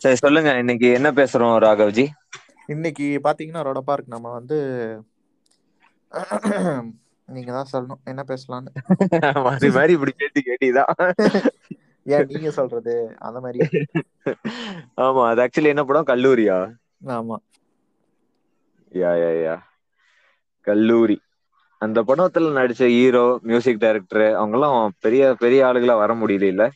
சரி சொல்லுங்க. இன்னைக்கு என்ன பேசுறோம் ராகவ்ஜி? இன்னைக்கு பாத்தீங்கன்னா ரோட பார்க் நம்ம வந்து நீங்க தான் சொல்லணும். என்ன பேசலாம்னு. மாறி மாறி இப்படி கேட்டு கேட்டிதான் ஏன் நீங்க சொல்றது? அந்த மாதிரி ஆமா அது ஆக்சுவலி என்ன படம்? கல்லூரியா? ஆமா. யா யா யா. கல்லூரி. அந்த படத்துல நடிச்ச ஹீரோ மியூசிக் டைரக்டர் அவங்க எல்லாம் பெரிய பெரிய ஆளுகளா வர முடியல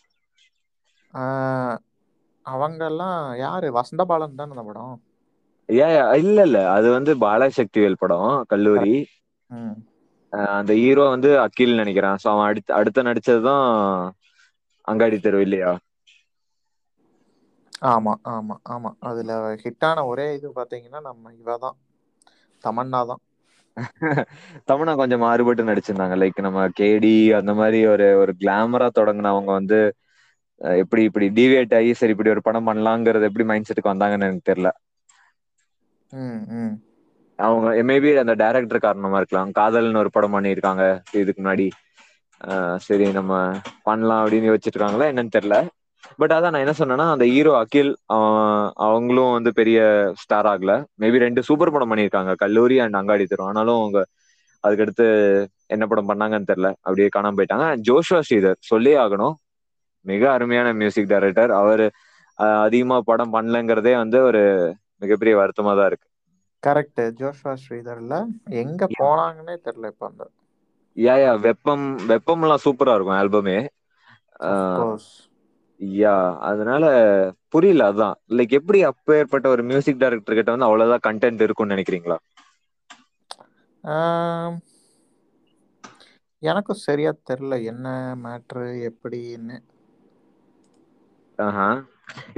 இல்ல ஆஹ் அவங்கெல்லாம் யாரு? வசந்த பாலன் தானே அந்த படம்? இல்ல இல்ல. அது வந்து பாலசக்திவேல் படம் கல்லூரி. அந்த ஹீரோ வந்து அகில் நினைக்கிறேன். ஸோ அவன் அடுத்து அடுத்த நடிச்சதுதான் அங்காடி தெரு இல்லையா? ஆமா ஆமா ஆமா. அதுல ஹிட்டான ஒரே இது பாத்தீங்கன்னா நம்ம இவ தான் தமன்னா தான். தமன்னா கொஞ்சம் மாறுபட்டு நடிச்சிருந்தாங்க. லைக் நம்ம கேடி அந்த மாதிரி ஒரு ஒரு கிளாமரா தொடங்கினவங்க வந்து எப்படி இப்படி டிவியேட் ஆகி சரி இப்படி ஒரு படம் பண்ணலாங்கிறது எப்படி மைண்ட் செட்டுக்கு வந்தாங்கன்னு எனக்கு தெரியல. அவங்க மேபி அந்த டைரக்டர் காரணமா இருக்கலாம். காதல்னு ஒரு படம் பண்ணியிருக்காங்க இதுக்கு முன்னாடி. சரி நம்ம பண்ணலாம் அப்படின்னு யோசிச்சிருக்காங்களா என்னன்னு தெரியல. பட் அதான் நான் என்ன சொன்னேன்னா அந்த ஹீரோ அகில் அவங்களும் வந்து பெரிய ஸ்டார் ஆகல. மேபி ரெண்டு சூப்பர் படம் பண்ணியிருக்காங்க கல்லூரி அண்ட் அங்காடி தரும் ஆனாலும் அவங்க அதுக்கடுத்து என்ன படம் பண்ணாங்கன்னு தெரியல. அப்படியே காணாம போயிட்டாங்க. ஜோஷுவா ஸ்ரீதர் சொல்லியே ஆகணும். மிக அருமையான மியூசிக் டைரக்டர் அவர் அதிகமா படம் பண்ணலங்கிறதே வந்து ஒரு மிகப்பெரிய வருத்தமா தான் இருக்கு. கரெக்ட் ஜோஷ்வா ஸ்ரீதர்ல எங்க போனாங்கன்னே தெரியல இப்ப அந்த யா யா வெப்பம் வெப்பம்லாம் சூப்பரா இருக்கும் ஆல்பமே யா அதனால புரியல அதான். லைக் எப்படி அப்பேற்பட்ட ஒரு மியூசிக் டைரக்டர் கிட்ட வந்து அவ்வளவுதான் கண்டென்ட் இருக்கும்னு நினைக்கிறீங்களா? எனக்கும் சரியா தெரியல என்ன மேட்ரு எப்படின்னு.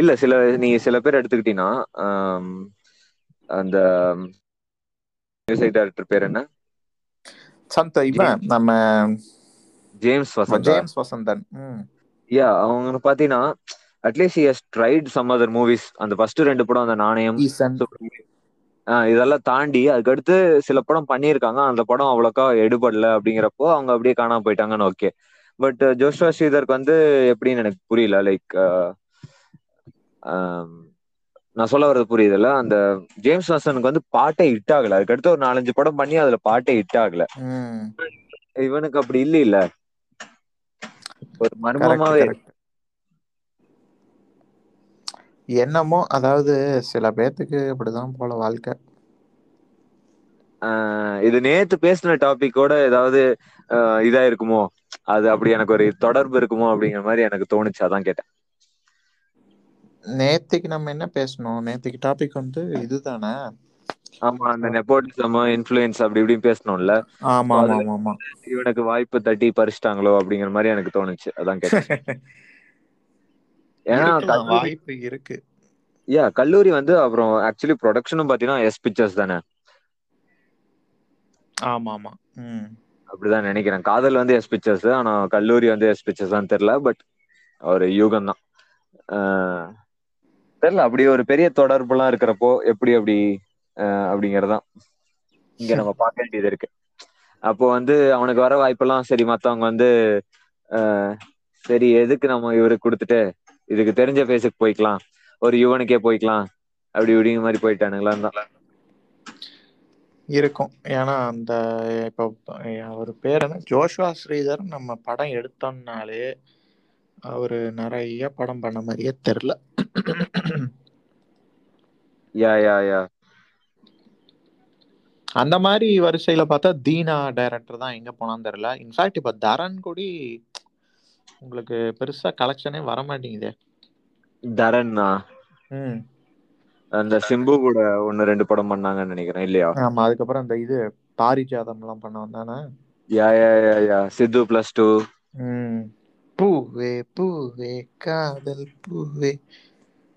இல்ல சில நீங்க சில பேர் எடுத்துக்கிட்டீங்கன்னா அந்த மியூசிக் டைரக்டர் பேர் என்ன? சந்த இவன் நம்ம James Vasantha. James Vasanthan yeah அவங்க பாத்தீங்கன்னா at least has tried some other movies அந்த ஃபர்ஸ்ட் ரெண்டு படம் அந்த நாணயம் இதெல்லாம் தாண்டி அதுக்கடுத்து சில படம் பண்ணியிருக்காங்க. அந்த படம் அவ்வளோக்கா எடுபடல அப்படிங்கிறப்போ அவங்க அப்படியே காணாம போயிட்டாங்கன்னு ஓகே பட் ஜோஷ்வா ஸ்ரீதருக்கு வந்து எப்படின்னு எனக்கு புரியல. லைக் நான் சொல்ல வர்றது புரியுதுல்ல? அந்த ஜேம்ஸ் வாசனுக்கு வந்து பாட்டே ஹிட் ஆகல. அதுக்கடுத்து ஒரு நாலஞ்சு படம் பண்ணி அதுல பாட்டே ஹிட் ஆகல. இவனுக்கு அப்படி இல்ல இல்ல ஒரு மர்மமாவே என்னமோ அதாவது சில பேர்த்துக்கு இப்படிதான் போல வாழ்க்கை. இது நேத்து பேசின டாபிக்கோட ஏதாவது இதா இருக்குமோ அது அப்படி எனக்கு ஒரு தொடர்பு இருக்குமோ அப்படிங்கிற மாதிரி எனக்கு தோணுச்சு அதான் கேட்டேன். நேத்திக்கு நம்ம என்ன பேசணும்? நேத்திக்கு டாபிக் வந்து இதுதானே? ஆமா அந்த நெப்போட்டிசம் இன்ஃபுளுயன்ஸ் அப்படி இப்படின்னு பேசணும்ல. ஆமா ஆமா ஆமா இவனுக்கு வாய்ப்பு தட்டி பறிச்சிட்டாங்களோ அப்படிங்கிற மாதிரி எனக்கு தோணுச்சு அதான் கேட்டேன். ஏன்னா வாய்ப்பு இருக்கு. யா கல்லூரி வந்து அப்புறம் ஆக்சுவலி ப்ரொடக்ஷனும் பாத்தீங்கன்னா எஸ் பிக்சர்ஸ் தானே? ஆமா ஆமா அப்படிதான் நினைக்கிறேன். காதல் வந்து எஸ் பிக்சர்ஸ் ஆனா கல்லூரி வந்து எஸ் பிக்சர்ஸ் தான் தெரியல பட் ஒரு யூகம் தான். ஆஹ் தெரியல அப்படி ஒரு பெரிய தொடர்புலாம் இருக்கிறப்போ எப்படி அப்படி ஆஹ் அப்படிங்கறதுதான். இங்க நம்ம பார்க்க வேண்டியது இருக்கு. அப்போ வந்து அவனுக்கு வர வாய்ப்பெல்லாம் சரி மத்தவங்க வந்து ஆஹ் சரி எதுக்கு நம்ம இவருக்கு கொடுத்துட்டு இதுக்கு தெரிஞ்ச பேஸுக்கு போய்க்கலாம் ஒரு யுவனுக்கே போய்க்கலாம் அப்படி இப்படிங்கிற மாதிரி போயிட்டானுங்களான் தான். இருக்கும். ஏன்னா அந்த இப்போ அவர் பேர் என்ன? ஜோஷ்வா ஸ்ரீதர் நம்ம படம் எடுத்தோம்னாலே அவர் நிறைய படம் பண்ண மாதிரியே தெரில யா யா யா. அந்த மாதிரி வரிசையில பார்த்தா தீனா டைரக்டர் தான் எங்க போனான்னு தெரியல. இன்ஃபேக்ட் இப்ப தரன் கூடி உங்களுக்கு பெருசா கலெக்ஷனே வர மாட்டேங்குதே தரன்னா? ம். அந்த சிம்பு கூட ஒன்னு ரெண்டு படம் பண்ணாங்கன்னு நினைக்கிறேன் இல்லையா? ஆமா அதுக்கப்புறம் அந்த இது பாரிஜாதம் எல்லாம் பண்ண வந்தானே? யா யா யா யா. சித்து பிளஸ் டூ பூவே பூவே காதல் பூவே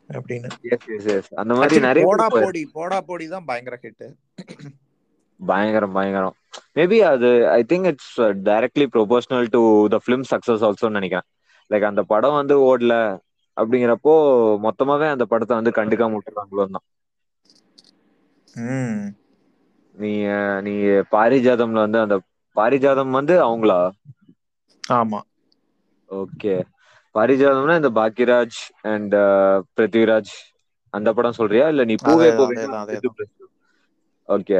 அப்படின்னு. எஸ் எஸ் எஸ் அந்த மாதிரி நிறைய போடா. போடி போடா போடி தான் பயங்கர ஹிட் பயங்கரம் பயங்கரம். மேபி அது I think it's directly proportional to the film success also நினைக்கிறேன். லைக் அந்த படம் வந்து ஓடல. அப்படிங்கிறப்போ மொத்தமாவே அந்த படத்தை வந்து கண்டுக்காம விட்டுறாங்களோ தான் நீ நீ பாரிஜாதம்ல வந்து அந்த பாரிஜாதம் வந்து அவங்களா? ஆமா. ஓகே. பாரிஜாதம்னா இந்த பாக்கியராஜ் அண்ட் பிருத்விராஜ். அந்த படம் சொல்றியா? இல்ல நீ பூவே பூவே ஓகே.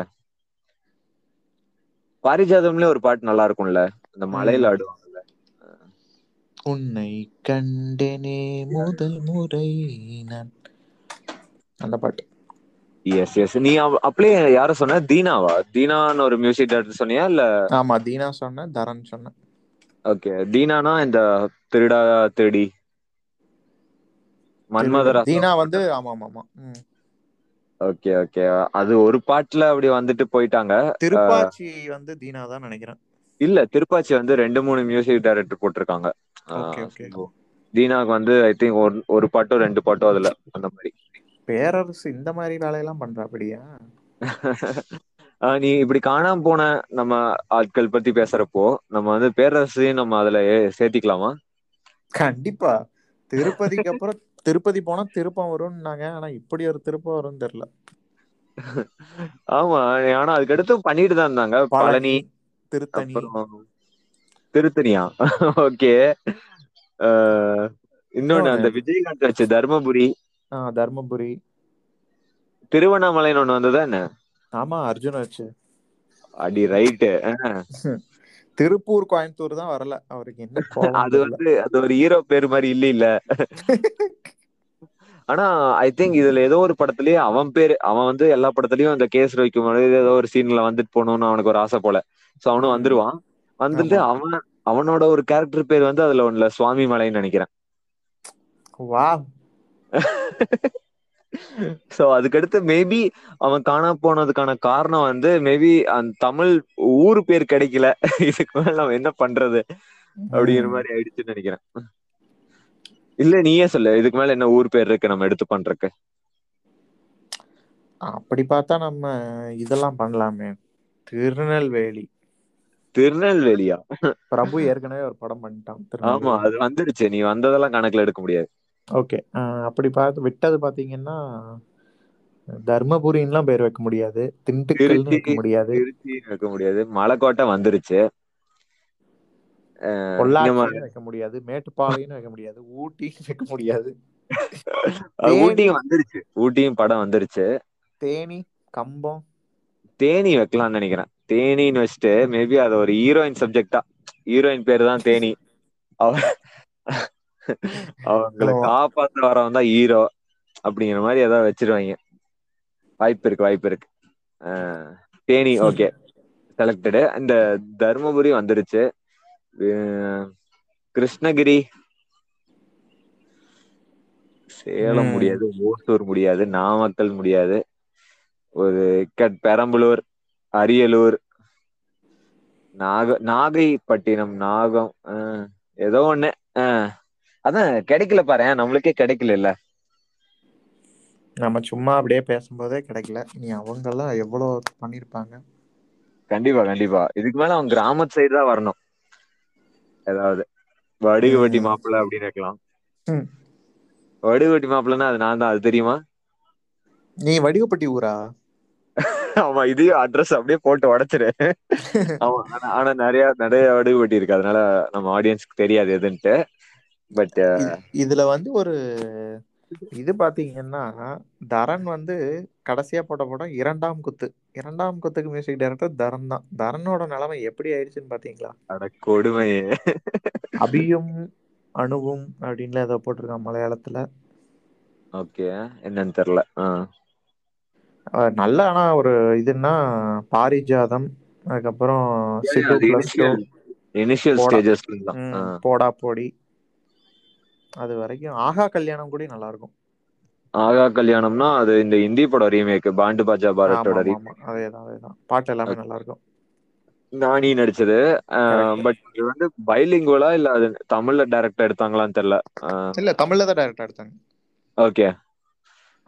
பாரிஜாதம்ல ஒரு பாட்டு நல்லா இருக்கும்ல? அந்த மலையில ம். உன்னை கண்டேனே முதல் முறை நான். அந்த பாட்டு. எஸ் எஸ் நீ அப்படியே யார சொன்ன? தீனாவா? தீனான்னு ஒரு மியூசிக் டைரக்டர் சொன்னியா? இல்ல? ஆமா தீனா சொன்னேன் தரன் சொன்னேன் ஓகே தீனானா இந்த திருடா திருடி? மன்மதரா தீனா வந்து ஆமா ஆமா. ஓகே ஓகே அது ஒரு பாட்டுல அப்படி வந்துட்டு போயிட்டாங்க. திருப்பாச்சி வந்து தீனா தான் நினைக்கிறேன். இல்ல திருப்பாச்சி வந்து ரெண்டு மூணு மியூசிக் டைரக்டர் போட்டிருக்காங்க. தீனாக்கு வந்து ஐ திங்க் ஒரு ஒரு பாட்டோ ரெண்டு பாட்டோ அதுல அந்த மாதிரி. பேரரசு இந்த மாதிரி வேலையெல்லாம் பண்றா அப்படியா? ஆஹ் நீ இப்படி காணாம போன நம்ம ஆட்கள் பத்தி பேசுறப்போ நம்ம வந்து பேரரசையும் நம்ம அதுல சேர்த்திக்கலாமா? கண்டிப்பா. திருப்பதிக்கு அப்புறம் திருப்பதி போனா திருப்பம் வரும்னாங்க ஆனா இப்படி ஒரு திருப்பம் வரும்னு தெரியல. ஆமா ஆனா அதுக்கடுத்து பண்ணிட்டு தான் இருந்தாங்க. பழனி. திருத்தணி. திருத்தணியா? ஓகே. இன்னொன்னு அந்த. விஜயகாந்த் வச்சு தர்மபுரி. தர்மபுரி. திருவண்ணாமலைன்னு ஒண்ணு வந்ததா என்ன? ஆமா அர்ஜுன் வச்சு. அடி ரைட்டு. திருப்பூர் கோயம்புத்தூர் தான் வரல. அவருக்கு என்ன அது வந்து அது ஒரு ஹீரோ பேர் மாதிரி இல்ல இல்ல ஆனா ஐ திங்க் இதுல ஏதோ ஒரு படத்துலயே அவன் பேரு அவன் வந்து எல்லா படத்துலயும் அந்த கேஸ் வைக்கும் ஏதோ ஒரு சீன்ல வந்துட்டு போகணும்னு அவனுக்கு ஒரு ஆசை போல. சோ அவனும். வந்துருவான். வந்துட்டு. அவன் அவனோட ஒரு கேரக்டர் பேர் வந்து அதுல ஒண்ணுல சுவாமி மலைன்னு நினைக்கிறேன். வா சோ அதுக்கடுத்து மேபி அவன் காணாம போனதுக்கான காரணம் வந்து மேபி அந்த தமிழ் ஊர் பேர் கிடைக்கல. இதுக்கு மேல நம்ம என்ன பண்றது? அப்படிங்கிற மாதிரி ஆயிடுச்சுன்னு நினைக்கிறேன். இல்ல நீயே சொல்லு. இதுக்கு மேல என்ன ஊர் பேர் இருக்கு நம்ம எடுத்து பண்றதுக்கு? அப்படி பார்த்தா நம்ம இதெல்லாம் பண்ணலாமே. திருநெல்வேலி. திருநெல்வேலியா? பிரபு ஏற்கனவே ஒரு படம் பண்ணிட்டான் ஆமா அது வந்துடுச்சு நீ வந்ததெல்லாம் கணக்குல எடுக்க முடியாது. ஓகே. அப்படி பார்த்து விட்டது பாத்தீங்கன்னா தர்மபுரின்லாம் பேர் வைக்க முடியாது. திண்டுக்கல்னு வைக்க முடியாது. வைக்க முடியாது. மலைக்கோட்டை வந்துருச்சு. வைக்க முடியாது. மேட்டுப்பாளையம்னு வைக்க முடியாது. ஊட்டின்னு வைக்க முடியாது. ஊட்டியும் வந்துருச்சு. ஊட்டியும் படம் வந்துருச்சு. தேனி கம்பம் தேனி வைக்கலாம்னு நினைக்கிறேன். தேனின்னு வச்சுட்டு மேபி அது ஒரு ஹீரோயின் சப்ஜெக்டா ஹீரோயின் பேரு தான் தேனி. அவ அவங்களை. காப்பாத்த வரவன் தான் ஹீரோ அப்படிங்கிற மாதிரி ஏதாவது வச்சிருவாங்க. வாய்ப்பு இருக்கு வாய்ப்பு இருக்கு. தேனி ஓகே செலக்டடு இந்த தர்மபுரி வந்துருச்சு. கிருஷ்ணகிரி. சேலம். முடியாது ஓசூர் முடியாது நாமக்கல் முடியாது. ஒரு கட் பெரம்பலூர் அரியலூர் நாக நாகைப்பட்டினம் நாகம் ஏதோ ஒண்ணு அதான் கிடைக்கல பாரு நம்மளுக்கே கிடைக்கல இல்ல நம்ம சும்மா அப்படியே பேசும்போதே கிடைக்கல. நீ அவங்க எல்லாம் எவ்வளவு பண்ணிருப்பாங்க கண்டிப்பா கண்டிப்பா. இதுக்கு மேல அவன் கிராமத்து சைடு தான் வரணும். ஏதாவது. வடுகுவட்டி ம். மாப்பிள்ளை அப்படின்னு இருக்கலாம். ம். வடுகுவட்டி மாப்பிள்ளைன்னா அது நான் தான் அது தெரியுமா? நீ வடிவப்பட்டி ஊரா? ஆமா இதையும் அட்ரஸ் அப்படியே போட்டு உடைச்சிரு. ஆமா ஆனா- நிறைய நிறைய வடுகுவட்டி இருக்கு. அதனால நம்ம ஆடியன்ஸ்க்கு தெரியாது எதுன்ட்டு. பட் இது- இதுல வந்து ஒரு இது பாத்தீங்கன்னா தரன் வந்து கடைசியா போட்ட படம் இரண்டாம் குத்து. இரண்டாம் குத்துக்கு மியூசிக் டைரக்டர் தரன் தான். தரனோட நிலைமை எப்படி ஆயிடுச்சுன்னு பாத்தீங்களா? அட கொடுமையே. அபியும் அணுவும் அப்படின்னு ஏதோ போட்டிருக்கான் மலையாளத்துல. ஓகே என்னன்னு தெரியல. நல்ல ஆனா ஒரு இதுன்னா பாரிஜாதம் அதுக்கப்புறம் சிட்டு பிளஸ் இனிஷியல். ஸ்டேஜஸ்ல போடா போடி அது வரைக்கும் ஆகா கல்யாணம் கூட நல்லா இருக்கும். ஆகா கல்யாணம்னா அது இந்த ஹிந்தி படம் ரீமேக் பாண்டு பாஜா பாரத்தோட ஆமா அதேதான் அதேதான் பாட்டு எல்லாமே நல்லா இருக்கும். நானி நடிச்சது. பட் இது வந்து பைலிங்குவலா இல்ல அது தமிழ்ல டைரக்டா எடுத்தாங்களான்னு தெரியல. இல்ல தமிழ்ல தான் டைரக்டா எடுத்தாங்க. ஓகே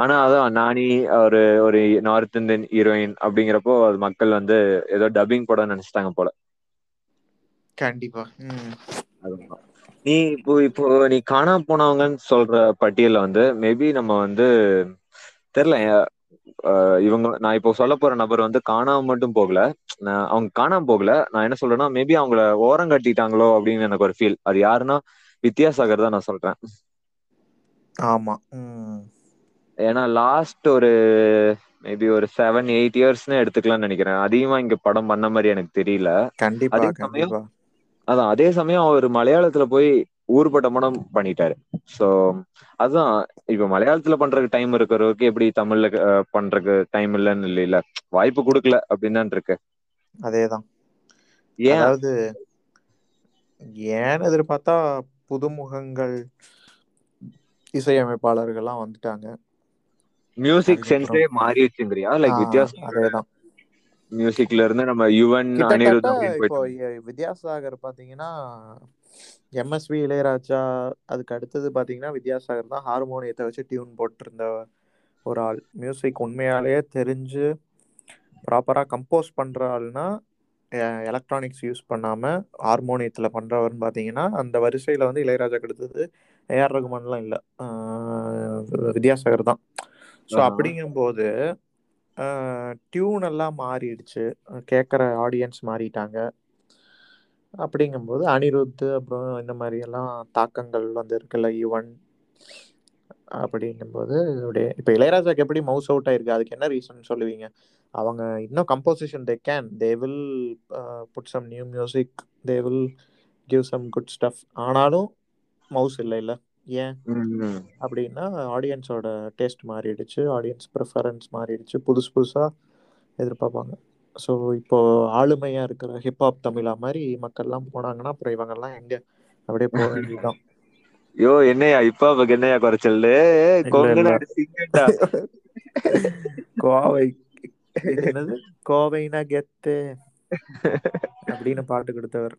ஆனா அதான் நானி ஒரு ஒரு நார்த் இந்தியன் ஹீரோயின் அப்படிங்கிறப்போ அது மக்கள் வந்து ஏதோ டப்பிங் படம் நினைச்சிட்டாங்க போல. கண்டிப்பா. நீ இப்போ இப்போ நீ காணாம போனவங்கன்னு சொல்ற பட்டியல்ல வந்து மேபி நம்ம வந்து தெரியல இவங்க நான் இப்போ சொல்ல போற நபர் வந்து காணாம மட்டும் போகல. நான் அவங்க காணாம போகல. நான் என்ன சொல்றேன்னா மேபி அவங்கள ஓரம் கட்டிட்டாங்களோ அப்படின்னு எனக்கு ஒரு ஃபீல் அது யாருன்னா வித்யாசாகர் தான் நான் சொல்றேன். ஆமா. ஏன்னா லாஸ்ட் ஒரு மேபி ஒரு செவன் எயிட் இயர்ஸ்னு எடுத்துக்கலாம்னு நெனைக்கிறேன். அதிகமா இங்க படம் பண்ண மாரி எனக்கு தெரியல. கண்டிப்பா அதே சமயம் அதான் அதே சமயம் அவர் மலையாளத்துல போய் ஊர்பட்ட படம் பண்ணிட்டாரு. சோ அதான் இப்ப மலையாளத்துல பண்றதுக்கு டைம் இருக்கிறவருக்கு எப்படி தமிழ்ல பண்றதுக்கு டைம் இல்லைன்னு இல்ல வாய்ப்பு கொடுக்கல அப்படின்னு இருக்கு. அதேதான். ஏன்? அதாவது ஏன்னு எதிர்பார்த்தா புதுமுகங்கள் இசையமைப்பாளர்கள்லாம் வந்துட்டாங்க. மியூசிக் சென்ஸே மாறிடுச்சுங்கிறியா லைக் ஆஹ் வித்தியாசம். அதேதான். மியூசிக்ல இருந்து நம்ம யுவன் அனிருத் இப்போ வித்யாசாகர் பாத்தீங்கன்னா எம்எஸ்வி இளையராஜா அதுக்கு அடுத்தது பாத்தீங்கன்னா வித்யாசாகர் தான் ஹார்மோனியத்தை வச்சு டியூன் போட்டிருந்த ஒரு ஆள். மியூசிக் உண்மையாலேயே தெரிஞ்சு ப்ராப்பராக கம்போஸ் பண்ணுற ஆள்னா எலக்ட்ரானிக்ஸ் யூஸ் பண்ணாமல் ஹார்மோனியத்தில் பண்ணுறவர்னு பார்த்தீங்கன்னா அந்த வரிசையில் வந்து இளையராஜாக்கு அடுத்தது ஏஆர் ரகுமான்லாம் இல்லை. வித்யாசாகர் தான். ஸோ. அப்படிங்கும்போது டியூன் எல்லாம் மாறிடுச்சு. கேட்குற ஆடியன்ஸ் மாறிட்டாங்க. அப்படிங்கும்போது அனிருத் அப்புறம் இந்த மாதிரி எல்லாம் தாக்கங்கள் வந்து இருக்குல்ல யுவன். அப்படிங்கும்போது அப்படியே இப்போ இளையராஜாக்கு எப்படி மவுஸ் அவுட் ஆயிருக்கு? அதுக்கு என்ன ரீசன் சொல்லுவீங்க? அவங்க இன்னும் composition they can they will put some new music they will give some good stuff ஆனாலும் மவுஸ் இல்லை இல்லை. ஏன். அப்படின்னா ஆடியன்ஸோட டேஸ்ட் மாறிடுச்சு. ஆடியன்ஸ் ப்ரிஃபரன்ஸ் மாறிடுச்சு. புதுசு புதுசாக எதிர்பார்ப்பாங்க. ஸோ இப்போ ஆளுமையாக இருக்கிற ஹிப்ஹாப் தமிழா மாதிரி மக்கள்லாம் போனாங்கன்னா அப்புறம் இவங்கெல்லாம் எங்கே? அப்படியே போக வேண்டியதுதான். யோ என்னையா? இப்ப அவக்கு என்னையா குறைச்சல்? கோவை. என்னது? கோவைனா கெத்து. அப்படின்னு பாட்டு கொடுத்தவர்.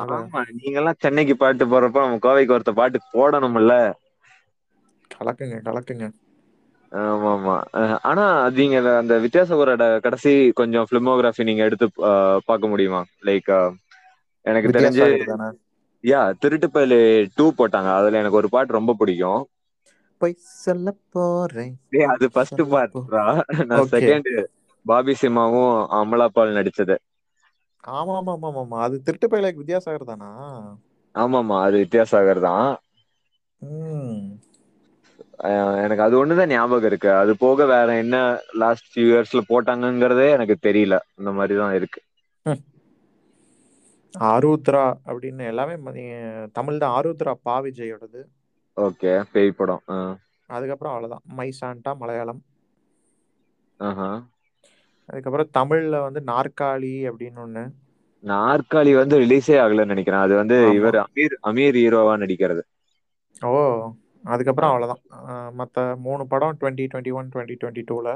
ஆமா நீங்க எல்லாம் சென்னைக்கு பாட்டு போறப்ப நம்ம கோவைக்கு ஒருத்த பாட்டு போடணும்ல. கலக்குங்க கலக்குங்க. ஆமா ஆமா ஆனா நீங்க அந்த வித்தியாசபுரோட கடைசி கொஞ்சம் பிலிமோகிராஃபி நீங்க எடுத்து பார்க்க முடியுமா? லைக் எனக்கு தெரிஞ்சு யா திருட்டுப்பயலு டூ போட்டாங்க. அதுல எனக்கு ஒரு பாட்டு ரொம்ப பிடிக்கும். பொய் சொல்ல போறேன். அது ஃபர்ஸ்ட் பார்ட்ரா நான் செகண்ட் பாபி சிம்மாவும் அமலா பால் நடிச்சது. ஆமா ஆமா ஆமா ஆமா ஆமா அது திருட்டு பயிலுக்கு வித்யாசாகர் தானா? ஆமாமா அது வித்யாசாகர் தான். எனக்கு அது ஒண்ணுதான் ஞாபகம் இருக்கு. அது போக வேற என்ன லாஸ்ட் ஃபியூ இயர்ஸ்ல போட்டாங்கங்கிறதே எனக்கு தெரியல. இந்த மாதிரி தான் இருக்கு. ஆருத்ரா அப்படின்னு எல்லாமே தமிழ் தான். ஆருத்ரா பா விஜயோடது. ஓகே பேய் படம். அதுக்கப்புறம் அவ்வளோதான் மை சாண்டா மலையாளம். ஆஹா. அதுக்கப்புறம் தமிழ்ல வந்து நாற்காலி அப்படின்னு ஒன்று நாற்காலி வந்து ரிலீஸே ஆகலன்னு நினைக்கிறேன். அது வந்து இவர் அமீர் அமீர் ஹீரோவா நடிக்கிறது. ஓ அதுக்கப்புறம் அவ்வளோதான் மற்ற மூணு படம் twenty twenty one twenty twenty டூவில்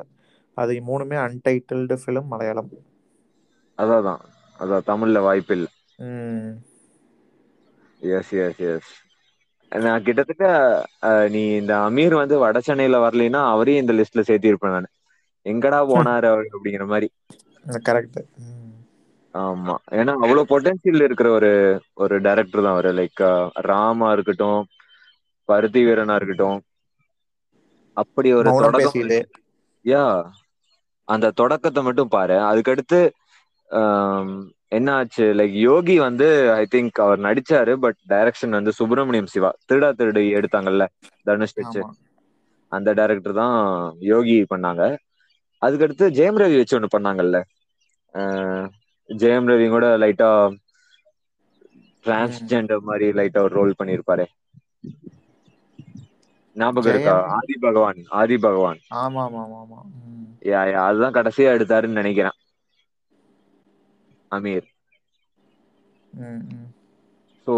அது மூணுமே அன்டைட்டில்டு ஃபிலிம் மலையாளம். அதான் அதான் தமிழ்ல வாய்ப்பு இல்லை எஸ் எஸ் எஸ் நான் கிட்டத்தட்ட நீ இந்த அமீர் வந்து வட சென்னையில வரலைன்னா அவரையும் இந்த லிஸ்ட்ல சேர்த்திருப்பேன் நான். எங்கடா போனாரு அவர் அப்படிங்கிற மாதிரி. கரெக்ட் ஆமா. ஏன்னா அவ்வளவு பொட்டன்சியல் இருக்கிற ஒரு ஒரு டைரக்டர் தான் அவரு. லைக் ராமா இருக்கட்டும் பருத்தி வீரனா இருக்கட்டும் அப்படி ஒரு தொடக்கம் யா அந்த தொடக்கத்தை மட்டும் பாரு. அதுக்கடுத்து என்ன ஆச்சு? லைக் யோகி வந்து ஐ திங்க் அவர் நடிச்சாரு பட் டைரக்ஷன் வந்து சுப்பிரமணியம் சிவா. திருடா திருடு எடுத்தாங்கல்ல தனுஷ் வச்சு அந்த டைரக்டர் தான் யோகி பண்ணாங்க. அதுக்கடுத்து ஜெயம் ரவி வச்சு ஒண்ணு பண்ணாங்கல்ல. ஜெயம் ரவி கூட லைட்டா டிரான்ஸ்ஜெண்டர் மாதிரி லைட்டா ஒரு ரோல் பண்ணிருப்பாரு. ஞாபகம் இருக்கா? ஆதி பகவான் ஆதி பகவான். ஆமா ஆமா ஆமா யா யா அதுதான் கடைசியா எடுத்தாருன்னு நினைக்கிறேன். அமீர். ஸோ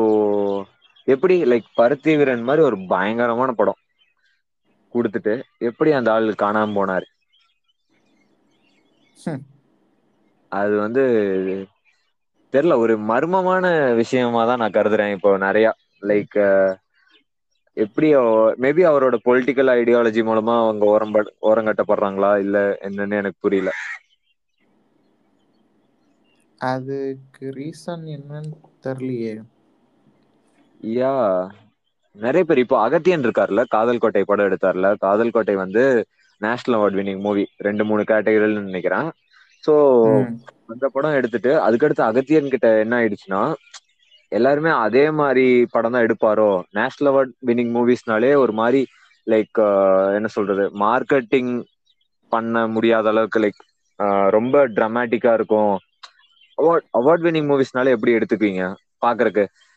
எப்படி லைக் பருத்தி வீரன் மாதிரி ஒரு பயங்கரமான படம். கொடுத்துட்டு எப்படி அந்த ஆள் காணாம போனாரு. அது வந்து தெரியல ஒரு மர்மமான விஷயமா தான் நான் கருதுறேன் இப்போ நிறைய. லைக் எப்படி மேபி அவரோட பொலிட்டிக்கல் ஐடியாலஜி மூலமா அவங்க ஓரம் ஓரங்கட்டப்படுறாங்களா இல்ல என்னன்னு எனக்கு புரியல. அதுக்கு ரீசன் என்னன்னு தெரியலையே யா நிறைய பேர் இப்போ அகத்தியன் இருக்கார்ல காதல் கோட்டை படம் எடுத்தார்ல காதல் கோட்டை வந்து நேஷனல் அவார்ட் வின்னிங் மூவி ரெண்டு மூணு கேட்டகரின்னு நினைக்கிறேன். ஸோ அந்த படம் எடுத்துட்டு அதுக்கடுத்து அகத்தியன் கிட்ட என்ன ஆயிடுச்சுன்னா எல்லாருமே அதே மாதிரி படம் தான் எடுப்பாரோ? நேஷனல் அவார்ட் வின்னிங் மூவிஸ்னாலே ஒரு மாதிரி லைக் என்ன சொல்றது? மார்க்கெட்டிங் பண்ண முடியாத அளவுக்கு லைக் ரொம்ப ட்ரமாட்டிக்கா இருக்கும். அவார்ட் அவார்ட் வினிங் மூவிஸ்னால எப்படி எடுத்துக்குவீங்க? பாக்குறக்கு. ம்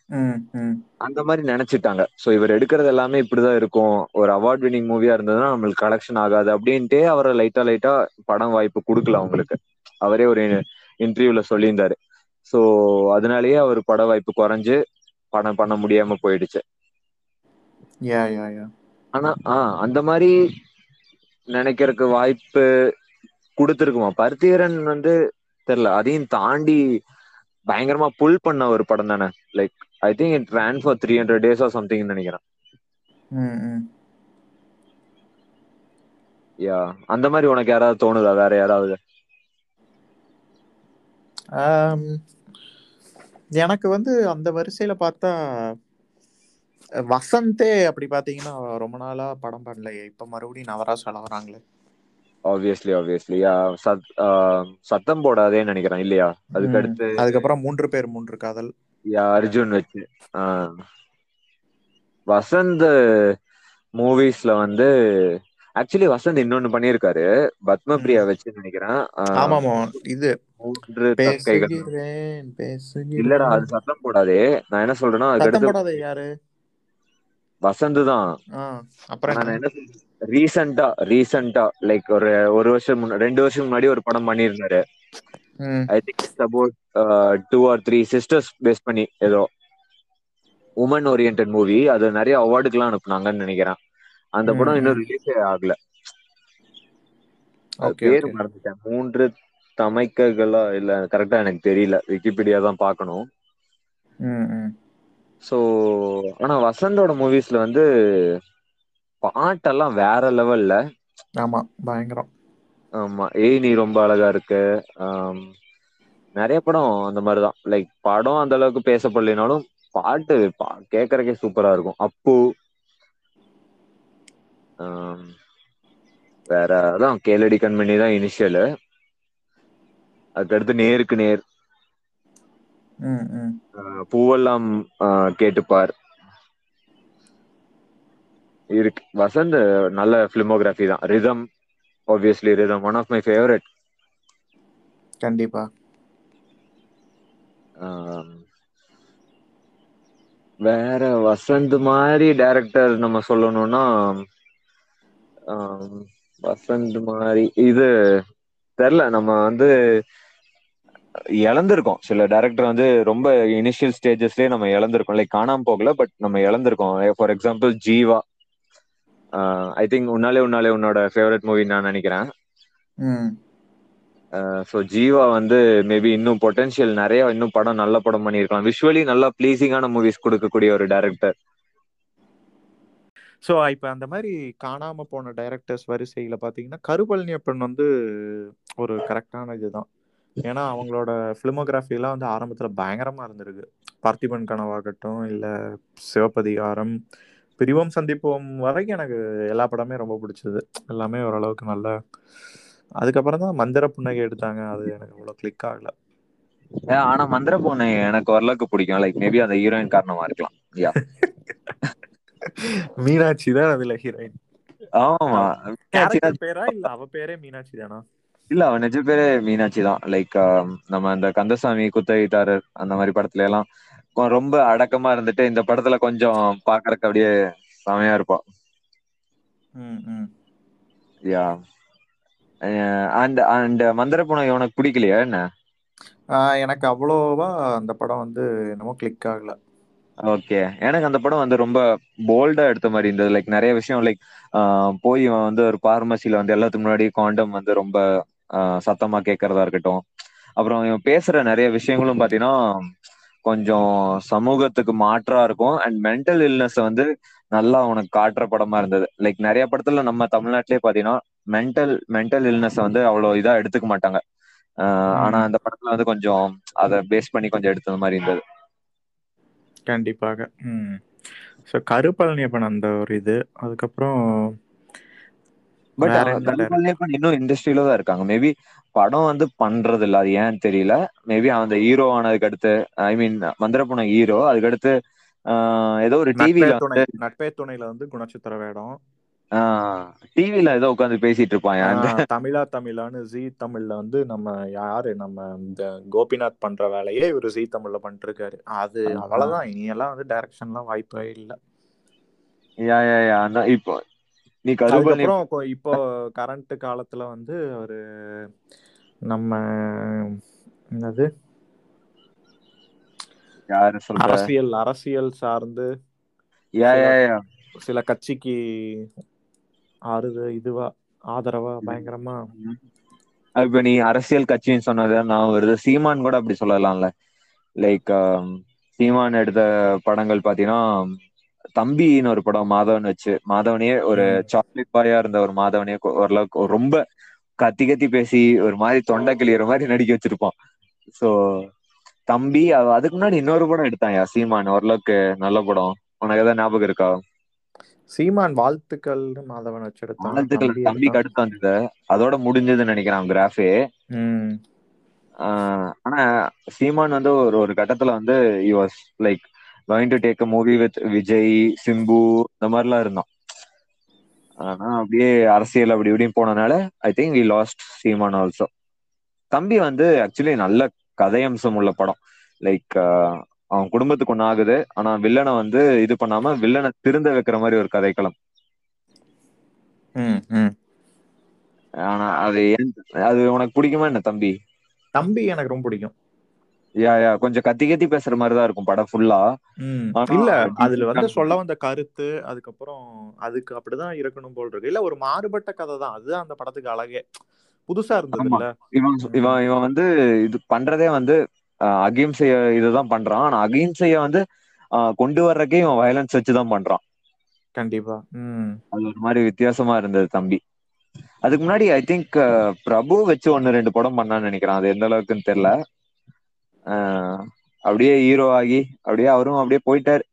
அந்த மாதிரி நினைச்சிட்டாங்க. ஸோ இவர் எடுக்கிறது எல்லாமே இப்படிதான் இருக்கும். ஒரு அவார்ட் வினிங் மூவியா இருந்ததுன்னா நம்மளுக்கு கலெக்ஷன் ஆகாது அப்படின்ட்டே அவரை லைட்டா லைட்டா படம் வாய்ப்பு கொடுக்கல அவங்களுக்கு. அவரே ஒரு இன்டர்வியூல சொல்லியிருந்தாரு. ஸோ அதனாலேயே அவர் பட வாய்ப்பு குறைஞ்சு படம் பண்ண முடியாம போயிடுச்சு. ஆனா ஆ அந்த மாதிரி நினைக்கிறதுக்கு வாய்ப்பு கொடுத்துருக்குமா? பருத்திகரன் வந்து தெரியல. அதையும் தாண்டி பயங்கரமா புல் பண்ண ஒரு படம் தானே? Like I think it ran for three hundred days or something நினைக்கிறேன். யா அந்த மாதிரி உனக்கு யாராவது தோணுதா? வேற யாராவது? எனக்கு வந்து அந்த வரிசையில பார்த்தா வசந்தே அப்படி பாத்தீங்கன்னா ரொம்ப நாளா படம் பண்ணலையே. இப்ப மறுபடியும் நவராசால வராங்களே ஆப்வியஸ்லி ஆப்வியஸ்லி சத் சத்தம் போடாதேன்னு நினைக்கிறேன். இல்லையா? அதுக்கு. அடுத்து அதுக்கப்புறம் மூன்று பேர் மூன்று காதல். அர்ஜுன் வச்சு. வசந்த் மூவிஸ்ல வந்து ஆக்சுவலி வசந்த் இன்னொன்னு பண்ணியிருக்காரு பத்மபிரியா வச்சு நினைக்கிறேன் ஆமாமா இது இல்லடா அது சத்தம் போடாதே நான் என்ன சொல்றேன்னா அதுக்கு போடாத யாரு வசந்த் தான் நான் என்ன ரீசெண்டா ரீசெண்டா லைக் ஒரு ஒரு வருஷம் ரெண்டு வருஷம் முன்னாடி ஒரு படம் பண்ணியிருந்தாரு ம், I think about two or three sisters base பண்ணி ஏதோ உமன் ஓரியன்ட் மூவி அது நிறைய அவார்டுக்கெல்லாம் அனுப்புனாங்கன்னு நினைக்கிறேன். அந்த ம், படம் இன்னும் ம். ரிலீஸே ஆகல. பேர் மறந்துட்டேன். மூன்று தமைக்ககளா இல்ல கரெக்டா எனக்கு தெரியல. விக்கிபீடியா தான் பார்க்கணும். ம், ம். ஸோ ஆனா வசந்தோட மூவிஸ்ல வந்து பாட்டெல்லாம் வேற லெவல்ல ஆமா பயங்கரம். ஆமா. ஏய் நீ ரொம்ப அழகா இருக்கு. ஆம், நிறைய படம் அந்த மாதிரிதான். லைக் படம் அந்த அளவுக்கு பேசப்படலைனாலும் பாட்டு பா- கேட்கறக்கே சூப்பரா இருக்கும். அப்பு. ஆம், வேற அதான் கேளடி கண்மணி தான் இனிஷியலு அதுக்கடுத்து நேருக்கு நேர். ம், ம். பூவெல்லாம் கேட்டுப்பார். இருக்கு. வசந்த் நல்ல பிலிமோகிராஃபி தான். Rhythm obviously rhythm one of my favourite கண்டிப்பா. வேற வசந்த் மாதிரி டைரக்டர் நம்ம சொல்லணும்னா வசந்த் மாதிரி இது தெரில நம்ம வந்து இழந்திருக்கோம். சில டைரக்டர் வந்து ரொம்ப இனிஷியல் ஸ்டேஜஸ்லயே நம்ம இழந்திருக்கோம். லைக் காணாம போகல பட் நம்ம இழந்திருக்கோம். For example Jeeva. I think உன்னாலே உன்னாலே உன்னோட ஃபேவரட் மூவி நான் நினைக்கிறேன். ஸோ ஜீவா வந்து மேபி இன்னும் பொட்டன்ஷியல் நிறைய இன்னும் படம் நல்ல படம் பண்ணியிருக்கலாம். விஷுவலி நல்லா ப்ளீசிங்கான மூவிஸ் கொடுக்கக்கூடிய ஒரு டைரக்டர் ஸோ இப்போ அந்த மாதிரி காணாம போன டைரக்டர்ஸ் வரிசையில் பார்த்தீங்கன்னா கருபழனியப்பன் வந்து ஒரு கரெக்டான இதுதான். ஏன்னா அவங்களோட ஃபிலிமோகிராஃபிலாம் வந்து ஆரம்பத்தில் பயங்கரமாக இருந்திருக்கு. பார்த்திபன் கனவாகட்டும் இல்லை சிவப்பதிகாரம் பிரிவோம் சந்திப்போம் வரைக்கும் எனக்கு எல்லா படமே ரொம்ப பிடிச்சது. எல்லாமே ஓரளவுக்கு நல்ல அதுக்கப்புறம் தான் மந்திர புன்னகை எடுத்தாங்க. அது எனக்கு அவ்வளோ கிளிக் ஆகல. ஆனா மந்திர பொண்ணு எனக்கு ஓரளவுக்கு பிடிக்கும். லைக் மேபி அந்த ஹீரோயின் காரணமா இருக்கலாம். மீனாட்சி தான் அதுல ஹீரோயின் ஆமா. பேரா இல்ல? அவ பேரே மீனாட்சி தானா? இல்ல அவன் நிஜ பேரே மீனாட்சி தான். லைக் நம்ம அந்த கந்தசாமி குத்தகைத்தாரர் அந்த மாதிரி படத்துல எல்லாம் ரொம்ப அடக்கமா இருந்துட்டு இந்த படத்துல கொஞ்சம் பாக்குறதுக்கு அப்படியே செமையா இருப்பா. ம் ம். யா. அண்ட் அண்ட் மந்திர புனகை உனக்கு பிடிக்கலையா என்ன? எனக்கு அவ்வளோவா அந்த படம் வந்து என்னமோ கிளிக் ஆகல. ஓகே. எனக்கு அந்த படம் வந்து ரொம்ப போல்டா எடுத்த மாதிரி இருந்தது. லைக் நிறைய விஷயம் லைக் போய் இவன் வந்து ஒரு பார்மசில வந்து எல்லாத்துக்கு முன்னாடி காண்டம் வந்து ரொம்ப ஆஹ் சத்தமா கேட்கறதா இருக்கட்டும். அப்புறம் இவன் பேசுற நிறைய விஷயங்களும் பாத்தீங்கன்னா கொஞ்சம் சமூகத்துக்கு மாற்றா இருக்கும். அண்ட் மென்டல் இல்னஸ் வந்து நல்லா உனக்கு காட்டுற படமா இருந்தது. லைக் நிறைய படத்துல நம்ம தமிழ்நாட்டிலே பாத்தீங்கன்னா மென்டல் மென்டல் இல்னஸ் வந்து அவ்வளவு இதா எடுத்துக்க மாட்டாங்க. ஆனா. அந்த படத்துல வந்து கொஞ்சம் அதை பேஸ் பண்ணி கொஞ்சம் எடுத்தது மாதிரி இருந்தது. கண்டிப்பாக. ஸோ கருப்பழனியப்பன் அந்த ஒரு இது. அதுக்கப்புறம் பட் இன்னும் இண்டஸ்ட்ரியில தான் இருக்காங்க. மேபி படம் வந்து பண்றது இல்ல அது ஏன்னு தெரியல. மேபி அந்த ஹீரோ ஆனதுக்கு அடுத்து ஐ மீன் மந்திரப்புன ஹீரோ அதுக்கு அடுத்து ஏதோ ஒரு டிவில நட்பே துணையில வந்து குணச்சித்திர வேடம். டிவில ஏதோ உட்காந்து பேசிட்டு இருப்பான். தமிழா தமிழான்னு ஜி தமிழ்ல வந்து நம்ம யாரு? நம்ம இந்த கோபிநாத் பண்ற வேலையே இவர் ஜி தமிழ்ல பண்ணிட்டு இருக்காரு அது அவ்வளவுதான். இனியெல்லாம் வந்து டைரக்ஷன்லாம் வாய்ப்பே இல்லை. யா யா யா அந்த இப்போ நீ அதுக்கப்புறம் இப்போ கரண்ட் காலத்துல வந்து ஒரு நம்ம என்னது? அரசியல் அரசியல் சார்ந்து சில கட்சிக்கு ஆறுது இதுவா ஆதரவா பயங்கரமா. இப்ப நீ அரசியல் கட்சின்னு சொன்னது நான் வருது சீமான் கூட அப்படி சொல்லலாம்ல. லைக் சீமான் எடுத்த படங்கள் பாத்தீங்கன்னா தம்பின்னு ஒரு படம் மாதவன் வச்சு மாதவனே ஒரு. சாக்லேட் பாயா இருந்த ஒரு மாதவனே ஓரளவுக்கு ரொம்ப கத்தி கத்தி பேசி ஒரு மாதிரி தொண்டை கிளியற மாதிரி நடிக்க வச்சிருப்பான். சோ தம்பி அதுக்கு முன்னாடி இன்னொரு படம் எடுத்தான்யா சீமான். ஓரளவுக்கு நல்ல படம். உனக்கு ஏதாவது ஞாபகம் இருக்கா? சீமான் வாழ்த்துக்கள்னு மாதவன் வச்செடுத்தான் வாழ்த்துக்கள். தம்பி தம்பிக்கு எடுத்தான். அடுத்து வந்தது. அதோட முடிஞ்சதுன்னு நினைக்கிறேன் கிராஃபே ஆனா சீமான் வந்து ஒரு ஒரு கட்டத்துல வந்து was like going to take a movie with Vijay Simbu இந்த மாதிரிலாம் இருந்தான் ஆனா அப்படியே அரசியல் அப்படி இப்படின்னு போனனால I think we lost Seeman also தம்பி வந்து ஆக்சுவலி நல்ல கதையம்சம் உள்ள படம். லைக் அவன் குடும்பத்துக்கு ஒண்ணு ஆகுது. ஆனா வில்லனை வந்து இது பண்ணாம வில்லனை திருந்த வைக்கிற மாதிரி ஒரு கதைக்களம். ம் ம். ஆனா அது ஏன் அது உனக்கு பிடிக்குமா என்ன தம்பி? தம்பி எனக்கு ரொம்ப பிடிக்கும். யா யா கொஞ்சம் கத்தி கத்தி பேசுற மாதிரி தான் இருக்கும் படம் ஃபுல்லா இல்ல அதுல வந்து சொல்ல வந்த கருத்து அதுக்கப்புறம் அதுக்கு அப்படிதான் இருக்கணும் போல் இருக்கு. இல்ல ஒரு மாறுபட்ட கதை தான். அதுதான் அந்த படத்துக்கு அழகே. புதுசா இருந்தது இவன் இவன் இவன் வந்து இது பண்றதே வந்து அகிம்சைய இதுதான் பண்றான். ஆனா அகிம்சைய வந்து கொண்டு வர்றக்கே இவன் வயலன்ஸ் வச்சுதான் பண்றான். கண்டிப்பா. அது ஒரு மாதிரி வித்தியாசமா இருந்தது தம்பி. அதுக்கு முன்னாடி ஐ திங்க் பிரபு வச்சு ஒன்னு ரெண்டு படம் பண்ணான்னு நினைக்கிறேன். அது எந்த அளவுக்குன்னு தெரியல. அப்படியே ஹீரோ ஆகி அப்படியே அவரும் அப்படியே போயிட்டாரு.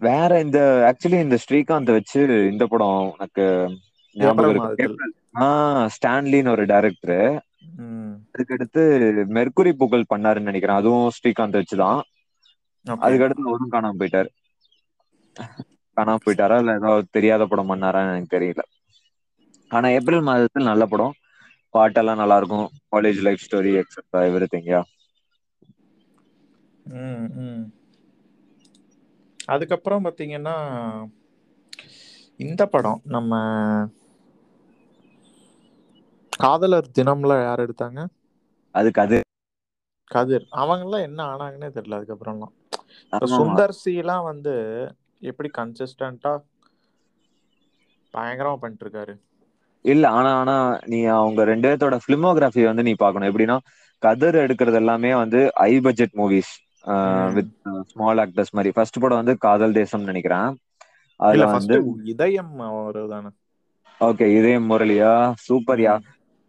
வேற இந்த ஆக்சுவலி இந்த ஸ்ரீகாந்த் வச்சு இந்த படம் ஞாபகம் ஆஹ் ஸ்டான்லின்னு ஒரு டைரக்டர் அதுக்கடுத்து மெர்க்குரி புகழ் பண்ணாருன்னு நினைக்கிறேன். அதுவும் ஸ்ரீகாந்த் வச்சுதான். அதுக்கடுத்து அவரும் காணாம போயிட்டாரு. காணாம போயிட்டாரா இல்ல ஏதாவது தெரியாத படம் பண்ணாரான்னு எனக்கு தெரியல. ஆனா ஏப்ரல் மாதத்தில் நல்ல படம். பாட்டெல்லாம் நல்லா இருக்கும் college life story etcetera every thing yeah ம் ம். அதுக்கப்புறம் பாத்தீங்கன்னா இந்த படம் நம்ம காதலர் தினம்ல யார் எடுத்தாங்க? அது கதிர். அவங்கெல்லாம் என்ன ஆனாங்கன்னே தெரியல அதுக்கப்புறம்லாம். சுந்தர் சிலாம் வந்து எப்படி கன்சிஸ்டண்டா பயங்கரமா பண்ணிட்டு இருக்காரு இல்ல ஆனா ஆனா நீ அவங்க ரெண்டு பேர்த்தோட பிலிமோகிராஃபி வந்து நீ பார்க்கணும். எப்படின்னா கதர் எடுக்கிறது எல்லாமே வந்து high budget movies. With small actors மாதிரி. ஃபர்ஸ்ட் படம் வந்து காதல் தேசம் நினைக்கிறேன். அதுல வந்து இதயம் ஓகே இதே முரளியா? சூப்பர்யா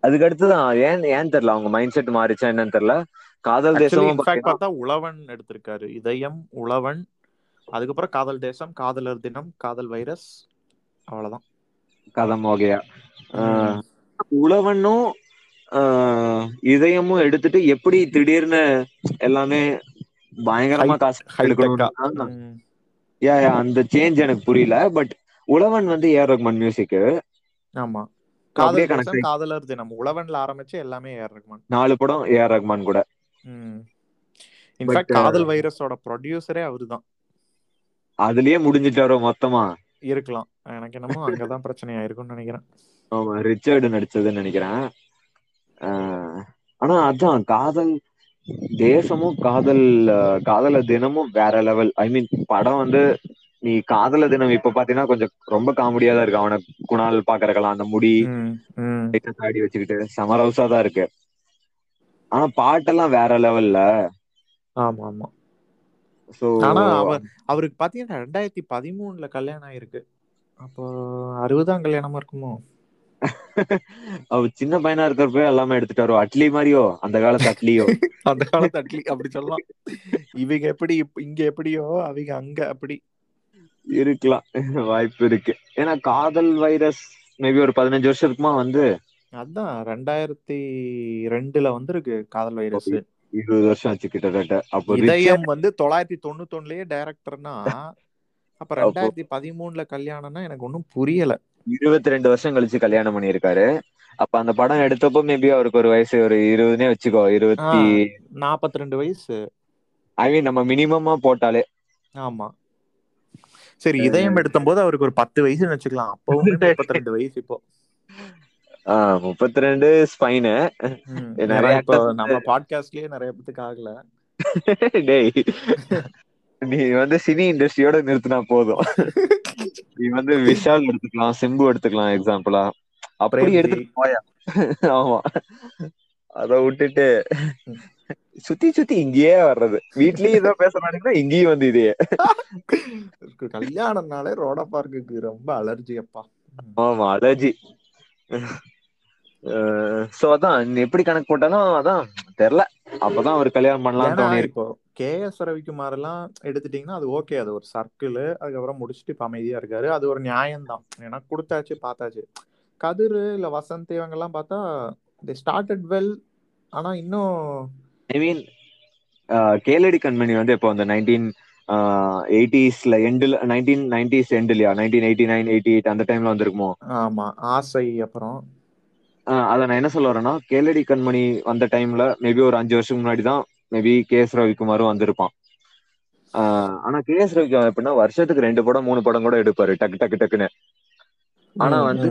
அதுக்கு அடுத்துதான் ஏன் ஏன் தெரியல அவங்க மைண்ட் செட் மாறிச்சா என்னன்னு தெரியல? காதல் பாத்தீங்கன்னா பார்த்தா உழவன் எடுத்திருக்காரு. இதயம் உழவன் அதுக்கப்புறம் காதல் தேசம் காதலர் தினம் காதல் வைரஸ் அவ்வளவுதான். கதம் ஓகேயா ம். உழவனும் இதயமும் எடுத்துட்டு எப்படி திடீர்னு எல்லாமே பயங்கரமா காசு எடுக்கணும் யா யா அந்த சேஞ்ச் எனக்கு புரியல பட் உழவன் வந்து ஏஆர் ரஹ்மான் மியூசிக் ஆமா. காதலர் தினம் உழவன்ல ஆரம்பிச்சு எல்லாமே ஏஆர் ரஹ்மான் நாலு படம் ஏஆர் ரஹ்மான் கூட. இன்ஃபேக்ட் காதல் வைரஸோட ப்ரொடியூசரே அவருதான். அதுலயே முடிஞ்சிட்டாரோ மொத்தமா. இருக்கலாம். எனக்கு என்னமோ அங்கதான் பிரச்சனையா இருக்கும்னு நினைக்கிறேன். ஆமா ரிச்சர்டு நடிச்சதுன்னு நினைக்கிறேன். ஆனா அதான் காதல் தேசமும் காதல் காதல தினமும் வேற லெவல் ஐ மீன் படம் வந்து நீ காதல தினம் இப்ப பாத்தீங்கன்னா கொஞ்சம் ரொம்ப காமெடியா தான் இருக்கு அவனை குணால் பாக்குறக்கலாம் அந்த முடி தாடி வச்சுக்கிட்டு சமரவுசா தான் இருக்கு. ஆனா பாட்டெல்லாம் வேற லெவல்ல ஆமா ஆமா. ஆனா அவர் அவருக்கு பாத்தீங்கன்னா ரெண்டாயிரத்தி பதிமூணுல கல்யாணம் ஆயிருக்கு. அப்போ அறுபதாம் கல்யாணமா இருக்குமோ? அவ சின்ன பையனா இருக்கிறப்ப எல்லாமே எடுத்துட்டாரோ? அட்லி மாதிரியோ அந்த காலத்து அட்லியோ? அந்த காலத்து அட்லி அப்படி சொல்லலாம். இவங்க எப்படி இங்க எப்படியோ அவங்க அங்க அப்படி. இருக்கலாம். வாய்ப்பு இருக்கு. ஏன்னா காதல் வைரஸ் மேபி ஒரு பதினஞ்சு வருஷத்துக்குமா வந்து? அதான் ரெண்டாயிரத்தி ரெண்டுல வந்திருக்கு காதல் வைரஸ். இருபது வருஷம் ஆச்சு கிட்டத்தட்ட. அப்போ இதயம் வந்து தொள்ளாயிரத்தி தொண்ணூத்தொன்னுலயே டைரக்டர்னா அப்ப ரெண்டாயிரத்தி பதிமூணுல கல்யாணம்னா எனக்கு ஒன்றும் புரியல. இருபத்தி ரெண்டு வருஷம் கழிச்சு கல்யாணம் பண்ணியிருக்காரு. அப்ப அந்த படம் எடுத்தப்போ மேபி அவருக்கு ஒரு வயசு ஒரு இருபதுனே வச்சுக்கோ இருபத்தி நாற்பத்தி ரெண்டு வயசு. ஐ மீன் நம்ம மினிமமா போட்டாலே. ஆமா. சரி இதயம் எடுத்த போது அவருக்கு ஒரு பத்து வயசுன்னு வச்சுக்கலாம். அப்பவுமே முப்பத்தி ரெண்டு வயசு இப்போ. முப்பத்தி ரெண்டு ஸ்பைனு நிறைய இப்போ நம்ம பாட்காஸ்ட்லயே நிறைய பேத்துக்கு ஆகல. டேய் நீ வந்து சினி இண்டஸ்ட்ரியோட நிறுத்தினா போதும். நீ வந்து விஷால் எடுத்துக்கலாம் சிம்பு எடுத்துக்கலாம் எக்ஸாம்பிளா அப்படி. எடுத்துட்டு போயா. ஆமா. அத விட்டுட்டு சுத்தி சுத்தி இங்கேயே வர்றது. வீட்லயும் ஏதோ பேசுறானுங்கன்னா இங்கேயும் வந்து இதே. கல்யாணம்னாலே ரோட பார்க்குக்கு ரொம்ப அலர்ஜி அப்பா. ஆமா அலர்ஜி சோ அதான் எப்படி கணக்கு போட்டாலும் அதான் தெரியல அப்பதான் அவர் கல்யாணம் பண்ணலாம் தோணி இப்போ கே எஸ் ரவிக்குமார் எல்லாம் எடுத்துட்டீங்கன்னா அது ஓகே அது ஒரு சர்க்கிள் அதுக்கப்புறம் முடிச்சுட்டு இப்ப அமைதியா இருக்காரு. அது ஒரு நியாயம்தான். ஏன்னா கொடுத்தாச்சு பார்த்தாச்சு. கதிர் இல்ல வசந்த் இவங்க எல்லாம் பார்த்தா தி ஸ்டார்டட் வெல் ஆனா இன்னும் ஐ மீன் கேலடி கண்மணி வந்து இப்போ அந்த நைன்டீன் எயிட்டிஸ்ல எண்டில் nineteen nineties எண்ட்லயா nineteen eighty nine eighty eight அந்த டைம்ல வந்திருக்குமோ? ஆமா ஆசை அப்புறம். அத நான் என்ன சொல்ல வரேன்னா கேலடி கண்மணி வந்த டைம்ல மேபி ஒரு அஞ்சு வருஷம் முன்னாடி தான் மேபி கே எஸ் ரவிக்குமாரும் வந்திருப்பான். ஆனா கே எஸ் ரவிக்குமார் எப்படின்னா வருஷத்துக்கு ரெண்டு படம் மூணு படம் கூட எடுப்பாரு டக்கு டக்கு டக்குன்னு. ஆனா வந்து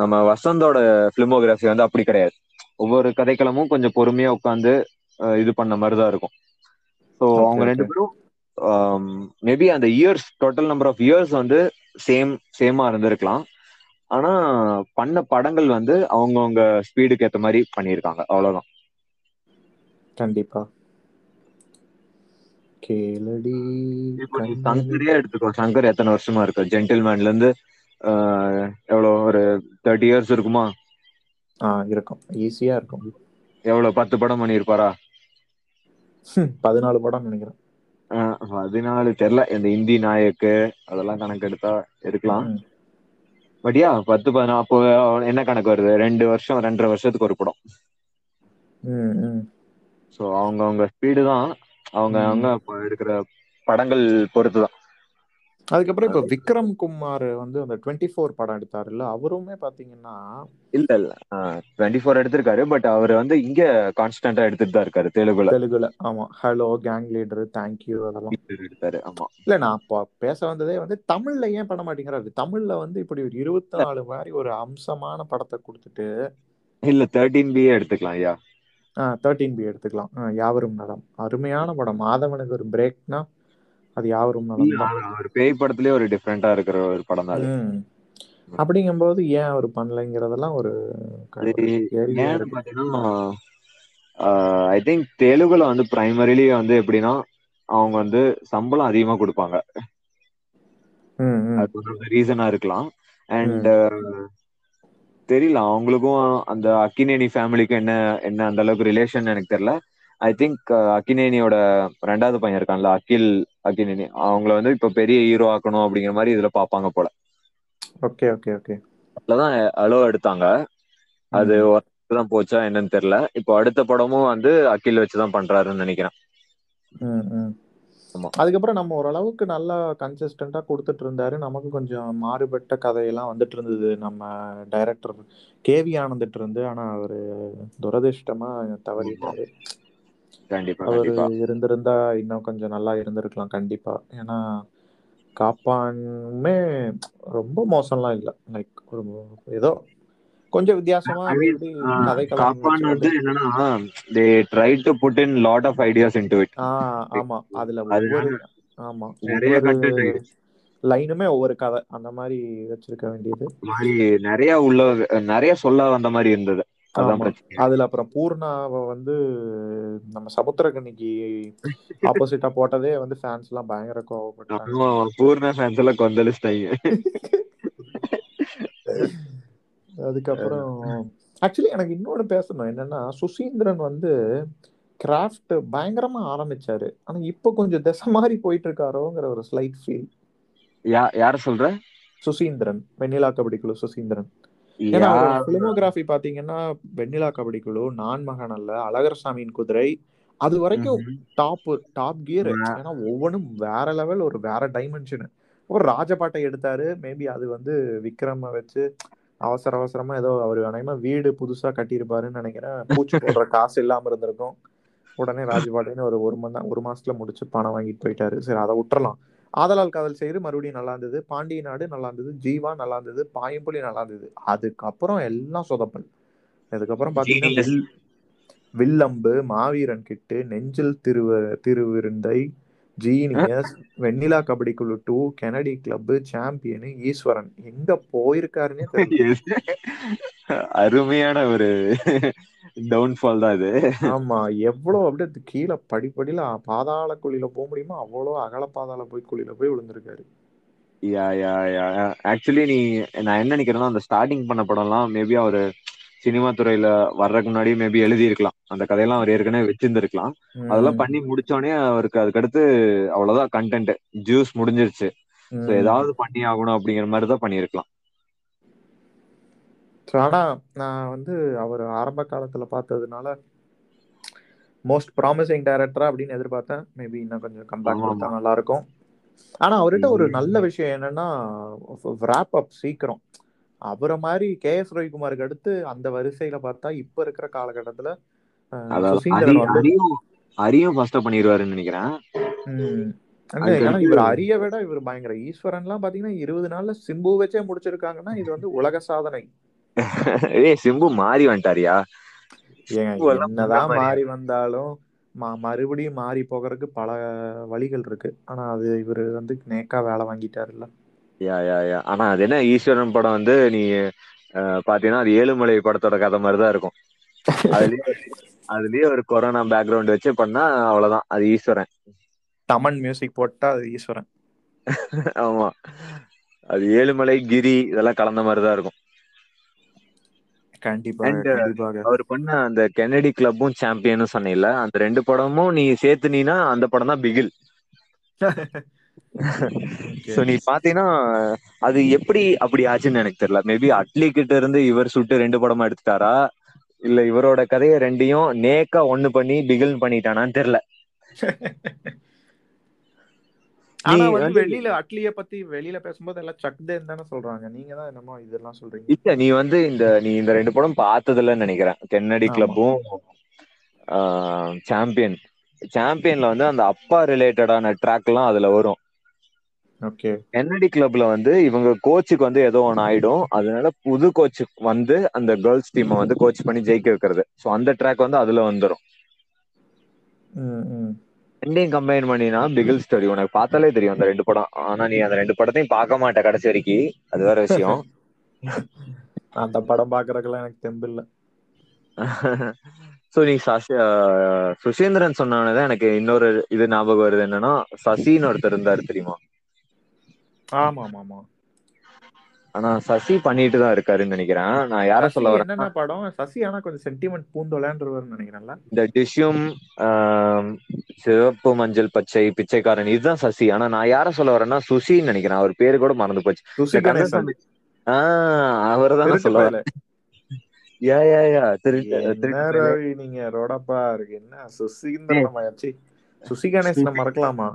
நம்ம வசந்தோட பிலிமோகிராஃபி வந்து அப்படி கிடையாது. ஒவ்வொரு கதைக்களமும் கொஞ்சம் பொறுமையா உட்காந்து இது பண்ண மாதிரி தான் இருக்கும். ஸோ அவங்க ரெண்டு. பேரும் மேபி அந்த years total number of years வந்து சேம் சேமா இருந்திருக்கலாம். ஆனா பண்ண படங்கள் வந்து அவங்கவுங்க ஸ்பீடுக்கு ஏத்த மாதிரி பண்ணியிருக்காங்க. அவ்வளவுதான். கண்டிப்பா. கேளடி. சங்கரே எடுத்துக்கோ. சங்கர் எத்தனை வருஷமா இருக்கு ஜென்டில்மேன்ல இருந்து ஆஹ் எவ்வளவு ஒரு தேர்ட்டி இயர்ஸ் இருக்குமா? ஆ இருக்கும். ஈஸியா இருக்கும். எவ்வளவு பத்து படம் பண்ணியிருப்பாரா? பதினாலு படம் நினைக்கிறேன். பதினாலு. தெரியல இந்த இந்தி நாயக்கு அதெல்லாம் கணக்கு எடுத்தா எடுக்கலாம் ம். பட் யா பத்து பதினா அப்போ என்ன கணக்கு வருது ரெண்டு வருஷம் ரெண்டரை வருஷத்துக்கு ஒரு படம். ஸோ அவங்க அவங்க ஸ்பீடு தான் அவங்க. அவங்க எடுக்கிற படங்கள் பொறுத்து தான் அதுக்கப்புறம் இப்ப விக்ரம் குமார் வந்து அந்த டுவெண்ட்டி ஃபோர் படம் எடுத்தாருல்ல அவருமே பாத்தீங்கன்னா இல்ல இல்ல. டுவெண்ட்டி ஃபோர் எடுத்திருக்காரு பட் அவர் வந்து இங்க கான்ஸ்டன்டா எடுத்துட்டு தான் இருக்காரு தெலுங்குல. தெலுங்குல. ஆமா. ஹலோ கேங் லீடர் தேங்க்யூ அதெல்லாம். எடுத்தாரு ஆமா. இல்ல நான் அப்போ பேச வந்ததே வந்து தமிழ்ல ஏன் பண்ண மாட்டேங்கிறாரு? தமிழ்ல வந்து இப்படி ஒரு இருபத்தி நாலு மாதிரி ஒரு அம்சமான படத்தை கொடுத்துட்டு இல்ல தேர்ட்டீன் பி எடுத்துக்கலாம் ஐயா தேர்ட்டீன் பி எடுத்துக்கலாம். யாவரும் நலம். அருமையான படம். மாதவனுக்கு ஒரு பிரேக்னா அது யாவரும் அவர் பேய் படத்துலயே ஒரு டிஃப்ரெண்டா இருக்கிற ஒரு படம் தான். அப்படிங்கும்போது ஏன் அவர் பண்ணலைங்கிறதெல்லாம் ஒரு ஒரு ஐ திங்க் தெலுங்குல வந்து பிரைமரிலி வந்து எப்படின்னா அவங்க வந்து சம்பளம் அதிகமா கொடுப்பாங்க. அது ஒரு ரீசனா இருக்கலாம். அண்ட் தெரியல அவங்களுக்கும் அந்த அக்கினேனி ஃபேமிலிக்கும் என்ன என்ன அந்த அளவுக்கு ரிலேஷன் எனக்கு தெரியல. ஐ திங்க் அக்கினேனியோட ரெண்டாவது பையன் இருக்கான்ல அகில் அக்கினேனி. அவங்கள வந்து இப்ப பெரிய ஹீரோ ஆக்கணும் அப்படிங்கிற மாதிரி இதுல பாப்பாங்க போல. Okay okay okay. அதுலதான் அலோ எடுத்தாங்க. அது தான் போச்சா என்னன்னு தெரியல. இப்போ அடுத்த படமும் வந்து அகில் வச்சுதான் பண்றாருன்னு நினைக்கிறேன். ம், ம். ஆமா. அதுக்கப்புறம் நம்ம ஓரளவுக்கு நல்லா கன்சிஸ்டண்டா கொடுத்துட்டு இருந்தாரு. நமக்கு கொஞ்சம் மாறுபட்ட கதையெல்லாம் வந்துட்டு இருந்தது நம்ம டைரக்டர் கேவி ஆனந்துட்டு இருந்து. ஆனா அவரு துரதிர்ஷ்டமா தவறிட்டாரு. அவரு இருந்திருந்தா இன்னும் கொஞ்சம் நல்லா இருந்திருக்கலாம் கண்டிப்பா. ஏன்னா காப்பானுமே ரொம்ப மோசம்லாம் இல்லை. லைக் ஒரு ஏதோ கொஞ்சம் வித்தியாசமா காப்பான் வந்து என்னன்னா they try to put in lot of ideas into it ஆமா. அதுல ஒவ்வொரு ஆமா. நிறைய கண்டென்ட் லைனுமே ஒவ்வொரு கதை. அந்த மாதிரி வச்சிருக்க வேண்டியது. மாதிரி நிறைய உள்ள நிறைய சொல்ல வந்த மாதிரி இருந்தது. அதுல அப்புறம் பூர்ணாவை வந்து நம்ம சமுத்திரகனிக்கு ஆப்போசிட்டா போட்டதே வந்து ஃபேன்ஸ் எல்லாம் பயங்கர கோவப்பட்டாங்க. பூர்ண ஃபேன்ஸ் எல்லாம் கொந்தளிச்சிட்டாங்க. அதுக்கப்புறம் ஆக்சுவலி எனக்கு இன்னொன்னு பேசணும். என்னன்னா சுசீந்திரன் வந்து கிராஃப்ட் பயங்கரமா ஆரம்பிச்சாரு. ஆனா இப்போ கொஞ்சம் திசை மாதிரி போயிட்டு இருக்காரோங்கிற ஒரு ஸ்லைட் ஃபீல் யா யார சொல்ற? சுசீந்திரன். வெண்ணிலா கபடி குழு சுசீந்திரன். ஏன்னா பிலிமோகிராஃபி பாத்தீங்கன்னா வெண்ணிலா கபடி குழு நான் மகன் அல்ல அழகர் சாமியின் குதிரை அது வரைக்கும். டாப் டாப் கியர் ஏன்னா ஒவ்வொன்றும் வேற லெவல் ஒரு வேற டைமென்ஷன் ஒரு ராஜபாட்டை எடுத்தாரு. மேபி அது வந்து விக்ரம வச்சு அவசர அவசரமா ஏதோ அவர் வேணாமா வீடு புதுசா கட்டியிருப்பாருன்னு நினைக்கிறேன். பூச்சி போடுற காசு இல்லாம இருந்திருக்கும். உடனே ராஜபாட்டைன்னு ஒரு ஒரு மணி ஒரு மாசத்துல முடிச்சு பணம் வாங்கிட்டு போயிட்டாரு. சரி அதை விட்டுறலாம். ஆதலால் காதல் செய்து மறுபடியும் நல்லா இருந்தது. பாண்டிய நாடு நல்லா இருந்தது. ஜீவா நல்லா இருந்தது. பாயம்புலி நல்லா இருந்தது. அதுக்கப்புறம் எல்லாம் சொதப்பல். அதுக்கப்புறம் வில் வில்லம்பு மாவீரன் கிட்டு நெஞ்சில் திருவ திருவிருந்தை genius Vennila Kabaddi Kuzhu two Kennedy club champion Eeswaran. எங்க போயிருக்காருன்னே தெரியல அருமையான ஒரு டவுன்ஃபால் தான் இது. ஆமா எவ்வளவு அப்படியே கீழே படிப்படியில பாதாள குழியில போக முடியுமோ அவ்வளோ அகல பாதாள போய் குழியில போய் விழுந்திருக்காரு. யா யா யா. ஆக்சுவலி நீ நான் என்ன நினைக்கிறேன்னா அந்த ஸ்டார்டிங் பண்ண படம்லாம் மேபி அவரு சினிமா துறையில வர்றதுக்கு முன்னாடி மேபி எழுதியிருக்கலாம். அந்த கதையெல்லாம் அவர் ஏற்கனவே வச்சிருந்திருக்கலாம். அதெல்லாம் பண்ணி முடிச்சோடனே அவருக்கு அதுக்கடுத்து அவ்வளவுதான் கண்டென்ட் ஜூஸ் முடிஞ்சிருச்சு. ஸோ. ஏதாவது பண்ணி ஆகணும் அப்படிங்கிற மாதிரி தான் பண்ணியிருக்கலாம். So, ஆனா நான் வந்து அவர் ஆரம்ப காலத்துல பார்த்ததுனால மோஸ்ட் ப்ராமிசிங் டைரக்டரா அப்படின்னு எதிர்பார்த்தேன். மேபி இன்னும் கொஞ்சம் கம்பேக் கொடுத்தா நல்லா இருக்கும் ஆனா அவர்கிட்ட ஒரு நல்ல விஷயம் என்னன்னா wrap அப் சீக்கிரம். அவரை மாதிரி கே எஸ் ரவிக்குமாருக்கு அடுத்து அந்த வரிசையில பார்த்தா இப்ப இருக்கிற காலகட்டத்துல அரியும் ஃபர்ஸ்டா பண்ணிடுவாருன்னு நினைக்கிறேன். இவர் அரிய விட இவர் பயங்கர. ஈஸ்வரன்லாம் பாத்தீங்கன்னா இருபது நாள்ல சிம்பு வச்சே முடிச்சிருக்காங்கன்னா இது வந்து உலக சாதனை. ஏய் சிம்பு மாறி வந்துட்டாரியா? ஏங்க எல்லாம் என்னதான் மாறி வந்தாலும் மறுபடியும் மாறி போகிறதுக்கு பல வழிகள் இருக்கு. ஆனா அது இவர் வந்து நேக்கா வேலை வாங்கிட்டாருல்ல. யா யா யா ஆனா அது என்ன? ஈஸ்வரன் படம் வந்து நீ பாத்தீங்கன்னா அது ஏழுமலை படத்தோட கதை மாதிரி தான் இருக்கும். அதுலயே அதுலயே ஒரு கொரோனா பேக்ரவுண்ட் வச்சு பண்ணா அவ்வளவுதான். அது ஈஸ்வரன். தமன் மியூசிக் போட்டா அது ஈஸ்வரன். ஆமா. அது ஏழுமலை கிரி இதெல்லாம் கலந்த மாதிரி தான் இருக்கும் கண்டிப்பாக அவர் பண்ண அந்த கெனடி கிளப்பும் சாம்பியனும் சொன்னீங்கல்ல அந்த ரெண்டு படமும் நீ சேர்த்துனீன்னா அந்த படம் தான் பிகில். சோ நீ பாத்தீங்கன்னா அது எப்படி அப்படி ஆச்சுன்னு எனக்கு தெரியல. மேபி அட்லி கிட்ட இருந்து இவர் சுட்டு ரெண்டு படமா எடுத்துட்டாரா? இல்ல இவரோட கதையை ரெண்டையும் நேக்கா ஒண்ணு பண்ணி பிகில் பண்ணிட்டானான்னு தெரியல. ஆனா வந்து வெளியில அட்லிய பத்தி வெளியில பேசும்போது எல்லாம் சக்தேன் தானே சொல்றாங்க. நீங்க தான் என்னமோ இதெல்லாம் சொல்றீங்க. இல்ல நீ வந்து இந்த நீ இந்த ரெண்டு படம் பார்த்ததில்லன்னு நினைக்கிறேன். Kennedy கிளப்பும் champion. சாம்பியன்ல வந்து அந்த அப்பா ரிலேட்டடான ட்ராக் எல்லாம் அதுல வரும். ஓகே. கென்னடி கிளப்ல வந்து இவங்க கோச்சுக்கு வந்து ஏதோ ஒன்று ஆயிடும். அதனால புது கோச் வந்து அந்த கேர்ள்ஸ் டீமை வந்து கோச் பண்ணி ஜெயிக்க வைக்கிறது. ஸோ அந்த ட்ராக் வந்து அதுல வந்துடும் ரெண்டையும் கம்பைன் பண்ணினா பிகில் ஸ்டோரி உனக்கு பார்த்தாலே தெரியும் அந்த ரெண்டு படம். ஆனா நீ அந்த ரெண்டு படத்தையும் பார்க்க மாட்ட கடைசி வரைக்கும். அது வேற விஷயம். அந்த படம் பாக்குறதுக்கெல்லாம் எனக்கு தெம்பு இல்ல. ஸோ நீ சசி சுசீந்திரன் சொன்னதான் எனக்கு இன்னொரு இது ஞாபகம் வருது. என்னன்னா சசின்னு ஒருத்தர் இருந்தாரு தெரியுமா? ஆமா ஆமா ஆமா ஆனா சசி பண்ணிட்டு தான் இருக்காருன்னு நினைக்கிறேன். நான் யார சொல்ல வரேன்னா என்னென்ன படம்? சசி ஆனா கொஞ்சம் சென்டிமெண்ட் பூந்தொலைன்றவர்னு நினைக்கிறேன்ல. இந்த டிஷ்யூம் சிவப்பு மஞ்சள் பச்சை பிச்சைக்காரன் இதுதான் சசி. ஆனா நான் யார சொல்ல வரேன்னா சுசின்னு நினைக்கிறேன். அவர் பேரு கூட மறந்து போச்சு. ஆஹ் அவர் தான் சொல்ல வரேன். யா யா யா என்ன. ரவி நீங்க ரோடப்பா இருக்கு. என்ன ஆச்சு சுசி கணேசனை மறக்கலாமா?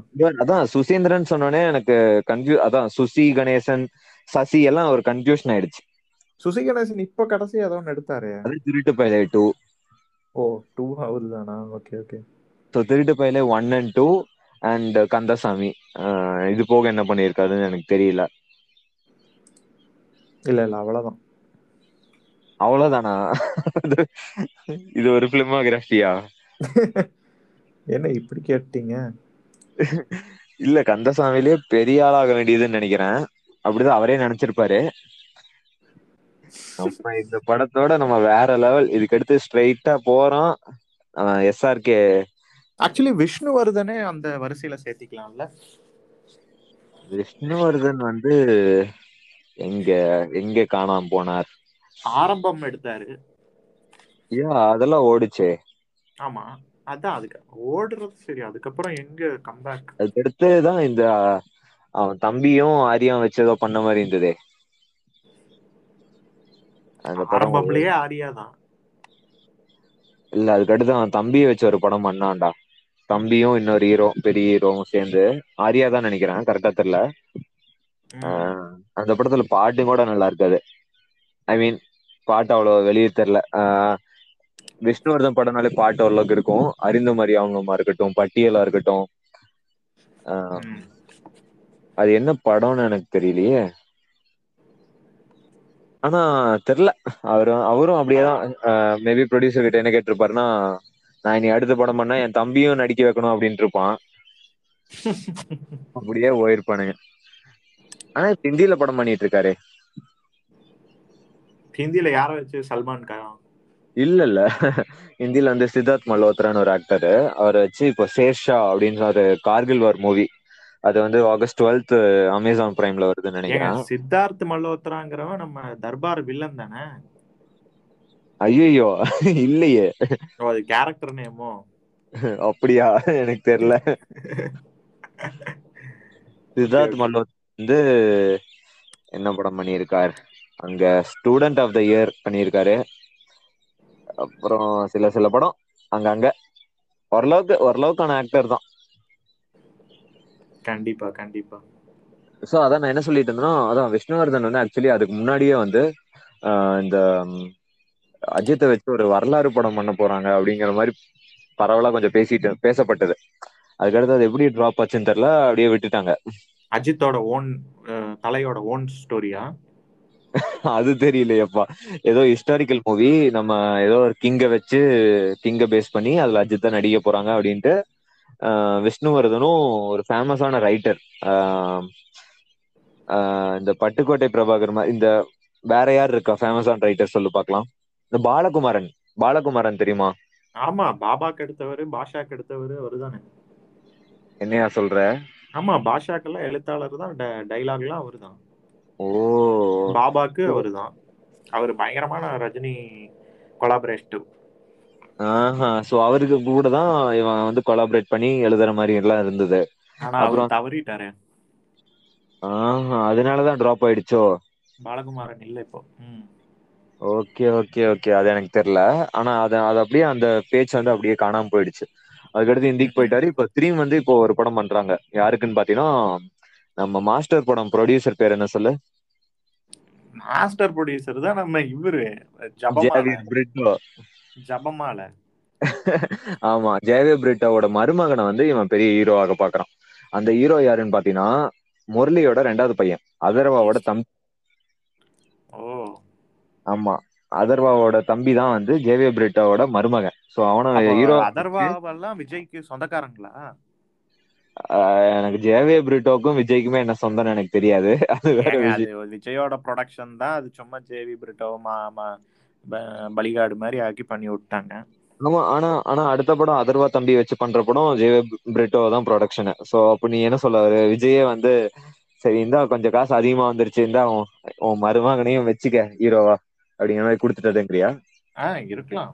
அதான் சுசீந்திரன் சொன்னோடனே எனக்கு கன்ஃபியூ அதான் சுசி கணேசன் சசி எல்லாம் ஒரு கன்ஃபியூஷன் ஆயிடுச்சு. சுசி கணேசன் இப்ப கடைசி ஏதோ ஒன்று எடுத்தாரு. அது திருட்டு பயலே டூ ஓ டூ அவரு தானா okay okay so Thiruttu Payale one and two and Kandasamy. இது போக என்ன பண்ணியிருக்காருன்னு எனக்கு தெரியல. இல்ல இல்ல அவ்வளவுதான். அவ்வளவுதானா? இது- இது ஒரு பிலிமோகிராஃபியா என்ன இப்படி கேட்டீங்க? இல்ல கந்தசாமிலேயே பெரிய ஆளாக வேண்டியதுன்னு நினைக்கிறேன். அப்படிதான் அவரே நினைச்சிருப்பாரு. நம்ம இந்த படத்தோட நம்ம வேற லெவல் இதுக்கு அடுத்து ஸ்ட்ரைட்டா போறோம். எஸ்ஆர்கே ஆக்சுவலி விஷ்ணுவர்தனே அந்த வரிசையில சேர்த்திக்கலாம்ல. விஷ்ணுவர்தன் வந்து எங்க எங்க காணாம போனார்? ஆரம்பம் எடுத்தாரு. ஐயா அதெல்லாம் ஓடுச்சே. ஆமா. அதான் அதுக்கு ஓடுறது சரி. அதுக்கப்புறம் எங்க கம்பேக் அதுக்கடுத்து தான் இந்த அவன் தம்பியும் ஆரியம் வச்சு ஏதோ பண்ண மாதிரி இருந்ததே. அந்த ஆரம்பம்லயே ஆரியா தான் இல்ல அதுக்கடுத்து அவன் தம்பிய வச்சு ஒரு படம் பண்ணான்டா. தம்பியும் இன்னொரு ஹீரோ பெரிய ஹீரோவும் சேர்ந்து. ஆரியா தான் நினைக்கிறேன் கரெக்டா தெரியல. அந்த படத்துல பாட்டு கூட நல்லா இருக்காது. ஐ மீன் பாட்டு அவ்வளவு வெளியே தெரியல. ஆஹ் விஷ்ணுவர்தன் படம்னாலே பாட்டு ஓரளவுக்கு இருக்கும். அறிந்த மாதிரி அவங்கமா இருக்கட்டும் பட்டியலா இருக்கட்டும். அது என்ன படம்னு எனக்கு தெரியலையே. ஆனா தெரியல அவரு அவரும் அப்படியேதான். மேபி ப்ரொடியூசர் கிட்ட என்ன கேட்டிருப்பாருன்னா நான் இனி அடுத்த படம் பண்ணா என் தம்பியும் நடிக்க வைக்கணும் அப்படின்ட்டு இருப்பான் அப்படியே போயிருப்பானுங்க ஆனா இப்ப ஹிந்தில படம் பண்ணிட்டு இருக்காரு. ஹிந்தில யார வச்சு சல்மான் கான் இல்ல இல்ல ஹிந்தில வந்து சித்தார்த் மல்ஹோத்ரான்னு ஒரு ஆக்டர் அவரை வச்சு இப்போ ஷேர்ஷா அப்படின்னு ஒரு கார்கில் வார் மூவி அது வந்து ஆகஸ்ட் டுவெல்த் அமேசான் பிரைம்ல வருதுன்னு நினைக்கிறேன். சித்தார்த் மல்ஹோத்ராங்கிறவன் நம்ம தர்பார் வில்லன் தானே? ஐயோ இல்லையே. அது கேரக்டர் நேமோ? அப்படியா? எனக்கு தெரியல. சித்தார்த். மல்ஹோத்ரா வந்து என்ன படம் பண்ணியிருக்கார்? அங்க ஸ்டூடெண்ட் ஆஃப் த இயர் பண்ணியிருக்காரு. அப்புறம் சில சில படம் அங்க அங்க ஓரளவுக்கு ஓரளவுக்கான ஆக்டர் தான். கண்டிப்பா கண்டிப்பா. ஸோ அதான் நான் என்ன சொல்லிட்டு இருந்தேன்னா அதான் விஷ்ணுவர்தன் வந்து ஆக்சுவலி அதுக்கு முன்னாடியே வந்து இந்த அஜித்தை வச்சு ஒரு வரலாறு படம் பண்ண போறாங்க அப்படிங்கிற மாதிரி பரவலா கொஞ்சம் பேசிட்டு பேசப்பட்டது. அதுக்கடுத்து அது எப்படி ட்ராப் ஆச்சுன்னு தெரியல அப்படியே விட்டுட்டாங்க. அஜித்தோட ஓன் தலையோட ஓன் ஸ்டோரியா அது தெரியலையப்பா. ஏதோ ஹிஸ்டாரிக்கல் மூவி நம்ம ஏதோ ஒரு கிங்க வச்சு கிங்க பேஸ் பண்ணி அதுல அஜித் தான் நடிக்க போறாங்க அப்படின்ட்டு விஷ்ணுவர்தனும் ஒரு ஃபேமஸான ரைட்டர் இந்த பட்டுக்கோட்டை பிரபாகர் இந்த வேற யார் இருக்கா ஃபேமஸான ரைட்டர் சொல்லு பார்க்கலாம் இந்த பாலகுமாரன் பாலகுமாரன் தெரியுமா? ஆமா பாபாக்கு எடுத்தவர் பாஷாக்கு எடுத்தவர் அவருதானே. என்னையா சொல்ற? ஆமா பாஷாக்கெல்லாம் எழுத்தாளர் தான் டைலாக்லாம் அவரு தான் பாபாக்கு அவரு தான் அவர் பயங்கரமான ரஜினி கொலாபரேட்டிவ் ஆஹா சோ அவருக்கு கூட தான் இவன் வந்து கொலாபரேட் பண்ணி எழுதுற மாதிரி எல்லாம் இருந்தது. அப்புறம் தவறிட்டாரு. ஆஹா அதனாலதான் டிராப் ஆயிடுச்சோ? பாலகுமாரன் இல்ல இப்போ. Okay okay okay. அது எனக்கு தெரியல. ஆனா அது அது அப்படியே அந்த பேச்சு வந்து அப்படியே காணாம போயிடுச்சு. அதுக்கடுத்து ஹிந்திக்கு ம். போயிட்டாரு. இப்போ த்ரீம் வந்து இப்போ ஒரு படம் பண்றாங்க. யாருக்குன்னு பாத்தீங்கன்னா நம்ம மாஸ்டர் படம் ப்ரொடியூசர் பேர் என்ன சொல்லு? மாஸ்டர் ப்ரொடியூசர் தான் நம்ம இவரு. பிரிட்டோ. ஜபமால. ஆமா ஜேவியர் பிரிட்டோவோட மருமகனை வந்து இவன் பெரிய ஹீரோவாக பாக்குறான் அந்த ஹீரோ யாருன்னு பாத்தீங்கன்னா முரளியோட ரெண்டாவது பையன் அதர்வாவோட தம்பி ஓ. ஆமா அதர்வாவோட தம்பி தான் வந்து ஜேவியர் பிரிட்டோவோட மருமகன். சோ அவன ஹீரோ அதர்வாவெல்லாம் விஜய்க்கு சொந்தக்காரங்களா? எனக்கு ஜேவியர் பிரிட்டோக்கும் விஜய்க்குமே என்ன சொந்தம்னு எனக்கு தெரியாது. அது வேற விஜயோட ப்ரொடக்ஷன் தான். அது சும்மா ஜேவி பிரிட்டோ மா மா- ப- பலிகாடு மாதிரி ஆக்கி பண்ணி விட்டாங்க. ஆமா ஆனா ஆனா அடுத்த படம் அதர்வா தம்பி வச்சு பண்ற படம் ஜேவியர் பிரிட்டோ தான் ப்ரொடக்ஷன் சோ அப்ப நீ என்ன சொல்ல வர? விஜயே வந்து சரி இந்தா கொஞ்சம் காசு அதிகமா வந்துருச்சு இந்தா உன் மருமகனையும் வச்சுக்க ஹீரோவா அப்படிங்கிற மாதிரி கொடுத்துட்டதுங்கிறியா? ஆ இருக்கலாம்.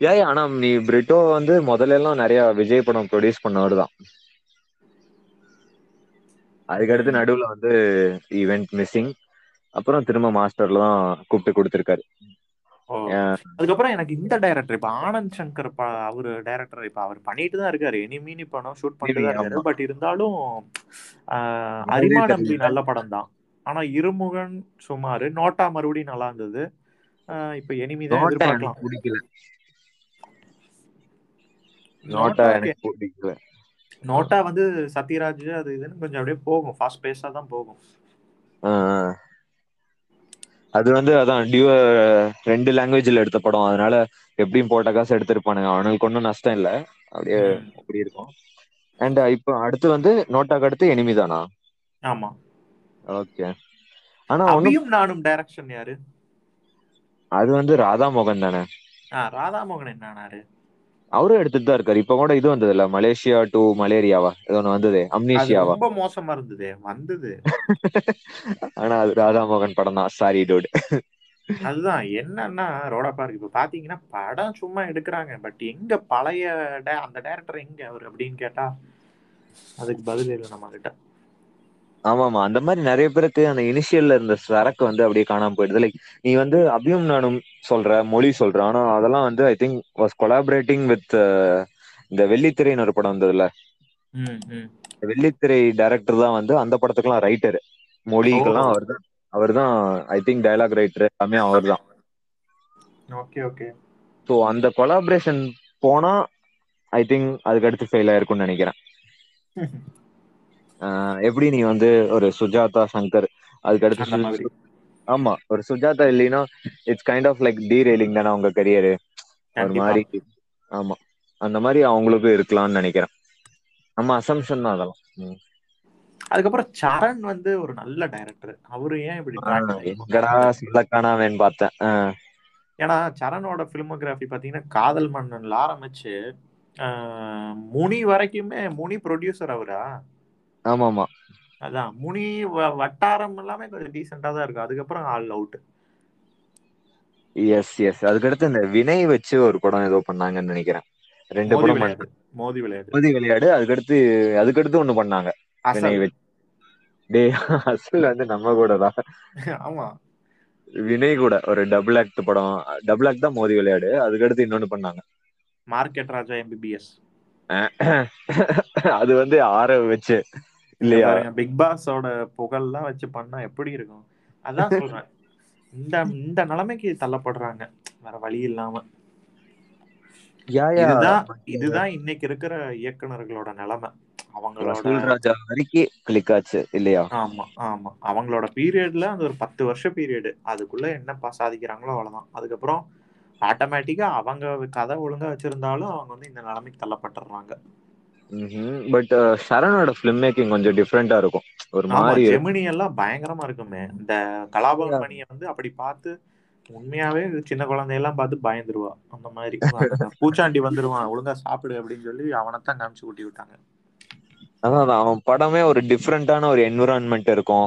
ஏன் ஆனா நீ பிரிட்டோ வந்து முதல்ல எல்லாம் நிறைய விஜய் படம் ப்ரொடியூஸ் பண்ணவர் தான். அதுக்கடுத்து. நடுவுல வந்து ஈவெண்ட் மிஸ்ஸிங் அப்புறம் திரும்ப மாஸ்டர்ல தான் கூப்பிட்டு கொடுத்துருக்காரு. அதுக்கப்புறம் எனக்கு இந்த டைரக்டர் இப்ப ஆனந்த் சங்கர் அவரு டைரக்டர் இப்ப அவர் பண்ணிட்டு தான் இருக்காரு. எனிமீனி படம் ஷூட் பண்ணிட்டு தான் ஆமா. இருக்காரு பட் இருந்தாலும் அரிமா. நம்பி நல்ல படம் தான். ஆனா இருமுகன் சுமாரு நோட்டா மறுபடியும் நல்லா இருந்தது. இப்ப எனிமி தான் பிடிக்கல. நோட்டா எனக்கு பிடிக்கல. நோட்டா வந்து சத்யராஜ் அது இதுன்னு கொஞ்சம் அப்படியே போகும். ஃபாஸ்ட் பேஸா தான் போகும். அது வந்து அதான் டியூ ரெண்டு லாங்குவேஜ்ல எடுத்த படம். அதனால எப்படியும் போட்ட காசு எடுத்திருப்பானுங்க. அவனுக்கு ஒன்றும் நஷ்டம் இல்ல. அப்படியே. அப்படி இருக்கும். அண்ட் இப்போ அடுத்து வந்து நோட்டாக்கு அடுத்து எனிமி தானா? ஆமா. ஓகே ஆனா அபியும் நானும் டைரக்ஷன் யாரு? அது வந்து ராதா மோகன் தானே? ஆ ராதாமோகன் என்னானாரு அவரும் எடுத்துட்டு தான் இருக்காரு. இப்ப கூட இது வந்ததுல மலேசியா டு மலேரியாவா? ஏதோ ஒண்ணு வந்ததே. அம்னீஷியாவா ரொம்ப மோசமா இருந்தது. வந்தது. ஆனா அது ராதா மோகன் படம் தான். சாரி டூட் அதுதான். என்னன்னா ரோடா பார்க் இப்ப பாத்தீங்கன்னா படம் சும்மா எடுக்கிறாங்க. பட் எங்க பழைய அந்த டைரக்டர் எங்க அவர் அப்படின்னு கேட்டா அதுக்கு பதில் இல்லை நம்ம கிட்ட. ஆமாமா. அந்த மாரி நெறைய பேருக்கு அந்த இனிஷியல்ல இருந்த சரக்கு வந்து அப்டியே காணாம போயிடுது. லைக் நீ வந்து அபியும் நானும் சொல்ற மொழி சொல்ற. ஆனா அதெல்லா வந்து I think was collaborating with இந்த வெள்ளித்திரைன்னு ஒரு படம் வந்ததுல. வெள்ளித்திரை டைரக்டர் தா வந்து அந்த படத்துக்கெல்லா ரைட்டரு மொழிக்கெல்லா ஓஹோ அவர் தா அவர் தா ஐ திங்க் டைலாக் ரைட்டரு எல்லாமே அவர் தா ஓகே ஓகே. சோ அந்த கொலாப்ரேஷன் போனா ஐ திங்க் அதுக்கடுத்து ஃபெயில் ஆயிருக்குன்னு நெனைக்கிறே எப்டி நீ வந்து ஒரு சுஜாதா சங்கர் அதுக்கடுத்து மாதிரி. ஆமா ஒரு சுஜாதா இல்லைன்னா it's kind of like derailing தான அவங்க கரியரு ஒரு மாரி ஆமா அந்த மாரி அவங்களுக்கு இருக்கலான்னு நெனைக்கிறே நம்ம அசம்ஷன் தா அதெல்லா ம். அதுக்கப்புறோ சரண் வந்து ஒரு நல்ல டைரக்டர் அவரு ஏ ஆ எங்கடா சொல்லக்கானாவேன்னு பாத்தே ஆ. ஏன்னா சரணோட பிலிமோகிராபி பாத்தீங்கன்னா காதல் மன்னன்ல ஆரம்பிச்சு முனி வரைக்குமே முனி ப்ரொடியூசர் அவரா? ஆமா ஆமா அதா முனி வட்டாரம் எல்லாமே கொஞ்சோ டீசெண்டா தா இருக்கு அதுக்கப்புறோ ஆல் அவுட் எஸ் எஸ் அதுக்கடுத்து இந்த வினய் வச்சு ஒரு படோ ஏதோ பண்ணாங்கன்னு நெனைக்கிறே ரெண்டு மோதி படம் மோதி விளையாடு மோதி விளையாடு. அதுக்கடுத்து அதுக்கடுத்து ஒண்ணு பண்ணாங்க. அசல். வினய் வச் டேய் அசல் வந்து நம்ம கூட தா ஆமா. வினய் கூட. ஒரு டபுள் ஆக்ட் படோ டபுள் ஆக்ட் தா மோதி விளையாடு. அதுக்கடுத்து இன்னொன்னு பண்ணாங்க. Market Raja M B B S அது வந்து ஆரவ் வச்சு. இல்லையா? பிக் பாஸோட புகழ்ல்லா வச்சு பண்ணா எப்டி இருக்கு அதா சொல்றே இந்த இந்த நெலைமைக்கு தள்ளப்படுறாங்க. வேற வழி இல்லாம. யா யா. இதுதா பட் இதுதா இன்னைக்கு இருக்கிற இயக்குனர்களோட நெலம. அவங்களோட வசூல் ராஜா வரைக்கி கிளிக்காச்சு இல்லையா? ஆமா ஆமா. அவங்களோட பீரியட்ல அந்த ஒரு பத்து வருஷ பீரியடு அதுக்குள்ள என்ன சாதிக்கிறாங்களோ அவ்வளவுதா அதுக்கப்புறோ ஆட்டோமேட்டிக்கா அவங்க கத ஒழுங்கா வச்சிருந்தாலு அவங்க வந்து இந்த நெலைமைக்கு தள்ளப்பட்டுறாங்க பட் சரணோட ஃபிலிம் மேக்கிங் கொஞ்சோ டிஃப்ரெண்டா இருக்கு ஒரு இருக்கும் ஜெமினி எல்லா பயங்கரமா இருக்குமே. இந்த கலாபவன் மணிய வந்து அப்படி பாத்து உண்மையாவே சின்ன கொழந்தை எல்லா பாத்து பயந்துருவா. அந்த மாரி பூச்சாண்டி வந்துருவா ஒழுங்கா சாப்பிடு அப்டின்னு சொல்லி அவனத்தா காமிச்சு ஊட்டி விட்டாங்க. அதா அதா அவ படமே ஒரு டிஃப்ரெண்டான ஒரு என்விரான்மெண்ட் இருக்கு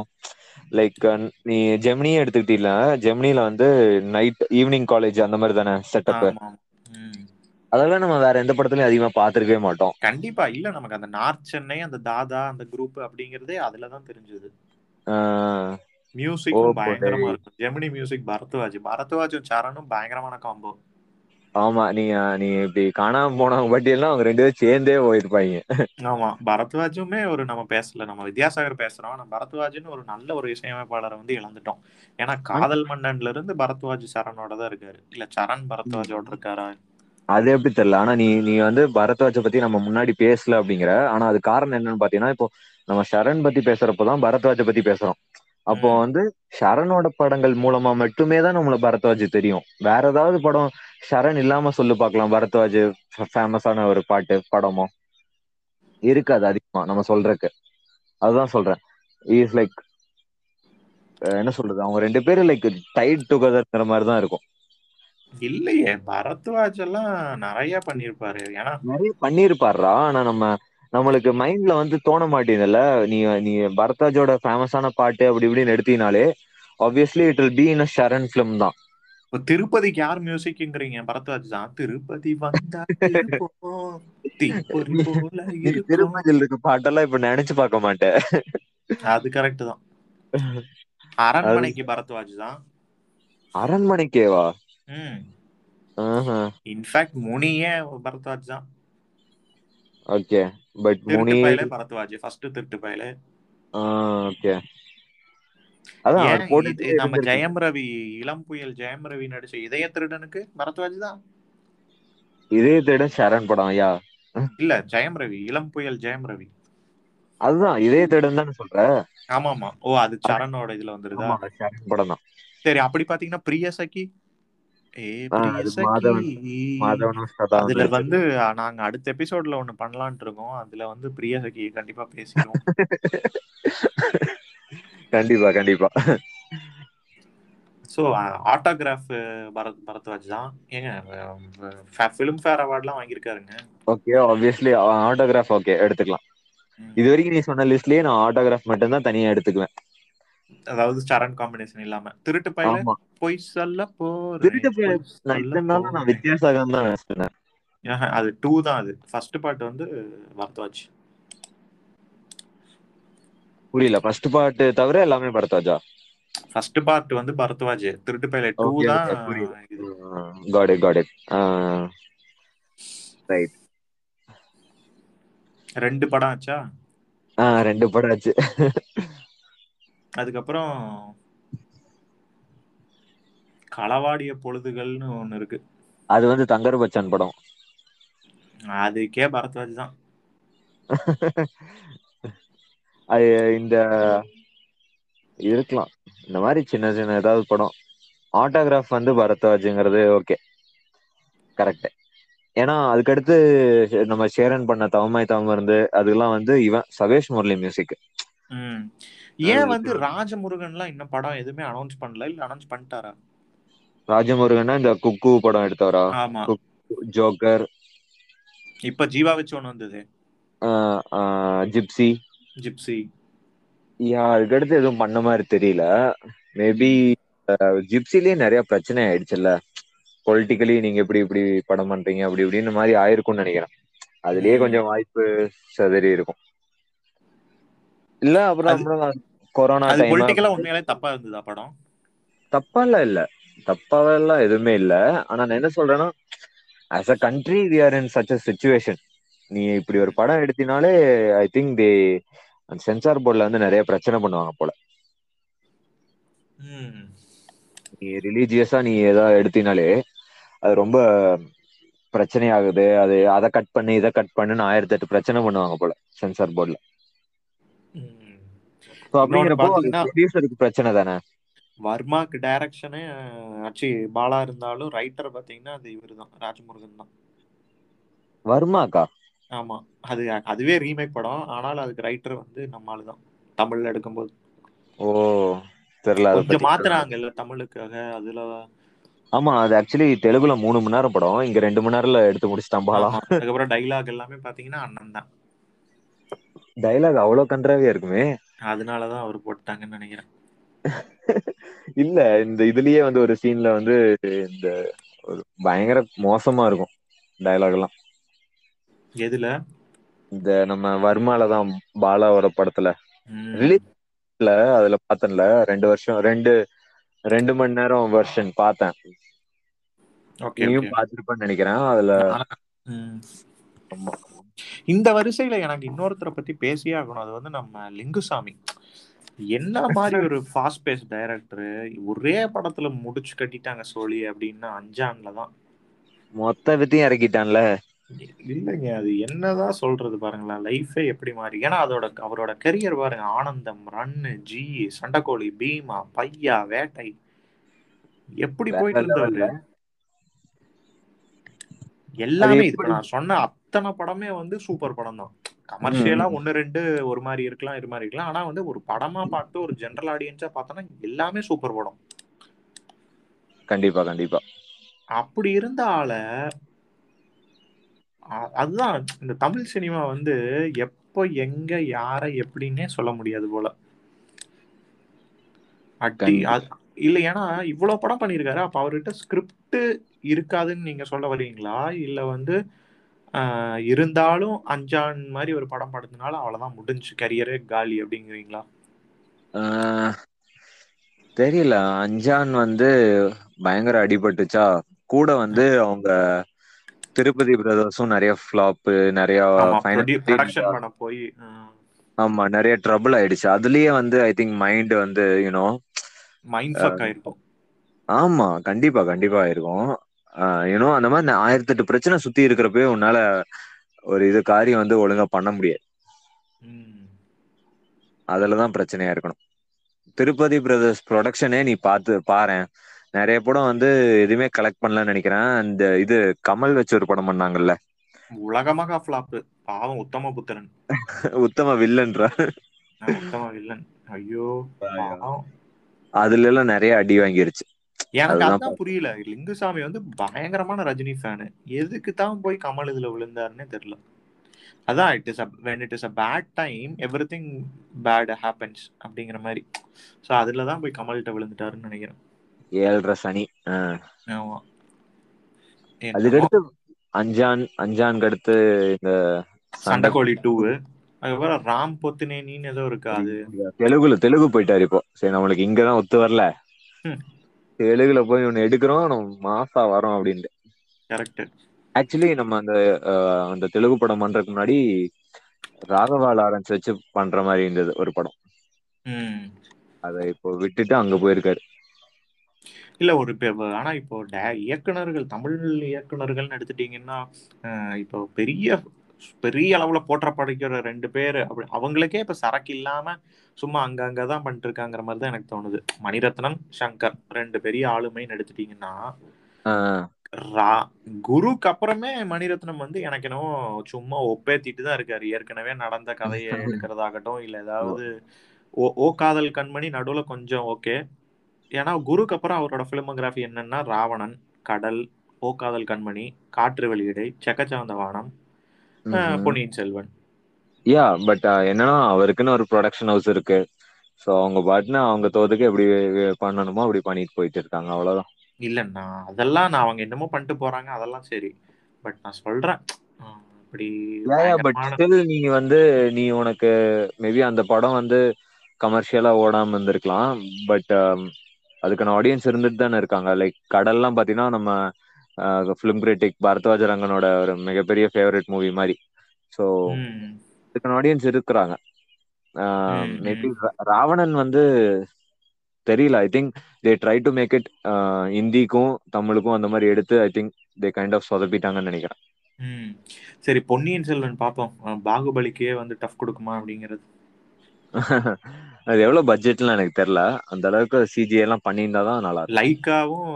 லைக் நீ ஜெமினியே எடுத்துக்கிட்டில ஜெமினில வந்து நைட் ஈவினிங் காலேஜ் அந்த மாரி தான ம் அதெல்லா நம்ம வேற எந்த படத்துலயு அதிகமா பாத்துருக்கவே மாட்டோ கண்டிப்பா. இல்ல நமக்கு அந்த நார்த் சென்னை அந்த தாதா அந்த குரூப் அப்டிங்கறதே அதுலதா தெரிஞ்சுது. மியூசிக்கு பயங்கரமா டேய் இருக்கு ஜெமினி மியூசிக் பரத்வாஜ். பரத்வாஜும் சரணும் பயங்கரமான காம்போ ஆமா நீங்க நீ இப்டி காணாம போனவங்க பட்டியல்னா அவங்க ரெண்டு பேரும் சேந்தே போயிருப்பாய்ங்க ஆமா. பரத்வாஜுமே ஒரு நம்ம பேசல நம்ம வித்யாசாகர் பேசுறோ ஆனா பரத்வாஜுன்னு ஒரு நல்ல ஒரு இசையமைப்பாளர வந்து இழந்துட்டோ ஏன்னா காதல் மன்னன்ல இருந்து பரத்வாஜ் சரணோட தா இருக்காரு. இல்ல சரண் பரத்வாஜோட. இருக்காரா? அது எப்டி தெர்ல ஆனா நீ நீ வந்து பரத்வாஜ பத்தி நம்ம முன்னாடி பேசல அப்டிங்கிற ஆனா அது காரணோ என்னன்னு பாத்தீங்கன்னா இப்போ நம்ம சரண் பத்தி பேசுறப்போதா பரத்வாஜ பத்தி பேசுறோ அப்போ. வந்து சரணோட படங்கள் மூலமா மட்டுமே தா நம்மள பரத்வாஜ தெரியு வேற ஏதாவது படோ சரண் இல்லாம சொல்லு பாக்கலா பரத்வாஜ் ஃபேமஸான ஒரு பாட்டு படமோ. இருக்காது அதிகமா நம்ம சொல்றக்கு. அதுதா சொல்றே இஸ் லைக் என்ன சொல்றது? அவங்க ரெண்டு பேரும் லைக் டைட் டுகெதர்ங்கிற மாரிதா இருக்கு இல்லையே. பரத்வாஜ் எல்லா நெறைய பண்ணிருப்பாரு ஏன்னா நெறைய பண்ணிருப்பார்றா ஆனா நம்ம நம்மளுக்கு மைண்ட்ல வந்து தோண மாட்டேதுல்ல நீ நீ பரத்வாஜோட ஃபேமஸான பாட்டு அப்டி இப்டின்னு எடுத்தினாலே obviously it will be in a Saran film தா இப்ப திருப்பதிக்கு யார் மியூசிக்ங்றீங்க பரத்வாஜ் தா திருப்பதி வந்தா தேர் தீப்பொறி நீ போல நீ இருக்கு திருப்பதில இருக்க பாட்டெல்லா இப்ப நெனைச்சு பாக்க மாட்ட அது கரெக்ட் தா அது அரண்மனைக்கு பரத்வாஜ் தா அரண்மனைக்கேவா? இன்ஃபேக்ட் முனியே பரத்வாஜ் தா okay. But Muni Bharadwaj. First Thiruttu Payale. Okay. அதான் போட்டுட்டே நம்ம ஜெயம் ரவி இளம் புயல் ஜெயம் ரவி நடிச்ச இதய திருடனுக்கு பரத்வாஜ் தா இதய திருடன் சரண் படோ யா இல்ல ஜெயம் ரவி இளம் புயல் ஜெயம் ரவி. அதுதா இதய திருடன் தான சொல்ற? ஆமா ஆமா ஓ அது சரணோட இதுல வந்துருதா? சரண் படம் தான். சரி அப்படி பாத்தீங்கன்னா பிரிய சகி அதுல வந்து நாங்க அடுத்த எபிசோட்ல ஒண்ணு பண்ணலான்ட்டு இருக்கோ அதுல வந்து பிரியசகி கண்டிப்பா பேசிருவோ கண்டிப்பா கண்டிப்பா. சோ ஆட்டோகிராப் பரத் பரத்வாஜ் தா ஏங்க ஃபிலிம் ஃபேர் அவார்ட்லா வாங்கியிருக்காருங்க. ஓகே ஆப்வியஸ்லி ஆட்டோகிராப் ஓகே எடுத்துக்கலா இது ம். வரைக்கு நீ சொன்ன லிஸ்ட்லயே நா ஆட்டோகிராப் மட்டுந்தா தனியா எடுத்துக்குவே அதாவது சரண் காம்பினேஷன் இல்லாம. திருட்டு பயலே பொய் சொல்ல போறே திருட்டு போய் பொய் நான் சொல்ல இத்தனை நாளா நான் போறே வித்தியாசாகம் தான் அது டூ தா அது. ஃபர்ஸ்ட் பார்ட் வந்து பரத்வாஜ் புரியல. ஃபர்ஸ்ட் பார்ட் தவிர எல்லாமே பரத்வாஜா? ஃபர்ஸ்ட் பார்ட் வந்து பரத்வாஜ். திருட்டு பைலட் டூ தான் got it got it right ரெண்டு படம் ஆச்சா? ரெண்டு படம் ஆச்சு. அதுக்கப்புறம் களவாடிய பொழுதுகள்னு ஒண்ணு இருக்கு. அது வந்து தங்கர் பச்சான் படம். அதுக்கே பரத்வாஜ் தான். அது இந்த இருக்கலாம். இந்த மாதிரி சின்ன சின்ன ஏதாவது படம். ஆட்டோகிராஃப் வந்து பரத்வாஜுங்கிறது ஓகே கரெக்ட் ஏன்னா அதுக்கடுத்து நம்ம ஷேரன் பண்ண தவமாய் தவம் இருந்து அதெல்லாம் வந்து இவன் சவேஷ் முரளி மியூசிக். ஏன் வந்து ராஜமுருகன்லாம் இன்னும் படம் எதுவுமே அனௌன்ஸ் பண்ணல? இல்ல அனௌன்ஸ் பண்ணிட்டாரா? ராஜமுருகன்னா இந்த குக்கு படம் எடுத்தவரா? ஆமா. ஜோக்கர். இப்ப ஜீவா வச்சு ஒண்ணு வந்தது. ஜிப்சி. ஜிப்சி. யா அதுக்கடுத்து எதுவும் பண்ண மாதிரி தெரியல. மேபி ஜிப்சிலேயே நிறைய பிரச்சனை ஆயிடுச்சுல்ல. பொலிட்டிக்கலி நீங்க இப்படி இப்படி படம் பண்றீங்க அப்படி இப்படின்னு மாதிரி ஆயிருக்கும்னு நினைக்கிறேன். அதுலயே கொஞ்சம் வாய்ப்பு சதறி இருக்கும். இல்ல அப்புறம் கொரோனா அது பொலிட்டிக்கலா உண்மையாலே தப்பா இருந்ததா படம்? தப்பாலாம் இல்ல. தப்பாவெல்லாம் எதுவுமே இல்ல. ஆனா நான் என்ன சொல்றேன்னா as a country we are in such a situation நீ இப்படி ஒரு படம் எடுத்தினாலே ஐ திங்க் தே சென்சார் போர்ட்ல வந்து நிறைய பிரச்சனை பண்ணுவாங்க போல. நீ ரிலீஜியஸா நீ ஏதாவது எடுத்தினாலே அது ரொம்ப பிரச்சனையாகுது. அது அதை கட் பண்ணு இதை கட் பண்ணுன்னு ஆயிரத்தி எட்டு பிரச்சனை பண்ணுவாங்க போல சென்சார் போர்ட்ல அப்படிங்கிறப்போ பிரச்சனை தானே? வர்மாக்கு டைரக்ஷனே ஆச்சு பாலா இருந்தாலும் ரைட்டர் பாத்தீங்கன்னா அது இவரு தான் ராஜமுருகன் தான். வருமாக்கா? ஆமா. அது அதுவே ரீமேக் படம். ஆனாலும் அதுக்கு ரைட்டர் வந்து நம்ம ஆளு தான் தமிழ்ல எடுக்கும்போது. ஓ தெரியல கொஞ்சம். மாத்துறாங்கல்ல தமிழுக்காக அதுல ஆமா அது ஆக்சுவலி தெலுங்குல மூணு மணி நேரம் படம். இங்க ரெண்டு மணி நேரம்ல எடுத்து முடிச்சிட்டான் பாலா. அதுக்கப்புறம் டைலாக் எல்லாமே பாத்தீங்கன்னா அண்ணன் தான். டைலாக் அவ்வளவு கன்றாவியா இருக்குமே? அதனாலதான் அவர் போட்டாங்கன்னு நினைக்கிறேன். இல்ல இந்த இதுலயே வந்து ஒரு சீன்ல வந்து இந்த ஒரு பயங்கர மோசமா இருக்கும் டைலாக் எல்லாம். எதுல? இந்த நம்ம வர்மால தான் பாலாவோட படத்துல. இல்ல அதுல பார்த்தேன்ல ரெண்டு வருஷம் ரெண்டு ரெண்டு மணி நேரம் வெர்ஷன் பார்த்தேன். ஓகே நீயும் பார்த்திருப்பேன்னு நினைக்கிறேன் அதுல. ஆமா. இந்த வரிசையில எனக்கு இன்னொருத்தரை பத்தி பேசியே ஆகணும். அது வந்து நம்ம லிங்குசாமி. என்ன மாதிரி ஒரு ஃபாஸ்ட் பேஸ் டைரக்டர் ஒரே படத்துல முடிச்சு கட்டிட்டாங்க சோழி அப்படின்னா அஞ்சான்ல தான். மொத்த வித்தையும் இறக்கிட்டான்ல? இல்லைங்க அது என்னதான் சொல்றது பாருங்களேன். லைஃபே எப்படி மாறி? ஏன்னா அதோட அவரோட கரியர் பாருங்க. ஆனந்தம் ரன்னு ஜி சண்டைக்கோழி பீமா பையா வேட்டை. எப்படி போயிட்டு level எல்லாமே இப்ப நான் சொன்ன அத்தனை படமே வந்து சூப்பர் படம் தான் கமர்ஷியலா ஒன்னு ரெண்டு ஒரு மாதிரி இருக்கலாம் இது மாதிரி இருக்கலாம். ஆனா வந்து ஒரு படமா பார்த்து ஒரு ஜெனரல் ஆடியன்ஸா பார்த்தோன்னா எல்லாமே சூப்பர் படம். கண்டிப்பா கண்டிப்பா. அப்படி இருந்த ஆளை அதுதான் இந்த தமிழ் சினிமா வந்து எப்போ எங்க யார எப்படின்னே சொல்ல முடியாது போல. அட்டி இல்ல ஏன்னா இவ்வளவு படம் பண்ணியிருக்காரு. அப்ப அவர்கிட்ட ஸ்கிரிப்ட் இருக்காதுன்னு நீங்க சொல்ல வரீங்களா இல்ல வந்து இருந்தாலும் அஞ்சான் மாதிரி ஒரு படம் படுத்தினாலும் அவ்வளவுதான் முடிஞ்சு கரியரே காலி அப்படிங்கிறீங்களா? தெரியல. அஞ்சான் வந்து பயங்கர அடிபட்டுச்சா? கூட வந்து அவங்க திருப்பதி பிரதர்ஸும் நிறைய ஃபிளாப் நிறைய போய் ஆமா நிறைய ட்ரபிள் ஆயிடுச்சு. அதுலயே வந்து ஐ திங்க் மைண்ட் வந்து யூனோ மைண்ட் ஃபக் ஆயிருக்கும். ஆமா கண்டிப்பா கண்டிப்பா இருக்கும் யூனோ அந்த மாதிரி ஆயிரத்தெட்டு பிரச்சனை சுத்தி இருக்கிறப்பவே உன்னால ஒரு இது காரியம் வந்து ஒழுங்கா பண்ண முடியாது. ம். அதுலதான் பிரச்சனையா இருக்கணும். திருப்பதி பிரதர்ஸ் ப்ரொடக்ஷனே நீ பார்த்து பாரேன் நிறைய படம் வந்து எதுவுமே கலெக்ட் பண்ணலன்னு நினைக்கிறேன். அந்த இது கமல் வச்சு ஒரு படம் பண்ணாங்கல்ல. உலகமாக ஃபிளாப் பாவம் உத்தம புத்திரன். உத்தம வில்லன்றா? உத்தம வில்லன். ஐயோ அதுல எல்லாம் நிறைய அடி வாங்கிருச்சு. எனக்கு அதான் புரியல. லிங்குசாமி வந்து பயங்கரமான ரஜினி ஃபேனு எதுக்கு தான் போய் கமல் இதுல விழுந்தாருன்னே தெரியல. அதான் it is when it is a bad time everything bad happens அப்படிங்கிற மாதிரி. ஸோ அதுல தான் போய் கமல்கிட்ட விழுந்துட்டாருன்னு நினைக்கிறேன். ஏழரை சனி. ஆமா. அதுக்கடுத்து அஞ்சான் அஞ்சானுக்கு அடுத்து இந்த சண்டைக்கோழி டூ அதுக்கப்புறம் ராம் பொத்துனேனின்னு ஏதோ இருக்கு அது. தெலுங்குல தெலுங்கு போயிட்டாரு இப்போ. சரி நம்மளுக்கு இங்கதான் ஒத்து வரல. தெலுங்குல போய் ஒன்னு எடுக்கிறோம் நம்ம மாசா வரோம் அப்படின்ட்டு. கரெக்ட் ஆக்சுவலி நம்ம அந்த அந்த தெலுங்கு படம் பண்றதுக்கு முன்னாடி ராகவா லாரன்ஸ் வச்சு பண்ற மாதிரி இருந்தது ஒரு படம். அதை இப்போ விட்டுட்டு அங்க போயிருக்காரு. இல்ல ஒரு ஆனா இப்போ இயக்குனர்கள் தமிழ் இயக்குனர்கள்னு எடுத்துட்டீங்கன்னா அஹ், இப்போ பெரிய பெரிய அளவுல போற்றப்படுகிற ரெண்டு பேர் அப்படி அவங்களுக்கே இப்ப சரக்கு இல்லாம சும்மா அங்க அங்கதான் பண்ணிட்டு இருக்காங்கிற மாதிரி தான் எனக்கு தோணுது. மணிரத்னம் சங்கர் ரெண்டு பெரிய ஆளுமைன்னு எடுத்துட்டீங்கன்னா குருக்கு அப்புறமே மணிரத்னம் வந்து எனக்கு என்னவோ சும்மா ஒப்பேத்திட்டு தான் இருக்காரு. ஏற்கனவே நடந்த கதையை எடுக்கிறதாகட்டும் இல்ல ஏதாவது ஓ. ஓ காதல் கண்மணி நடுவுல கொஞ்சம் ஓகே. ஏன்னா குருக்கு அப்புறம் அவரோட பிலிமோகிராஃபி என்னன்னா ராவணன் கடல் ஓ காதல் கண்மணி காற்று வெளியீடை செக்கச்சவந்த வானம் பொன்னியின் செல்வன். யா பட் என்னன்னா அவருக்குன்னு ஒரு ப்ரொடக்ஷன் ஹவுஸ் இருக்கு. ஸோ அவங்க பாட்டுன்னு அவங்க தோதுக்கு எப்படி பண்ணணுமோ அப்படி பண்ணிட்டு போயிட்டு இருக்காங்க அவ்வளவுதான். இல்லைண்ணா அதெல்லாம் நான் அவங்க என்னமோ பண்ணிட்டு போறாங்க அதெல்லாம் சரி. பட் நான் சொல்றேன் அஹ், இப்படி பட் ஸ்டில் நீ வந்து நீ உனக்கு மேபி அந்த படம் வந்து கமர்ஷியலா ஓடாம இருந்திருக்கலாம். பட் அதுக்கான ஆடியன்ஸ் இருந்துட்டு தானே இருக்காங்க. லைக் கடல்லாம் பாத்தீங்கன்னா நம்ம ஃபிலிம் கிரிட்டிக் பரத்வாஜ ரங்கனோட ஒரு மிகப்பெரிய ஃபேவரட் மூவி மாதிரி. ஸோ அதுக்கான ஆடியன்ஸ் இருக்கிறாங்க. மேபி. ராவணன் வந்து தெரியல. I think they try to make it ஹிந்திக்கும் தமிழுக்கும் அந்த மாதிரி எடுத்து I think they kind of சொதப்பிட்டாங்கன்னு நினைக்கிறேன். சரி பொன்னியின் செல்வன் பார்ப்போம் பாகுபலிக்கே வந்து டஃப் கொடுக்குமா அப்படிங்கிறது. அது எவ்வளவு பட்ஜெட்லாம் எனக்கு தெரியல. அந்த அளவுக்கு சிஜி எல்லாம் பண்ணியிருந்தா தான் நல்லா லைக்காவும்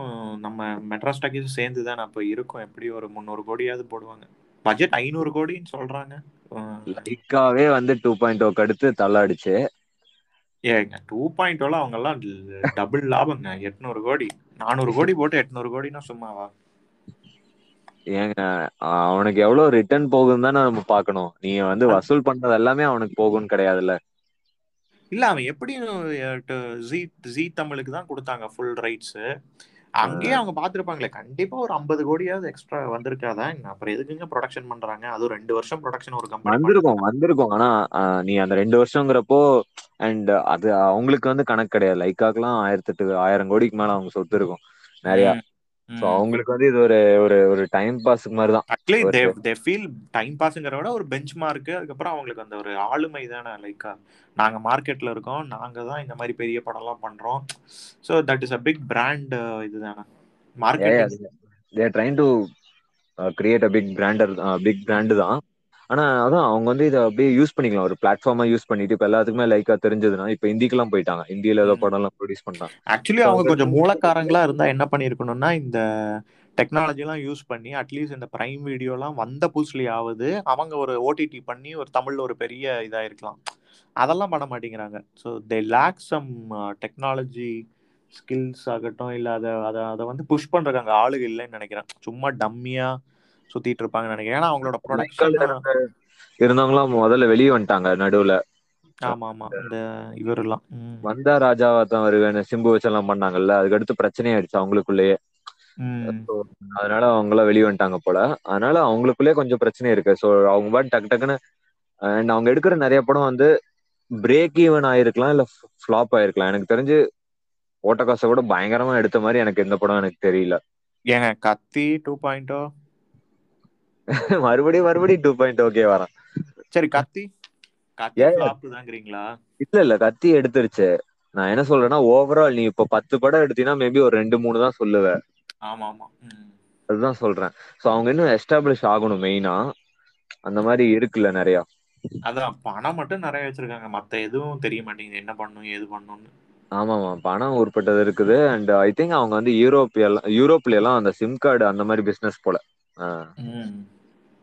நம்ம மெட்ராஸ் டாக்கீஸும் சேர்ந்து தான் அப்போ இருக்கும். எப்படி ஒரு முந்நூறு கோடியாவது போடுவாங்க. பட்ஜெட் ஐநூறு கோடின்னு சொல்றாங்க. லைக்காவே வந்து டூ பாயிண்ட் ஓக்கு அடுத்து தள்ளாடிச்சு. ஏங்க டூ பாயிண்ட் அவங்க எல்லாம் டபுள் லாபங்க. எட்நூறு கோடி. நானூறு கோடி போட்டு எட்நூறு கோடினா சும்மாவா? ஏங்க அவனுக்கு எவ்வளவு ரிட்டர்ன் போகுதுன்னு தானே நம்ம பார்க்கணும். நீ வந்து வசூல் பண்றது எல்லாமே அவனுக்கு போகும்னு கிடையாதுல்ல. இல்ல அவன் எப்படி ஜீ ஜீ தமிழுக்கு தான் கொடுத்தாங்க ஃபுல் ரைட்ஸ் அங்கேயே அவங்க பார்த்துருப்பாங்களே கண்டிப்பா ஒரு ஐம்பது கோடியாவது எக்ஸ்ட்ரா வந்திருக்காதான் அப்புறம் எதுக்குங்க ப்ரொடக்ஷன் பண்றாங்க? அதுவும் ரெண்டு வருஷம் ப்ரொடக்ஷன் ஒரு கம்பெனி வந்திருக்கும் வந்திருக்கும். ஆனா நீ அந்த ரெண்டு வருஷங்கிறப்போ அண்ட் அது அவங்களுக்கு வந்து கணக்கு கிடையாது. லைக்காக்கெல்லாம் ஆயிரத்தி எட்டு ஆயிரம் கோடிக்கு மேல அவங்க சொத்து இருக்கும். நிறைய சோ அவங்களுக்கு வந்து இது ஒரு ஒரு ஒரு டைம் பாஸ்க்கு மாதிரி தான். ஒரு தே தே ஃபீல் டைம் பாஸ்ங்கிற விட ஒரு பெஞ்ச் மார்க் அதுக்கப்புறம் அவங்களுக்கு அந்த ஒரு ஆளுமை தானே லைக்கா நாங்க மார்க்கெட்ல இருக்கோம் நாங்க தான் இந்த மாதிரி பெரிய படம்லாம் பண்றோம். So that is a big brand இதுதானே marketing their trying to create a big brand or big brand தான். ஆனா அதான் அவங்க வந்து இதை அப்படியே யூஸ் பண்ணிக்கலாம். ஒரு பிளாட்ஃபார்மா யூஸ் பண்ணிட்டு இப்ப எல்லாத்துக்குமே லைக்கா தெரிஞ்சதுன்னா இப்ப ஹிந்திக்கெல்லாம் போயிட்டாங்க. ஹிந்தியில ஏதோ படம் எல்லாம் ப்ரொடியூஸ் பண்றாங்க. ஆக்சுவலி அவங்க கொஞ்சம் மூலக்காரங்களா இருந்தா என்ன பண்ணிருக்கணும்னா இந்த டெக்னாலஜி எல்லாம் யூஸ் பண்ணி அட்லீஸ்ட் இந்த பிரைம் வீடியோலாம் வந்த புதுசுலயாவது அவங்க ஒரு ஓடிடி பண்ணி ஒரு தமிழ்ல ஒரு பெரிய இதா இருக்கலாம் அதெல்லாம் பண்ண மாட்டேங்கிறாங்க. So they lack some technology skills ஆகட்டும் இல்ல அதை அதை அதை வந்து புஷ் பண்றாங்க ஆளுக இல்லைன்னு நினைக்கிறேன். சும்மா டம்மியா சுத்திட்டு இருப்பாங்கன்னு நினைக்கிறேன். ஏன்னா அவங்களோட ப்ரொடக்ஷன் இருந்தவங்களாம் முதல்ல வெளியே வந்துட்டாங்க நடுவுல. ஆமா ஆமா இந்த இவரெல்லாம். ம். வந்தா ராஜாவா தான் வருவேன் சிம்பு வச்செல்லாம் பண்ணாங்கல்ல. அதுக்கடுத்து பிரச்சனையாயிடுச்சு அவங்களுக்குள்ளேயே. ம். அதனால அவங்க எல்லாம் வெளியே வந்துட்டாங்க போல. அதனால அவங்களுக்குள்ளே கொஞ்சம் பிரச்சனை இருக்கு. ஸோ அவங்க பாட்டு டக்கு டக்குன்னு அண்ட் அவங்க எடுக்கிற நிறைய படம் வந்து பிரேக் ஈவன் ஆயிருக்கலாம் இல்ல ஃபிளாப் ஆயிருக்கலாம். எனக்கு தெரிஞ்சு ஓட்ட காசை கூட பயங்கரமா எடுத்த மாதிரி எனக்கு எந்த படம் எனக்கு தெரியல. ஏங்க கத்தி டூ பாயிண்டோ மறுபடியும் மறுபடியும் டூ பாயிண்ட் ஓகே வரேன். சரி கத்தி. இல்ல இல்ல கத்தி எடுத்துருச்சு. நான் என்ன சொல்றேன்னா ஓவரால் நீ இப்ப பத்து படம் எடுத்தீங்கன்னா மேபி ஒரு ரெண்டு மூணு தான் சொல்லுவேன் ஆமா ஆமா ம். அதுதான் சொல்றேன். ஸோ அவங்க இன்னும் எஸ்டாப்ளிஷ் ஆகணும் மெயினா அந்த மாதிரி இருக்குல்ல நிறைய. அதான் பணம் மட்டும் நிறைய வச்சிருக்காங்க. மத்த எதுவும் தெரிய மாட்டேங்குது. என்ன பண்ணும் ஏது பண்ணும்னு. ஆமாமா பணம் உட்பட்டது இருக்குது. அண்ட் ஐ திங்க் அவங்க வந்து யூரோப் எல்லாம் யூரோப்ல எல்லாம் அந்த சிம் கார்டு அந்த மாதிரி பிசினஸ் போல.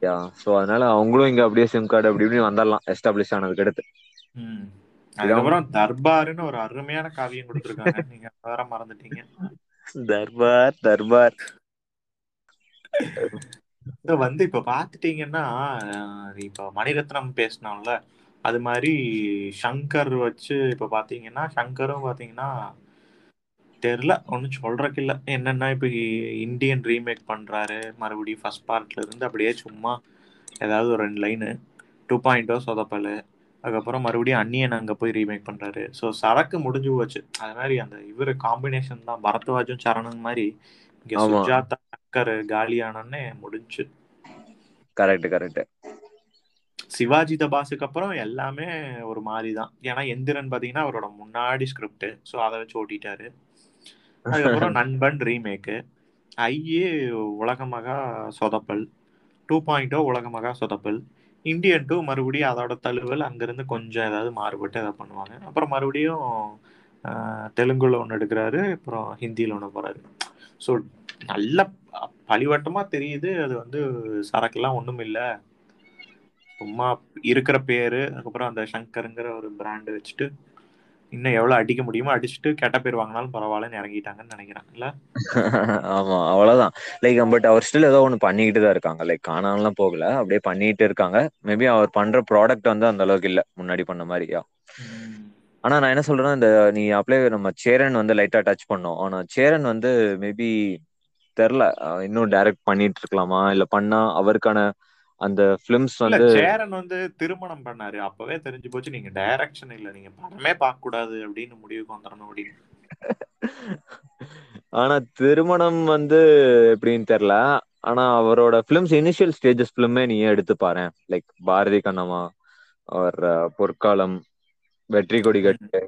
யா ஸோ அதனால அவங்களும் இங்க அப்படியே சிம் கார்டு அப்படி இப்படி வந்துடலாம் எஸ்டாப்ளிஷ் ஆனதுக்கு அடுத்து. அதுக்கப்புறம் தர்பாருன்னு ஒரு அருமையான காவியம் கொடுத்துருக்காங்க. நீங்க வேற மறந்துட்டீங்க. தர்பார் தர்பார். வந்து இப்ப பாத்துட்டீங்கன்னா இப்ப மணிரத்னம் பேசினோம்ல அது மாதிரி சங்கர் வச்சு இப்ப பாத்தீங்கன்னா சங்கரும் பாத்தீங்கன்னா தெரியல ஒன்றும் சொல்றதுக்கு இல்ல என்னன்னா இப்ப இந்தியன் ரீமேக் பண்றாரு. மறுபடியும் ஃபர்ஸ்ட் பார்ட்ல இருந்து அப்படியே சும்மா ஏதாவது ஒரு ரெண்டு லைனு டூ பாயிண்டோ சொதப்பல். அதுக்கப்புறம் மறுபடியும் அந்நியன் அங்க போய் ரீமேக் பண்றாரு. ஸோ சரக்கு முடிஞ்சு போச்சு. அது மாதிரி அந்த இவரு காம்பினேஷன் தான். பரத்வாஜும் சரணன் மாதிரி இங்க. சுஜாதா சங்கர் காலியானே முடிஞ்சு. கரெக்ட் கரெக்ட் சிவாஜி தபாஸுக்கு அப்புறம் எல்லாமே ஒரு மாதிரி தான். ஏன்னா எந்திரன் பாத்தீங்கன்னா அவரோட முன்னாடி ஸ்கிரிப்ட் ஸோ அதை வச்சு ஓட்டிட்டாரு. அதுக்கப்புறம் நண்பன் ரீமேக்கு ஐயே உலகமகா சொதப்பல். டூ பாயிண்ட் உலகமகா சொதப்பல். இந்தியன் டூ மறுபடியும் அதோட தழுவல் அங்கிருந்து கொஞ்சம் ஏதாவது மாறுபட்டு எதாவது பண்ணுவாங்க. அப்புறம் மறுபடியும் தெலுங்குல ஒன்று எடுக்கிறாரு அப்புறம் ஹிந்தியில் ஒன்று போறாரு. ஸோ நல்ல ப- பழிவட்டமா தெரியுது. அது வந்து சரக்குலாம் ஒன்றும் இல்லை. சும்மா இருக்கிற பேரு அதுக்கப்புறம் அந்த சங்கருங்கிற ஒரு பிராண்ட் வச்சுட்டு இன்னும் எவ்வளவு அடிக்க முடியுமோ அடிச்சுட்டு கெட்ட பேர் வாங்கினாலும் பரவாயில்லன்னு இறங்கிட்டாங்கன்னு நினைக்கிறேன். இல்ல? ஆமா அவ்வளவுதான். லைக் பட் அவர் ஸ்டில் ஏதோ ஒண்ணு பண்ணிக்கிட்டு தான் இருக்காங்க. லைக் காணாமலாம் போகல. அப்படியே பண்ணிட்டு இருக்காங்க. மேபி அவர் பண்ற ப்ராடக்ட் வந்து அந்த அளவுக்கு இல்ல. முன்னாடி பண்ண மாதிரியா. ஆனா நான் என்ன சொல்றேன்னா இந்த நீ அப்ளை நம்ம சேரன் வந்து லைட்டா டச் பண்ணோம். ஆனா சேரன் வந்து மேபி தெரில இன்னும் டைரக்ட் பண்ணிட்டு இருக்கலாமா? இல்ல பண்ணா அவருக்கான அந்த பிலிம்ஸ் வந்து சேரன் வந்து திருமணம் பண்ணாரு. அப்பவே தெரிஞ்சு போச்சு நீங்க டைரக்ஷன் இல்ல நீங்க படமே பார்க்க கூடாது அப்படின்னு முடிவுக்கு வந்துடணும் அப்படின்னு. ஆனா திருமணம் வந்து எப்படின்னு தெரியல. ஆனா அவரோட பிலிம்ஸ் இனிஷியல் ஸ்டேஜஸ் பிலிமே நீ எடுத்து பாரு லைக் பாரதி கண்ணம்மா அவர் பொற்காலம் வெற்றி கொடி கட்டு.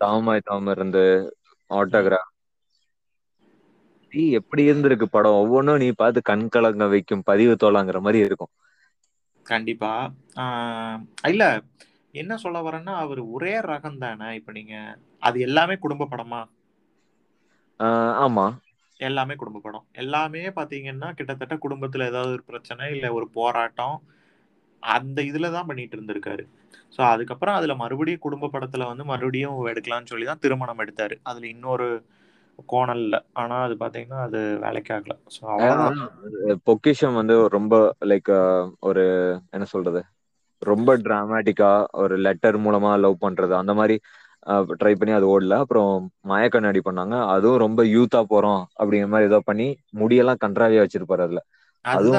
தாமாய் தாம இருந்து ஆட்டோகிராஃப் எப்படி இருந்திருக்கு படம்? ஒவ்வொன்றும் நீ பார்த்து கண் கலங்க வைக்கும் பதிவு தோலாங்கிற மாதிரி இருக்கும். கண்டிப்பா. இல்ல என்ன சொல்ல வரேன்னா அவர் ஒரே ரகம் தானே? இப்ப நீங்க அது எல்லாமே குடும்ப படமா? ஆமா. எல்லாமே குடும்ப படம். எல்லாமே பாத்தீங்கன்னா கிட்டத்தட்ட குடும்பத்துல ஏதாவது ஒரு பிரச்சனை இல்ல ஒரு போராட்டம் அந்த இதுல தான் பண்ணிட்டு இருந்திருக்காரு. ஸோ அதுக்கப்புறம் அதுல மறுபடியும் குடும்ப படத்துல வந்து மறுபடியும் எடுக்கலாம்னு சொல்லி தான் திருமணம் எடுத்தாரு. அதுல இன்னொரு கோணல் இல்ல ஆனா அது பாத்தீங்கன்னா அது வேலைக்கு ஆகல. ஸோ பொக்கிஷம் வந்து ரொம்ப லைக் ஒரு என்ன சொல்றது? ரொம்ப டிராமாட்டிக்கா ஒரு லெட்டர் மூலமா லவ் பண்றது. அந்த மாதிரி ட்ரை பண்ணி அது ஓடல. அப்புறம் மயக்கண்ணாடி பண்ணாங்க. அதுவும் ரொம்ப யூத்தா போறோம் அப்படிங்கிற மாதிரி ஏதோ பண்ணி முடியெல்லாம் கன்றாவியா வச்சிருப்பாரு அதுல. ஒரு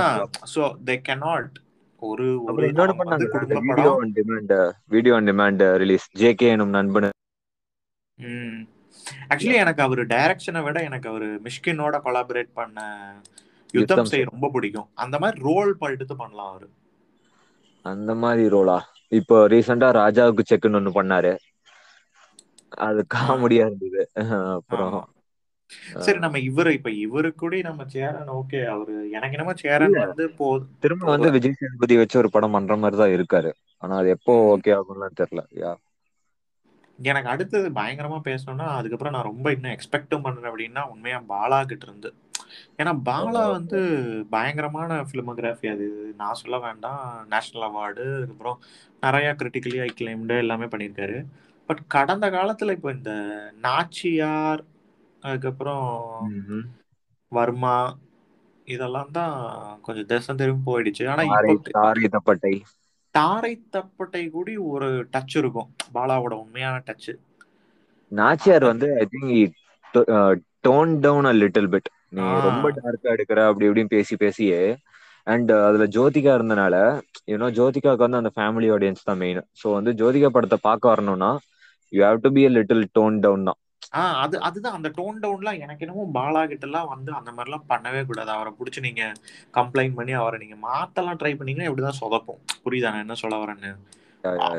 ஒரு இன்னொன்னு பண்ணாங்க. Video on demand video on demand release JK எனும் நண்பன் ஆக்சுவலி எனக்கு அவர் டைரக்ஷனை விட எனக்கு அவர் மிஷ்கினோட கொலாபரேட் பண்ண யுத்தம் யுத்தம் செய் செய். ரொம்ப பிடிக்கும். அந்த மாதிரி ரோல் எடுத்து பண்ணலாம் அவரு. அந்த மாதிரி ரோலா இப்போ ரீசெண்டா ராஜாவுக்கு செக்குன்னு ஒண்ணு பண்ணாரு. அது காமெடியா இருந்தது. அப்புறம் சரி நம்ம இவரு இப்ப இவரு கூட நம்ம சேரன் ஓகே அவரு எனக்கு என்னமோ சேரன். வந்து திரும்ப வந்து விஜய் சேதுபதி வச்சு ஒரு படம் பண்ற மாதிரி தான் இருக்காரு. ஆனா அது எப்போ. ஓகே ஆகும்லாம் தெரியல. யா எனக்கு அடுத்தது பயங்கரமா பேசணும்னா அதுக்கப்புறம் நான் ரொம்ப இன்னும் எக்ஸ்பெக்டும் பண்றேன் அப்படின்னா உண்மையா பாலா கிட்ட இருந்து. ஏன்னா பாலா வந்து பயங்கரமான பிலிமோகிராஃபி அது. நான் சொல்ல வேண்டாம். நேஷனல் அவார்டு அதுக்கப்புறம் நிறைய கிரிட்டிக்கலி ஐக்ளைம்டு எல்லாமே பண்ணியிருக்காரு. பட் கடந்த காலத்துல இப்போ இந்த நாச்சியார் அதுக்கப்புறம். வர்மா இதெல்லாம் தான் கொஞ்சம் தேசம் திரும்பி போயிடுச்சு. ஆனா இப்போ தாரை தப்பட்டை கூடி ஒரு டச் இருக்கும். பாலாவோட உண்மையான டச் நாச்சியார் வந்து I think tone down a little bit நீ. ரொம்ப டார்க்கா எடுக்கிற அப்படி இப்படின்னு பேசி பேசியே. அண்ட் அதுல ஜோதிகா இருந்தனால யூனோ ஜோதிகாவுக்கு வந்து அந்த ஃபேமிலி ஆடியன்ஸ் தான் மெயின் ஸோ வந்து ஜோதிகா படத்தை பார்க்க வரணும்னா you have to be a little tone down தான். ஆ அது அதுதான். அந்த டோன் டவுன்லாம் எனக்கு என்னமோ பாலா கிட்ட எல்லாம் வந்து அந்த மாதிரிலாம் பண்ணவே கூடாது. அவரை பிடிச்சி நீங்க கம்ப்ளைண்ட் பண்ணி அவரை நீங்க மாத்தலாம் ட்ரை பண்ணீங்கன்னா இப்படிதான் சொதப்பும். புரியுதா என்ன சொல்ல வரேன்னு.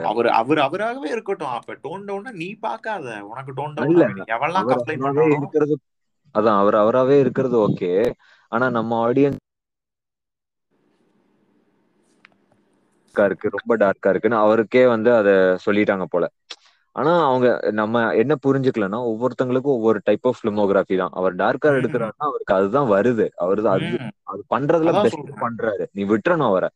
அவர் அவர் அவராகவே இருக்கட்டும். அப்ப டோன் டவுன்னா நீ பார்க்காத உனக்கு டோன் டவுன் எவெல்லாம் கம்ப்ளைண்ட் இருக்கிறது அதான் அவர் அவராவே இருக்கிறது ஓகே ஆனா நம்ம ஆடியன்ஸ் இருக்கு ரொம்ப டார்க்கா இருக்குன்னு அவருக்கே வந்து அத சொல்லிட்டாங்க போல. ஆனா அவங்க நம்ம என்ன புரிஞ்சுக்கலன்னா ஒவ்வொருத்தங்களுக்கும் ஒவ்வொரு டைப் ஆஃப் பிலிமோகிராஃபி தான். அவர் டார்க்கா ம். எடுக்கிறாருன்னா அவருக்கு அதுதான் வருது. அவரு அது. அது பண்றதுல பெஸ்ட். பண்றாரு. நீ விட்டுறணும் அவரை.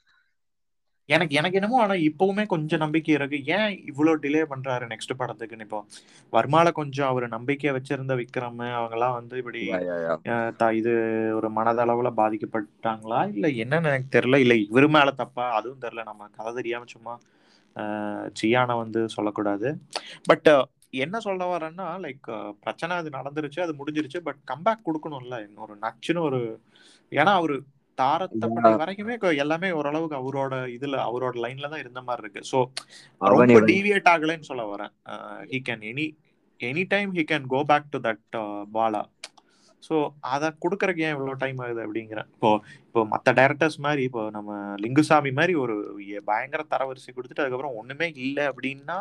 எனக்கு எனக்கு என்னமோ ஆனா இப்பவுமே கொஞ்சம் நம்பிக்கை இருக்கு. ஏன் இவ்வளவு டிலே பண்றாரு நெக்ஸ்ட் படத்துக்குன்னு? இப்போ வர்மால கொஞ்சம் அவர் நம்பிக்கையை வச்சிருந்த விக்ரம் அவங்க எல்லாம் வந்து இப்படி இது ஒரு மனதளவுல பாதிக்கப்பட்டாங்களா? இல்ல என்னன்னு எனக்கு தெரியல. இல்ல இவரு மேல தப்பா? அதுவும் தெரியல. நம்ம கதை தெரியாம சும்மா சியானை வந்து சொல்லக்கூடாது. பட் என்ன சொல்ல வரேன்னா லைக் பிரச்சனை அது நடந்துருச்சு அது முடிஞ்சிருச்சு பட் கம்பேக் கொடுக்கணும்ல இன்னொரு நச்சுன்னு ஒரு ஏன்னா அவரு தாரத்தப்பட்டை வரைக்குமே கொ- எல்லாமே ஓரளவுக்கு அவரோட இதுல அவரோட லைன்ல தான் இருந்த மாதிரி இருக்கு. ஸோ ரொம்ப டீவியேட் ஆகலைன்னு சொல்ல வரேன். He can any any time he can go back to that Bala. So அதை கொடுக்கறக்கு ஏன் இவ்வளோ டைம் ஆகுது அப்படிங்கிறேன் இப்போ இப்போ மற்ற டைரக்டர்ஸ் மாதிரி இப்போ நம்ம லிங்குசாமி மாதிரி ஒரு பயங்கர தரவரிசை கொடுத்துட்டு அதுக்கப்புறம் ஒண்ணுமே இல்லை அப்படின்னா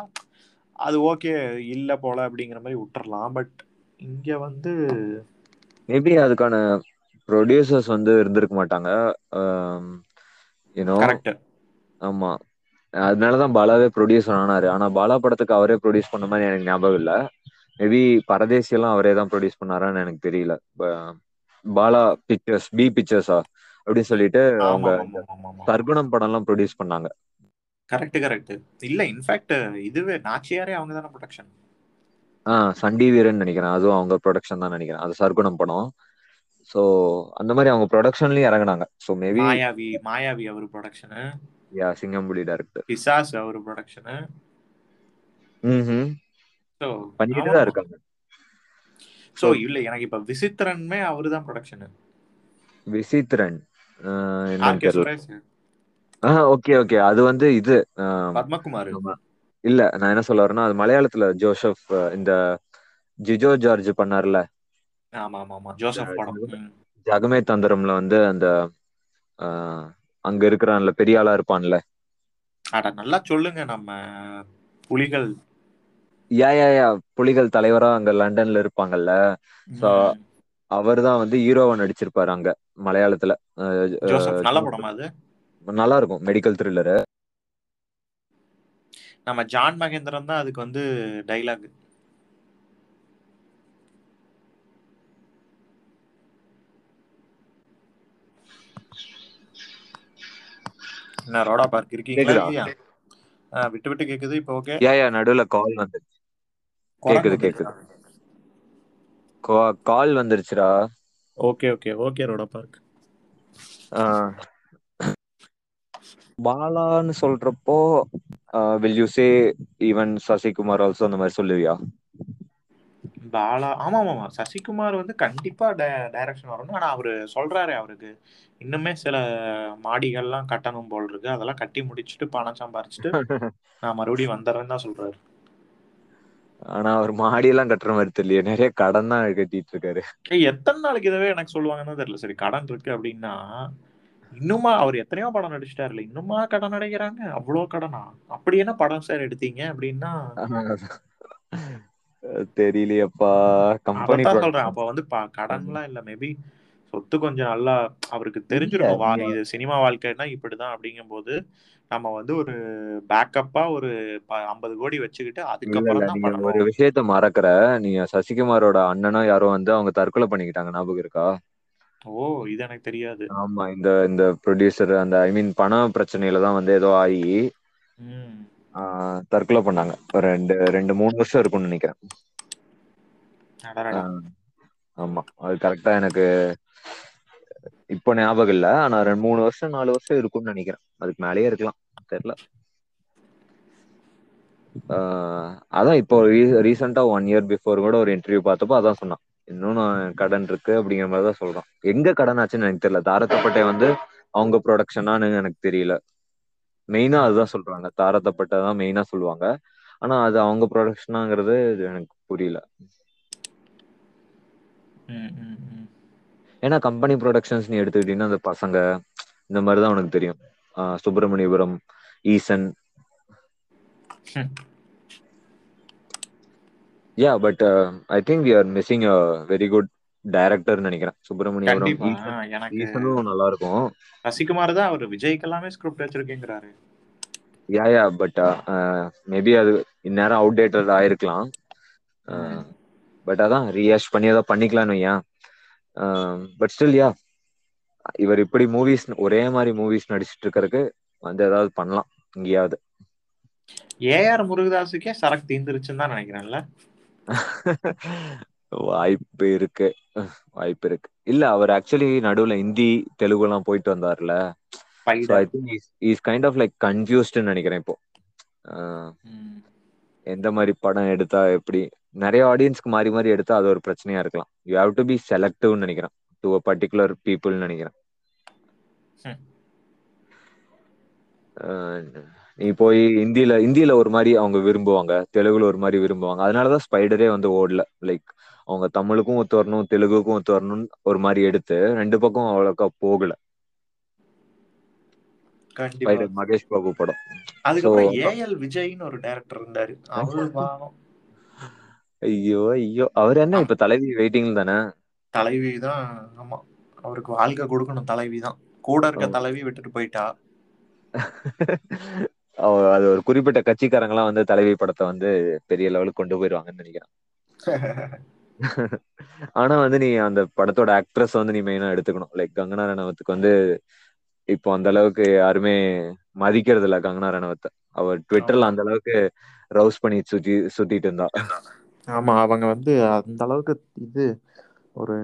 அது ஓகே இல்லை போல அப்படிங்கிற மாதிரி விட்டுறலாம். பட் இங்க வந்து மேபி அதுக்கான ப்ரொடியூசர்ஸ் வந்து இருந்திருக்க மாட்டாங்க. யூனோ கரெக்ட் ஆமா. அதனாலதான் பாலாவே ப்ரொடியூசர் ஆனாரு. ஆனா பாலா படத்துக்கு அவரே ப்ரொடியூஸ் பண்ண மாதிரி எனக்கு ஞாபகம் இல்ல. மேபி பரதேசி எல்லாம் அவரே தான் ப்ரொடியூஸ் பண்ணாரான்னு எனக்கு தெரியல. பாலா பிக்சர்ஸ் பி பிக்சர்ஸா அப்படின்னு சொல்லிட்டு அவங்க சர்க்குணம் படம் எல்லாம் ப்ரொடியூஸ் பண்ணாங்க. கரெக்ட் கரெக்ட் இல்ல இன்ஃபேக்ட் இதுவே நாச்சியாரே அவங்க தானே ப்ரொடக்ஷன் ஆஹ் சண்டி வீரன் நினைக்கிறேன். அதுவும் அவங்க ப்ரொடக்ஷன் தான் நினைக்கிறேன். அது சர்க்குணம் படம். ஸோ அந்த மாதிரி அவங்க ப்ரொடக்ஷன்லயும் இறங்குனாங்க. ஸோ மேபி மாயாவி மாயாவி அவர் production yeah Singampuli director Pisasu அவர் ப்ரொடக்ஷனு ம் பண்ணிட்டு தான் இருக்காங்க. ஸோ இல்ல எனக்கு இப்ப விசித்திரன்மே அவரு தான் ப்ரொடக்ஷனு விசித்திரன். Okay okay. அது வந்து இது பத்மகுமார். இல்ல நான் என்ன சொல்ல வரேன்னா அது மலையாளத்துல ஜோசப் இந்த ஜிஜோ ஜார்ஜ் பண்ணார்ல. ஆமா ஆமா ஆமா. ஜோசப் படம். ம். ஜகமே தந்திரம்ல வந்து அந்த அங்க இருக்கிறான்ல பெரிய ஆளா இருப்பான்ல. நல்லா சொல்லுங்க நம்ம புலிகள். யா யா யா புலிகள் தலைவரா அங்க லண்டன்ல இருப்பாங்கல்ல. சோ. அவர் தான் வந்து ஹீரோவா நடிச்சிருப்பாரு அங்க மலையாளத்துல. நல்ல படமா அது? நல்லா இருக்கும் மெடிக்கல் த்ரில்லரு நம்ம ஜான் மகேந்திரன் தான் அதுக்கு வந்து டைலாக் என்ன ரோடா பார்க் இருக்கீங்களா? விட்டு விட்டு கேக்குது இப்போ ஓகே யா யா நடுவுல கால் வந்துருச்சு. குரங்கு கேக்குது கேக்குது. கால் வந்துருச்சுடா. Okay okay. ஓகே ரோடா பார்க். ஆஹ் பாலான்னு சொல்றப்போ will you say even Sasikumar also அந்த மாதிரி சொல்லுவியா? பாலா ஆமா ஆமா ஆமா. சசிகுமார் வந்து கண்டிப்பா டைரக்ஷன் வரணும். ஆனா அவரு சொல்றாரு அவருக்கு. இன்னுமே சில மாடிகள்லாம் கட்டணும் போல் இருக்கு. அதெல்லாம் கட்டி முடிச்சுட்டு பணம் சம்பாரிச்சுட்டு நான் மறுபடியும் வந்துடுறேன்னு தான் சொல்றாரு. ஆனா அவர் மாடி எல்லாம் கட்டுற மாதிரி தெரியல நிறைய கடன் தான் கட்டிட்டு இருக்காரு. எத்தனை நாளைக்கு இதவே எனக்கு சொல்லுவாங்கன்னு தெரியல. சரி கடன் இருக்கு அப்படின்னா இன்னுமா அவர் எத்தனையோ படம் நடிச்சிட்டாருல. இன்னுமா கடன் அடைக்கிறாங்க அவ்வளோ கடனா? அப்படி என்ன படம் சார் எடுத்தீங்க அப்படின்னா? தெரியலையப்பா. கம்பெனி சொல்றேன். அப்ப வந்து ப- கடன்லாம் இல்ல. மேபி சொத்து கொஞ்சம் நல்லா அவருக்கு தெரிஞ்சிருக்கும். வா இது சினிமா வாழ்க்கைன்னா இப்படிதான் அப்படிங்கும்போது நம்ம வந்து ஒரு பேக்கப்பா ஒரு ஐம்பது கோடி வச்சுக்கிட்டு அதுக்கப்புறம் ஒரு விஷயத்த மறக்கற. நீங்க சசிகுமாரோட அண்ணனோ யாரோ வந்து அவங்க தற்கொலை பண்ணிக்கிட்டாங்க. ஞாபகம் இருக்கா? ஓ இது எனக்கு தெரியாது. ஆமா இந்த இந்த ப்ரொடியூசர் அந்த ஐ மீன் பண பிரச்சனையில தான் வந்து ஏதோ ஆகி தற்கொலை பண்ணாங்க. ஒரு ரெண்டு ரெண்டு மூணு வருஷம் இருக்கும்னு நினைக்கிறேன். ஆமா. அது கரெக்டா எனக்கு இப்போ ஞாபகம் இல்ல. ஆனா ரெண்டு மூணு வருஷம் நாலு வருஷம் இருக்கும்னு நினைக்கிறேன். அதுக்கு மேலேயே இருக்கலாம். தெரியல. ஆஹ் அதான் இப்போ ரீசெண்டா ஒன் இயர் பிஃபோர் கூட ஒரு இன்டர்வியூ பார்த்தப்போ அதான் சொன்னான். இன்னும் நான் கடன் இருக்கு அப்படிங்கிற மாதிரி தான் சொல்றான். எங்க கடன் ஆச்சுன்னு எனக்கு தெரியல. தாரத்தப்பட்டை வந்து அவங்க ப்ரொடக்ஷனான்னு எனக்கு தெரியல. மெயினா அதுதான் சொல்றாங்க. தாரத்தப்பட்டை தான் மெயினா சொல்லுவாங்க. ஆனா அது அவங்க ப்ரொடக்ஷனாங்கிறது எனக்கு புரியல. ம் ம். ஏன்னா கம்பெனி ப்ரொடக்ஷன்ஸ் நீ எடுத்துக்கிட்டீங்கன்னா அந்த பசங்க இந்த மாதிரி தான் உனக்கு தெரியும். Subramaniapuram Eesan. Yeah but I think we are missing a very good director நினைக்கிறேன். சுப்பிரமணியபுரம் ஈசனும் நல்லா இருக்கும் சசிகுமார் தான் அவர் விஜய்க்கு எல்லாமே ஸ்கிரிப்ட் வச்சிருக்கேங்கிறாரு யா யா பட் மேபி அது இந்நேரம் அவுடேட்டட் ஆயிருக்கலாம். பட் அதான் ரீஹேஷ் பண்ணி ஏதோ பண்ணிக்கலாம்னு ஏன் பட் ஸ்டில் யா இவர் இப்படி மூவிஸ் ஒரே மாதிரி மூவிஸ் நடிச்சிட்டு இருக்கறதுக்கு வந்து ஏதாவது பண்ணலாம் எங்கேயாவது. ஏஆர் முருகதாஸுக்கே சரக்கு தீந்துருச்சுன்னு தான் நினைக்கிறேன்ல. வாய்ப்பு இருக்கு. வாய்ப்பு இருக்கு. இல்ல அவர் ஆக்சுவலி நடுவுல ஹிந்தி தெலுங்கு எல்லாம் போயிட்டு வந்தார்ல. I think is kind of like கன்ஃபியூஸ்ட்னு நினைக்கிறேன் இப்போ. ம். எந்த மாதிரி படம் எடுத்தா எப்படி? நிறைய ஆடியன்ஸ்க்கு மாறி மாறி எடுத்தா அது ஒரு பிரச்சனையா இருக்கலாம். யூ ஹாவ் டு பி செலக்டிவ்னு நினைக்கிறேன். டு அ பர்டிகுலர் பீப்புள்னு நினைக்கிறேன். நீ போய் இந்தியில இந்தியில ஒரு மாதிரி அவங்க விரும்புவாங்க. தெலுங்குல ஒரு மாதிரி விரும்புவாங்க. அதனாலதான் ஸ்பைடரே வந்து ஓடல. லைக் அவங்க தமிழுக்கும் ஒத்து வரணும் தெலுங்குக்கும் ஒத்து வரணும்னு ஒரு மாதிரி எடுத்து ரெண்டு பக்கம் அவ்வளோக்கா போகல. கண்டிப்பா. மகேஷ் பாபு படம். அதுக்கப்புறம் ஏஎல் விஜய்னு ஒரு டைரக்டர் இருந்தாரு. அவரு பாவம். ஐயோ ஐயோ. அவர் என்ன இப்ப தலைவி வெயிட்டிங் தானே? தலைவி தான் ஆமா. அவருக்கு வாழ்க்கை கொடுக்கணும் தலைவி தான். கூட இருக்க. தலைவி விட்டுட்டு போயிட்டா. அது ஒரு குறிப்பிட்ட கட்சிக்காரங்களாம் வந்து தலைவி படத்தை வந்து பெரிய லெவலுக்கு கொண்டு போயிருவாங்கன்னு நினைக்கிறேன். ஆனா வந்து நீ அந்த படத்தோட ஆக்ட்ரஸ் வந்து நீ மெயினா எடுத்துக்கணும். லைக் கங்கனா ரணவத்துக்கு வந்து இப்போ அந்த அளவுக்கு யாருமே மதிக்கிறது இல்ல கங்கனா ரணவத்தை அவர் ட்விட்டர்ல அந்த அளவுக்கு ரவுஸ் பண்ணி சுத்தி சுத்திட்டு இருந்தா. ஆமா அவங்க வந்து அந்த அளவுக்கு இது ஒரு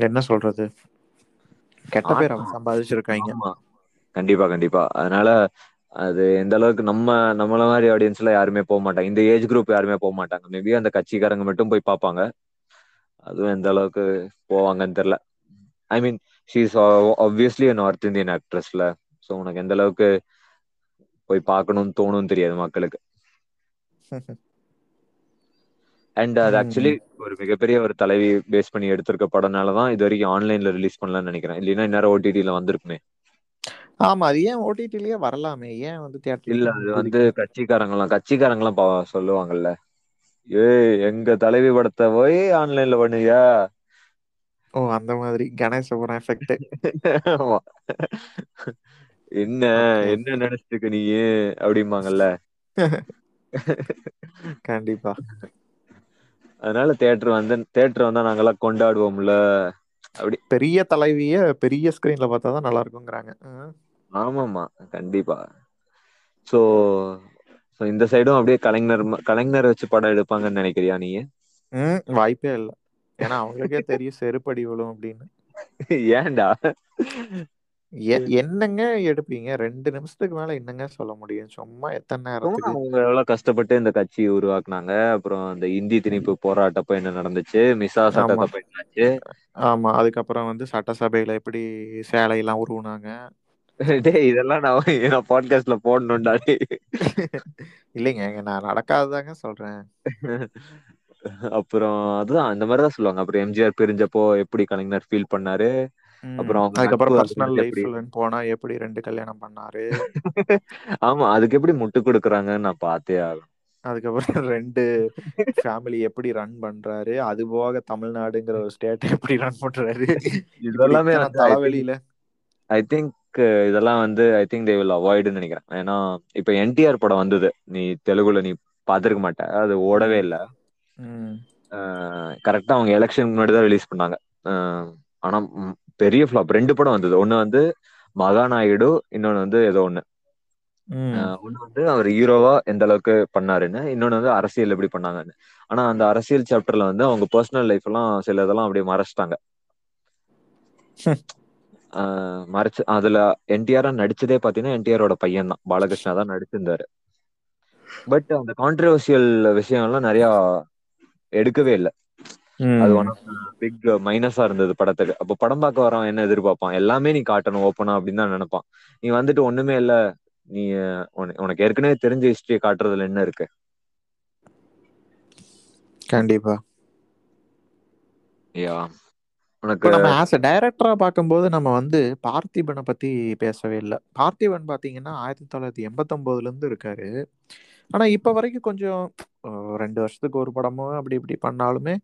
என்ன சொல்றது? கெட்ட பேர் அவங்க சம்பாதிச்சிருக்காங்க. கண்டிப்பா கண்டிப்பா. அதனால அது எந்த அளவுக்கு நம்ம நம்மள மாதிரி ஆடியன்ஸ்ல யாருமே போக மாட்டாங்க. இந்த ஏஜ் குரூப் யாருமே போக மாட்டாங்க. மேபி அந்த கட்சிக்காரங்க மட்டும் போய் பார்ப்பாங்க. அதுவும் எந்த அளவுக்கு போவாங்கன்னு தெரியல. I mean she is obviously north Indian ஆக்ட்ரஸ்ல so உனக்கு எந்த அளவுக்கு போய் பார்க்கணும்னு தோணும்னு தெரியாது மக்களுக்கு. அண்ட் அது ஆக்சுவலி ஒரு மிகப்பெரிய ஒரு தலைவி பேஸ் பண்ணி எடுத்திருக்க படம்னால தான் இது வரைக்கும் ஆன்லைன்ல ரிலீஸ் பண்ணலாம்னு நினைக்கிறேன். இல்லைன்னா இந்நேரம் ஓடிடில வந்திருக்குமே. ஆமா அது ஏன் ஓடிடிலயே வரலாமே? ஏன் வந்து இல்ல தியேட்டர்ல அது வந்து கட்சிக்காரங்களாம் கட்சிக்காரங்களாம் சொல்லுவாங்கல்ல. ஏய் எங்க தலைவி படத்தை போய் ஆன்லைன்ல பண்ணுவியா? ஓ அந்த மாதிரி. கணேசபுரம் எஃபெக்ட் ஆமா. என்ன என்ன நினைச்சிருக்க நீ அப்படிம்பாங்கல்ல. கண்டிப்பா. அதனால தியேட்டர் வந்து தியேட்டர் வந்தா நாங்கெல்லாம் கொண்டாடுவோம்ல. அப்படி. பெரிய தலைவிய பெரிய ஸ்கிரீன்ல பார்த்தா தான் நல்லா இருக்குங்கிறாங்க. ஆமாமா கண்டிப்பா. சோ சோ இந்த சைடும் அப்படியே கலைஞர் கலைஞர் வச்சு படம் எடுப்பாங்கன்னு நினைக்கிறியா நீ வாய்ப்பே இல்லை. ஏன்னா அவங்களுக்கே தெரியும் செருப்படி விழும் அப்படின்னு. ஏன்டா? என்னங்க எடுப்பீங்க? ரெண்டு நிமிஷத்துக்கு மேல என்னங்க சொல்ல முடியும்? சும்மா எத்தனை நேரத்துக்கு அவங்க எவ்வளவு கஷ்டப்பட்டு இந்த கட்சியை உருவாக்குனாங்க. அப்புறம் அந்த இந்தி திணிப்பு போராட்டப்ப என்ன நடந்துச்சு? மிசா ஆமா. சட்டத்தப்ப என்னாச்சு ஆமா. அதுக்கப்புறம் வந்து சட்டசபையில எப்படி சேலையெல்லாம் உருவுனாங்க? டேய் இதெல்லாம் நான் நான் பாட்காஸ்ட்ல போடணும்டா. இல்லைங்க நான் நடக்காததாங்க சொல்றேன். அப்புறம் அதுதான் இந்த மாதிரிதான் சொல்லுவாங்க. அப்புறம் எம்ஜிஆர் பிரிஞ்சப்போ எப்படி கலைஞர் ஃபீல் பண்ணாரு. அப்புறம் அதுக்கப்புறம் பர்சனல் லைஃப்ல போனா எப்படி ரெண்டு கல்யாணம் பண்ணாரு? ஆமா அதுக்கு எப்படி முட்டு கொடுக்குறாங்கன்னு நான் பார்த்தே ஆகணும். அதுக்கப்புறம் ரெண்டு ஃபேமிலி எப்படி ரன் பண்றாரு? அது போக தமிழ்நாடுங்கிற ஒரு ஸ்டேட் எப்படி ரன் பண்றாரு? இதெல்லாமே தலைவலியில. ஐ திங்க் இதெல்லாம் வந்து ஐ திங்க் தே வில் அவாய்டுன்னு நினைக்கிறேன். ஏன்னா இப்ப என்டிஆர் படம் வந்தது. நீ தெலுங்குல நீ பார்த்திருக்க மாட்ட. அது ஓடவே இல்லை. கரெக்டா அவங்க எலெக்ஷன் முன்னாடி தான் ரிலீஸ் பண்ணாங்க. ஆனா பெரிய ஃபிளாப் ரெண்டு படம் வந்தது. ஒன்னு வந்து மகாநாயுடு இன்னொன்னு வந்து ஏதோ ஒண்ணு. ஒண்ணு வந்து அவர் ஹீரோவா எந்த அளவுக்கு பண்ணாருன்னு இன்னொன்னு வந்து அரசியல் எப்படி பண்ணாங்கன்னு. ஆனா அந்த அரசியல் சாப்டர்ல வந்து அவங்க பர்சனல் லைஃப் எல்லாம் சில இதெல்லாம் அப்படியே மறைச்சிட்டாங்க. மறைச்சு அதுல என்டிஆர் நடிச்சதே பாத்தீங்கன்னா என்டிஆரோட பையன் தான். பாலகிருஷ்ணா தான் நடிச்சிருந்தாரு. பட் அந்த கான்ட்ரவர்சியல் விஷயம் எல்லாம் நிறைய எடுக்கவே இல்லை. அது ஒன் பிக் மைனஸா இருந்தது படத்துக்கு. அப்போ படம் பார்க்க வரவன் என்ன எதிர்பார்ப்பான்? எல்லாமே நீ காட்டணும் ஓப்பனா அப்படின்னு தான் நினைப்பான். நீ வந்துட்டு ஒண்ணுமே இல்ல. நீ உனக்கு ஏற்கனவே தெரிஞ்ச ஹிஸ்டரியை காட்டுறதுல என்ன இருக்கு? கண்டிப்பா. யா. உனக்கு நம்ம ஆஸ் அ டைரக்டரா பார்க்கும்போது நம்ம வந்து பார்த்திபனை பத்தி பேசவே இல்லை. பார்த்திபன் பாத்தீங்கன்னா ஆயிரத்தி தொள்ளாயிரத்தி எண்பத்தொன்பதுல இருந்து இருக்காரு. ஆனா இப்ப வரைக்கும் கொஞ்சம் ரெண்டு வருஷத்துக்கு ஒரு படமோ அப்படி இப்படி பண்ணாலுமே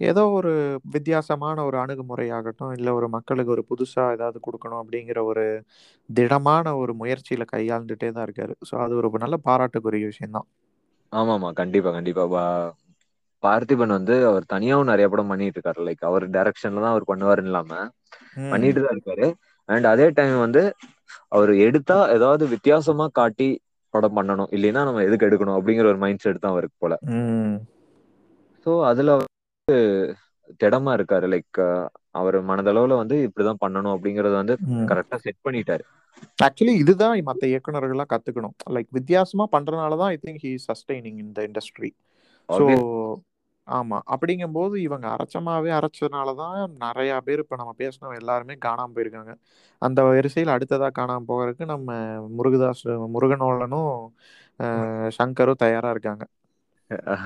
ஏதோ ஒரு வித்தியாசமான ஒரு அணுகுமுறையாகட்டும் இல்ல ஒரு மக்களுக்கு ஒரு புதுசா ஏதாவது கொடுக்கணும் அப்படிங்கிற ஒரு திடமான ஒரு முயற்சியில கையாண்டுட்டே தான் இருக்காரு. ஸோ அது ஒரு நல்ல பாராட்டுக்குரிய விஷயம்தான். ஆமாமா கண்டிப்பா கண்டிப்பா. பா- பார்த்திபன் வந்து அவர் தனியாவும் நிறைய படம் பண்ணிட்டு இருக்காரு. லைக் அவர் டைரக்ஷன்ல தான் அவர் பண்ணுவாருன்னு இல்லாம பண்ணிட்டு தான் இருக்காரு. அண்ட் அதே டைம் வந்து அவர் எடுத்தா ஏதாவது வித்தியாசமா காட்டி படம் பண்ணணும். இல்லைன்னா நம்ம எதுக்கு எடுக்கணும்? அப்படிங்கிற ஒரு மைண்ட் செட் தான் அவருக்கு போல. ஸோ அதுல வந்து திடமா இருக்காரு. லைக் அவர் மனதளவுல வந்து இப்படிதான் பண்ணணும் அப்படிங்கறத வந்து கரெக்டா செட் பண்ணிட்டாரு. ஆக்சுவலி இதுதான் மற்ற இயக்குனர்கள்லாம் கத்துக்கணும். லைக் வித்தியாசமா பண்றதுனால தான் ஐ திங்க் ஹி சஸ்டைனிங் இந்த இண்டஸ்ட்ரி ஸோ ஆமா. அப்படிங்கும்போது இவங்க அரைச்சமாவே அரைச்சதுனால தான் நெறையா பேர் இப்ப நம்ம பேசினவங்க எல்லாருமே காணாம போயிருக்காங்க. அந்த வரிசையில அடுத்ததா காணாம போகறதுக்கு நம்ம முருகதாஸ் முருகனோடனும், அ சங்கரும் தயாரா இருக்காங்க.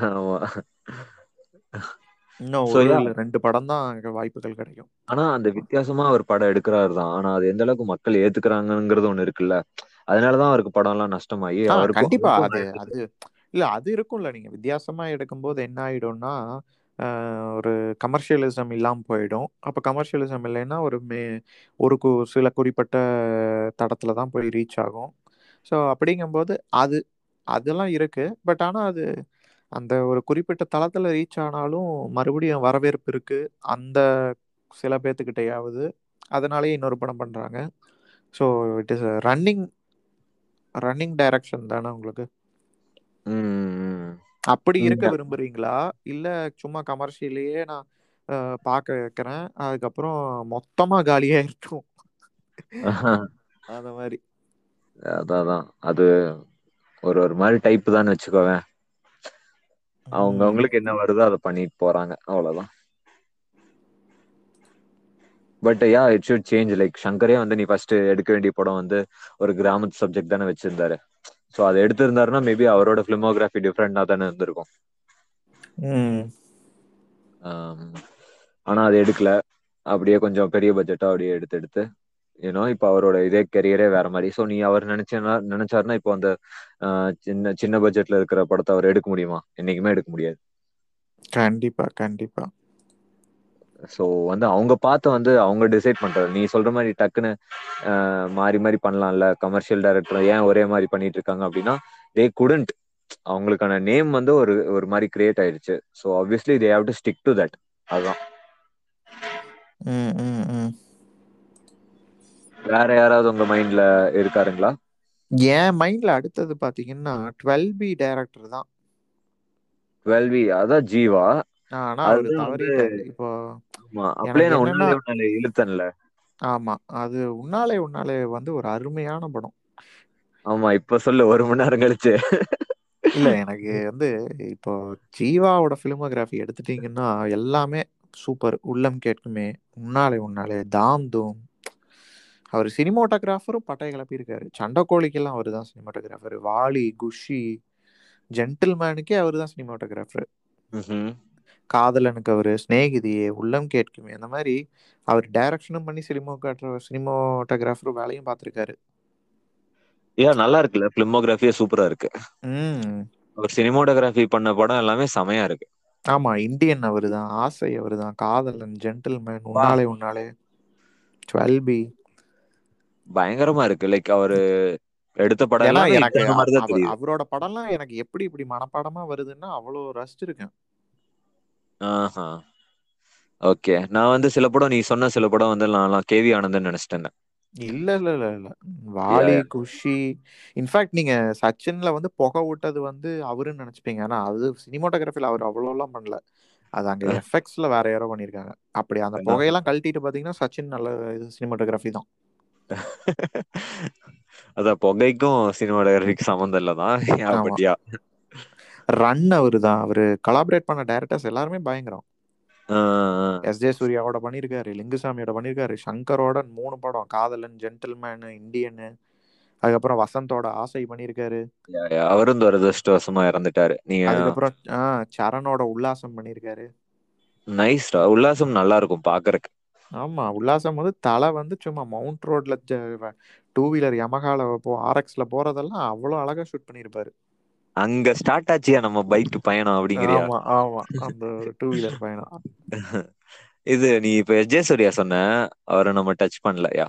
ஆமா. இன்னும் ஸோ 1 யா இல்ல 2 படம் தான் வாய்ப்புகள் கிடைக்கும். ஆனா அந்த வித்தியாசமா ஒரு படம் எடுக்குறாரு தான். ஆனா அது எந்த அளவுக்கு மக்கள் ஏத்துக்கிறாங்கங்கிறது ஒண்ணு இருக்குல்ல. அதனால தான் அவருக்கு படம்லாம் நஷ்டமாயி ஆ அவருக்கும் கண்டிப்பா. அவருக்கும் அது அது இல்லை அது இருக்கும்ல. நீங்கள் வித்தியாசமாக எடுக்கும்போது என்ன ஆகிடும்னா ஒரு கமர்ஷியலிசம் இல்லாமல் போயிடும். அப்போ கமர்ஷியலிசம் இல்லைன்னா, ஒரு மே ஒரு கு சில குறிப்பிட்ட தடத்தில் தான் போய் ரீச் ஆகும். ஸோ அப்படிங்கும்போது அது அதெல்லாம் இருக்குது பட் ஆனால் அது அந்த ஒரு குறிப்பிட்ட தளத்தில் ரீச் ஆனாலும் மறுபடியும் வரவேற்பு இருக்குது அந்த சில பேர்த்துக்கிட்டையாவது அதனாலேயே இன்னொரு படம் பண்ணுறாங்க so it is running running direction தானே உங்களுக்கு? அப்படி. இருக்க. விரும்புறீங்களா? இல்ல சும்மா கமர்ஷியலயே நான் அ பார்க்க வைக்கிறேன். அதுக்கப்புறம் மொத்தமா காலியாயிரட்டும். அந்த மாரி. அதான். அது ஒரு ஒரு மாரி டைப் தான்னு வச்சுக்கோவேன். அவங்க. அவங்களுக்கு என்ன வருதோ அத பண்ணிட்டு போறாங்க. அவ்வளோதான். But yeah it should change like சங்கரே வந்து நீ ஃபர்ஸ்ட் எடுக்க வேண்டிய படம் வந்து ஒரு கிராமத்து சப்ஜெக்ட் தானே வச்சிருந்தாரு. ஸோ அத எடுத்திருந்தாருன்னா மேபி அவரோட ஃபிலிமோகிராஃபி டிஃப்ரெண்டா தானே இருந்திருக்கும். ஆனா அது எடுக்கல. அப்படியே கொஞ்சம் பெரிய பட்ஜெட்டா அப்படியே எடுத்து எடுத்து யூனோ இப்ப அவரோட இதே கெரியரே வேற மாரி. ஸோ நீ அவர் நினைச்சனா நினைச்சாருன்னா இப்போ அந்த சின்ன சின்ன பட்ஜெட்ல இருக்கிற படத்த அவர் எடுக்க முடியுமா? என்னைக்குமே எடுக்க முடியாது. கண்டிப்பா, கண்டிப்பா. ஸோ வந்து அவங்க பார்த்து வந்து அவங்க டிசைட் பண்றது. நீ சொல்ற மாரி டக்குன்னு மாறி மாறி பண்ணலாம்ல. கமர்ஷியல் டைரக்டர் ஏன் ஒரே மாரி பண்ணிட்டு இருக்காங்க அப்படின்னா, தே குடன்ட். அவங்களுக்கான நேம் வந்து ஒரு ஒரு மாரி கிரியேட் ஆயிருச்சு. So obviously they have to stick to that. ம். வேற யாராவது உங்க மைண்ட்ல இருக்காருங்களா? என் மைண்ட்ல அடுத்தது பார்த்தீங்கன்னா, 12பி டைரக்டர் தான். 12வி அதான் ஜீவா. ஆனா அவரு. இப்போ நான் இழுத்தேன்ல. ஆமா. அது உன்னாலே உன்னாலே வந்து ஒரு அருமையான படம். ஆமா. இப்ப சொல்லு 1 மணி நேரம் கழிச்சு. இல்ல எனக்கு வந்து இப்போ ஜீவாவோட ஃபிலிமோகிராஃபி எடுத்துட்டீங்கன்னா, எல்லாமே சூப்பர். உள்ளம் கேட்குமே, உன்னாலே உன்னாலே, தாம் தூம். அவரு சினிமாட்டோகிராஃபரும் பட்டைய கிளப்பியிருக்காரு. சண்டைக்கோழிக்கெல்லாம் அவரு தான் சினிமாட்டோகிராஃபர். வாலி, குஷி, ஜென்டில்மேனுக்கே அவரு தான் சினிமாட்டோகிராஃபர். காதலனுக்கு அவரு, சிநேகிதியே, உள்ளம் கேட்குமே அந்த மாரி அவர் டைரக்ஷனும் பண்ணி சினிமோகாட்ர சினிமாட்டோகிராஃபர் வேலையும் பார்த்துருக்காரு. ஏன் நல்லா இருக்குல்ல. ஃபிலிமோகிராஃபியே சூப்பரா இருக்கு. அவர் சினிமாட்டோகிராஃபி பண்ண படம் எல்லாமே செமையா இருக்கு. ஆமா. இந்தியன் அவரு தான். ஆசை அவரு தான். காதலன், ஜென்டில்மேன்! உன்னாலே உன்னாலே, 12பி. பயங்கரமா இருக்கு. லைக் அவரு எடுத்த படம் எல்லாமே எனக்கு. அவரோட படம்லாம் எனக்கு எப்படி இப்படி மனப்பாடமா வருதுன்னா, அவ்வளோ ரசிச்சிருக்கேன். ஆஹா. ஓகே. நான் வந்து சில படம் நீ சொன்ன சில படம் வந்து நான்லாம் கேவி ஆனந்தன் நெனச்சுட்டேங்க. இல்ல, இல்ல, இல்ல, இல்ல. வாலி, யா. குஷி இன்ஃபாக்ட் நீங்க சச்சின்ல வந்து புகை விட்டது வந்து அவருன்னு நெனச்சுப்பீங்க. ஆனா அது சினிமாட்டோகிராஃபில அவரு அவ்வளோலாம் பண்ணல. அது அங்க அ. எஃபெக்ட்ஸ்ல வேற யாரோ பண்ணியிருக்காங்க. அப்படி அந்த ஆஹா. புகையெல்லாம் கழட்டிட்டு பார்த்தீங்கன்னா, சச்சின் நல்ல இது சினிமாட்டோகிராஃபி தான். அதான் புகைக்கும் சினிமாட்டோகிராஃபிக்கும் சம்மந்தம் இல்ல தான். யா ஆமா. But yeah. ரன் அவரு தான். அவரு கொலாபரேட் பண்ண டைரக்டர்ஸ் எல்லாருமே பயங்கரம். ஆ. S J. சூர்யாவோட பண்ணியிருக்காரு. லிங்குசாமியோட பண்ணியிருக்காரு. சங்கரோட 3 படம். காதலன், ஜென்டில்மேனு, இந்தியனு. அதுக்கப்புறம் வசந்தோட ஆசை பண்ணியிருக்காரு. அவரும் துரதிர்ஷ்டவசமா இறந்துட்டாரு. நீங்க அதுக்கப்புறம் சரணோட உல்லாசம் பண்ணியிருக்காரு. நைஸ்டா. உல்லாசம் நல்லா இருக்கும் பாக்கறக்கு. ஆமா. உல்லாசம் வந்து தல வந்து சும்மா மவுண்ட் ரோட்ல ஜ டூ வீலர் யமஹால போ ஆர்எக்ஸ்ல போறதெல்லாம் அவ்வளோ அழகா ஷூட் பண்ணியிருப்பாரு. அங்க ஸ்டார்ட் ஆச்சுயா நம்ம பைக் பயணம் அப்படிங்கிறியா? ஆமா, ஆமா. அந்த டூ வீலர் பயணம். இது நீ இப்ப எஸ்.ஜே. சூர்யா சொன்ன. அவர நம்ம டச் பண்ணல. யா.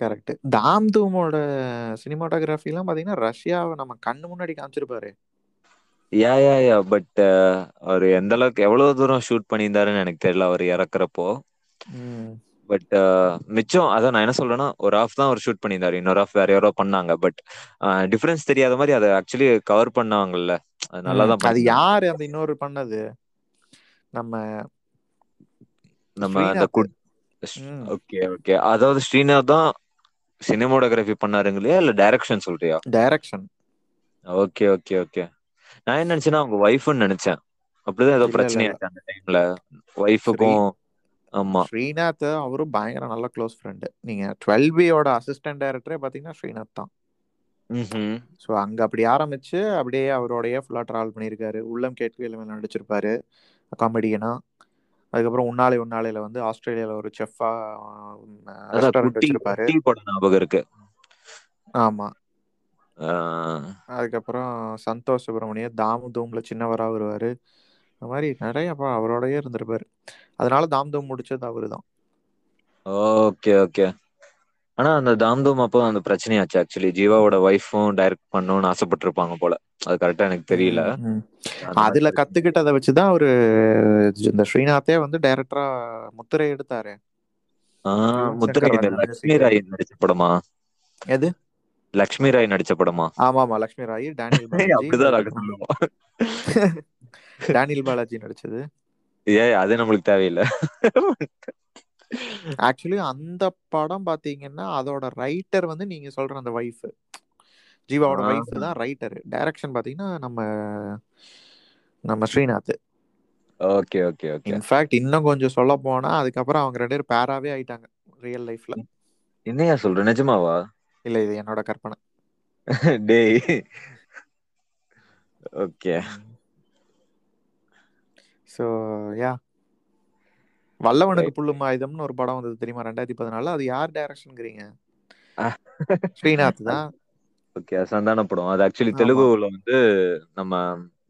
கரெக்ட். தாம் தூமோட சினிமாட்டோகிராஃபிலாம் பார்த்தீங்கன்னா, ரஷ்யாவ நம்ம கண்ணு முன்னாடி காமிச்சிருப்பாரு. யா, யா, யா. பட் அவரு எந்த அளவுக்கு எவ்வளோ தூரம் ஷூட் பண்ணியிருந்தாருன்னு எனக்கு தெரியல அவரு இறக்குறப்போ. பட் மிச்சம் அதான் நான் என்ன சொல்றேன்னா, ஒரு ஹாஃப் தான் அவரு ஷூட் பண்ணியிருந்தாரு. இன்னொரு ஹாஃப் வேற யாரோ பண்ணாங்க. பட் டிஃபரன்ஸ் தெரியாத மாரி அத ஆக்சுவலி கவர் பண்ணாங்கல்ல. அது நல்லா ம். தான் அது. யாரு அந்த இன்னொரு பண்ணது? நம்ம நம்ம அந்த. Okay, okay. அதாவது ஸ்ரீநாத் தான் சினிமாட்டோகிராஃபி பண்ணாருங்கறியா? இல்ல டைரக்ஷன் சொல்றியா? டைரக்ஷன். Okay, okay, okay. நான் என்ன நெனச்சேன்னா, அவங்க வைஃப்ன்னு நெனச்சேன். அப்படிதான் ஏதோ இல்ல பிரச்சனையாச்சு அந்த டைம்ல ஒய்ஃபுக்கும் ஆமா. ஸ்ரீநாத் அவரும் பயங்கர நல்ல க்ளோஸ் ஃப்ரெண்டு நீங்க டுவெல் பியோட அசிஸ்டன்ட் டைரக்டரே பாத்தீங்கன்னா ஸ்ரீநாத் தான். ஸோ அங்க அப்படி ஆரம்பிச்சு அப்படியே அவரோடயே ஃபுல்லா டிராவல் பண்ணியிருக்காரு. உள்ளம் கேட்கையில் நடிச்சிருப்பாரு காமெடியனா அதுக்கப்புறம் உன்னாலே உன்னாலையில வந்து ஆஸ்திரேலியால ஒரு செஃப்பா ரெஸ்டாரண்ட் வச்சிருப்பாரு. ஞாபகம் இருக்கு. ஆமா. அதுக்கப்புறம் சந்தோஷ் சுப்பிரமணியம் தாமு தூம்ல சின்னவரா வருவாரு. இந்த மாதிரி நிறைய பா- அவரோடயே இருந்திருப்பாரு. அதனால தாம் தூம் முடிச்சது அவரு தான் ஓகே ஓகே. ஆனா அந்த தாம்தூம் அப்போ அந்த பிரச்சனையாச்சு. ஆக்சுவலி ஜீவாவோட ஒய்ஃபும் டைரக்ட் பண்ணணும்னு ஆசைப்பட்டிருப்பாங்க போல. அது கரெக்டா எனக்கு தெரியல. அதுல. கத்துக்கிட்டதை வச்சுதான் அவரு இந்த ஸ்ரீநாத்தே வந்து டைரக்டரா முத்திரை எடுத்தாரு. முத்திரை music. ராய் நடிச்ச படமா? எது? லக்ஷ்மி ராய் நடிச்ச படமா? ஆமா ஆமா லக்ஷ்மி ராய் டேனியல் அப்படிதான் டேனியல் பாலாஜி நடிச்சது. ஏய் அது நம்மளுக்கு தேவையில்லை. ஆக்சுவலி அந்த படம் பாத்தீங்கன்னா அதோட ரைட்டர் வந்து நீங்க சொல்ற அந்த வைஃப் ஜீவாவோட. வைஃப் தான் ரைட்டர் டைரக்ஷன் பாத்தீங்கன்னா நம்ம நம்ம Srinath. Okay okay okay in fact இன்னும் கொஞ்சம் சொல்ல போனா அதுக்கப்புறம் அவங்க ரெண்டு பேரும் பேராவே ஆயிட்டாங்க ரியல் லைஃப்ல என்னையா சொல்ற? நிஜமாவா? இல்ல இது என்னோட கற்பனை. டேய். ஓகே ஸோ யா வல்லவனுக்கு புல்லும் ஆயுதம்னு ஒரு படம் வந்தது தெரியுமா? ரெண்டாயிரத்தி பதினாலு அது யார் டைரக்ஷன்ங்கிறீங்க? ஸ்ரீநாத் தான். ஓகே சந்தான படம். அது ஆக்சுவலி. தெலுங்குல வந்து நம்ம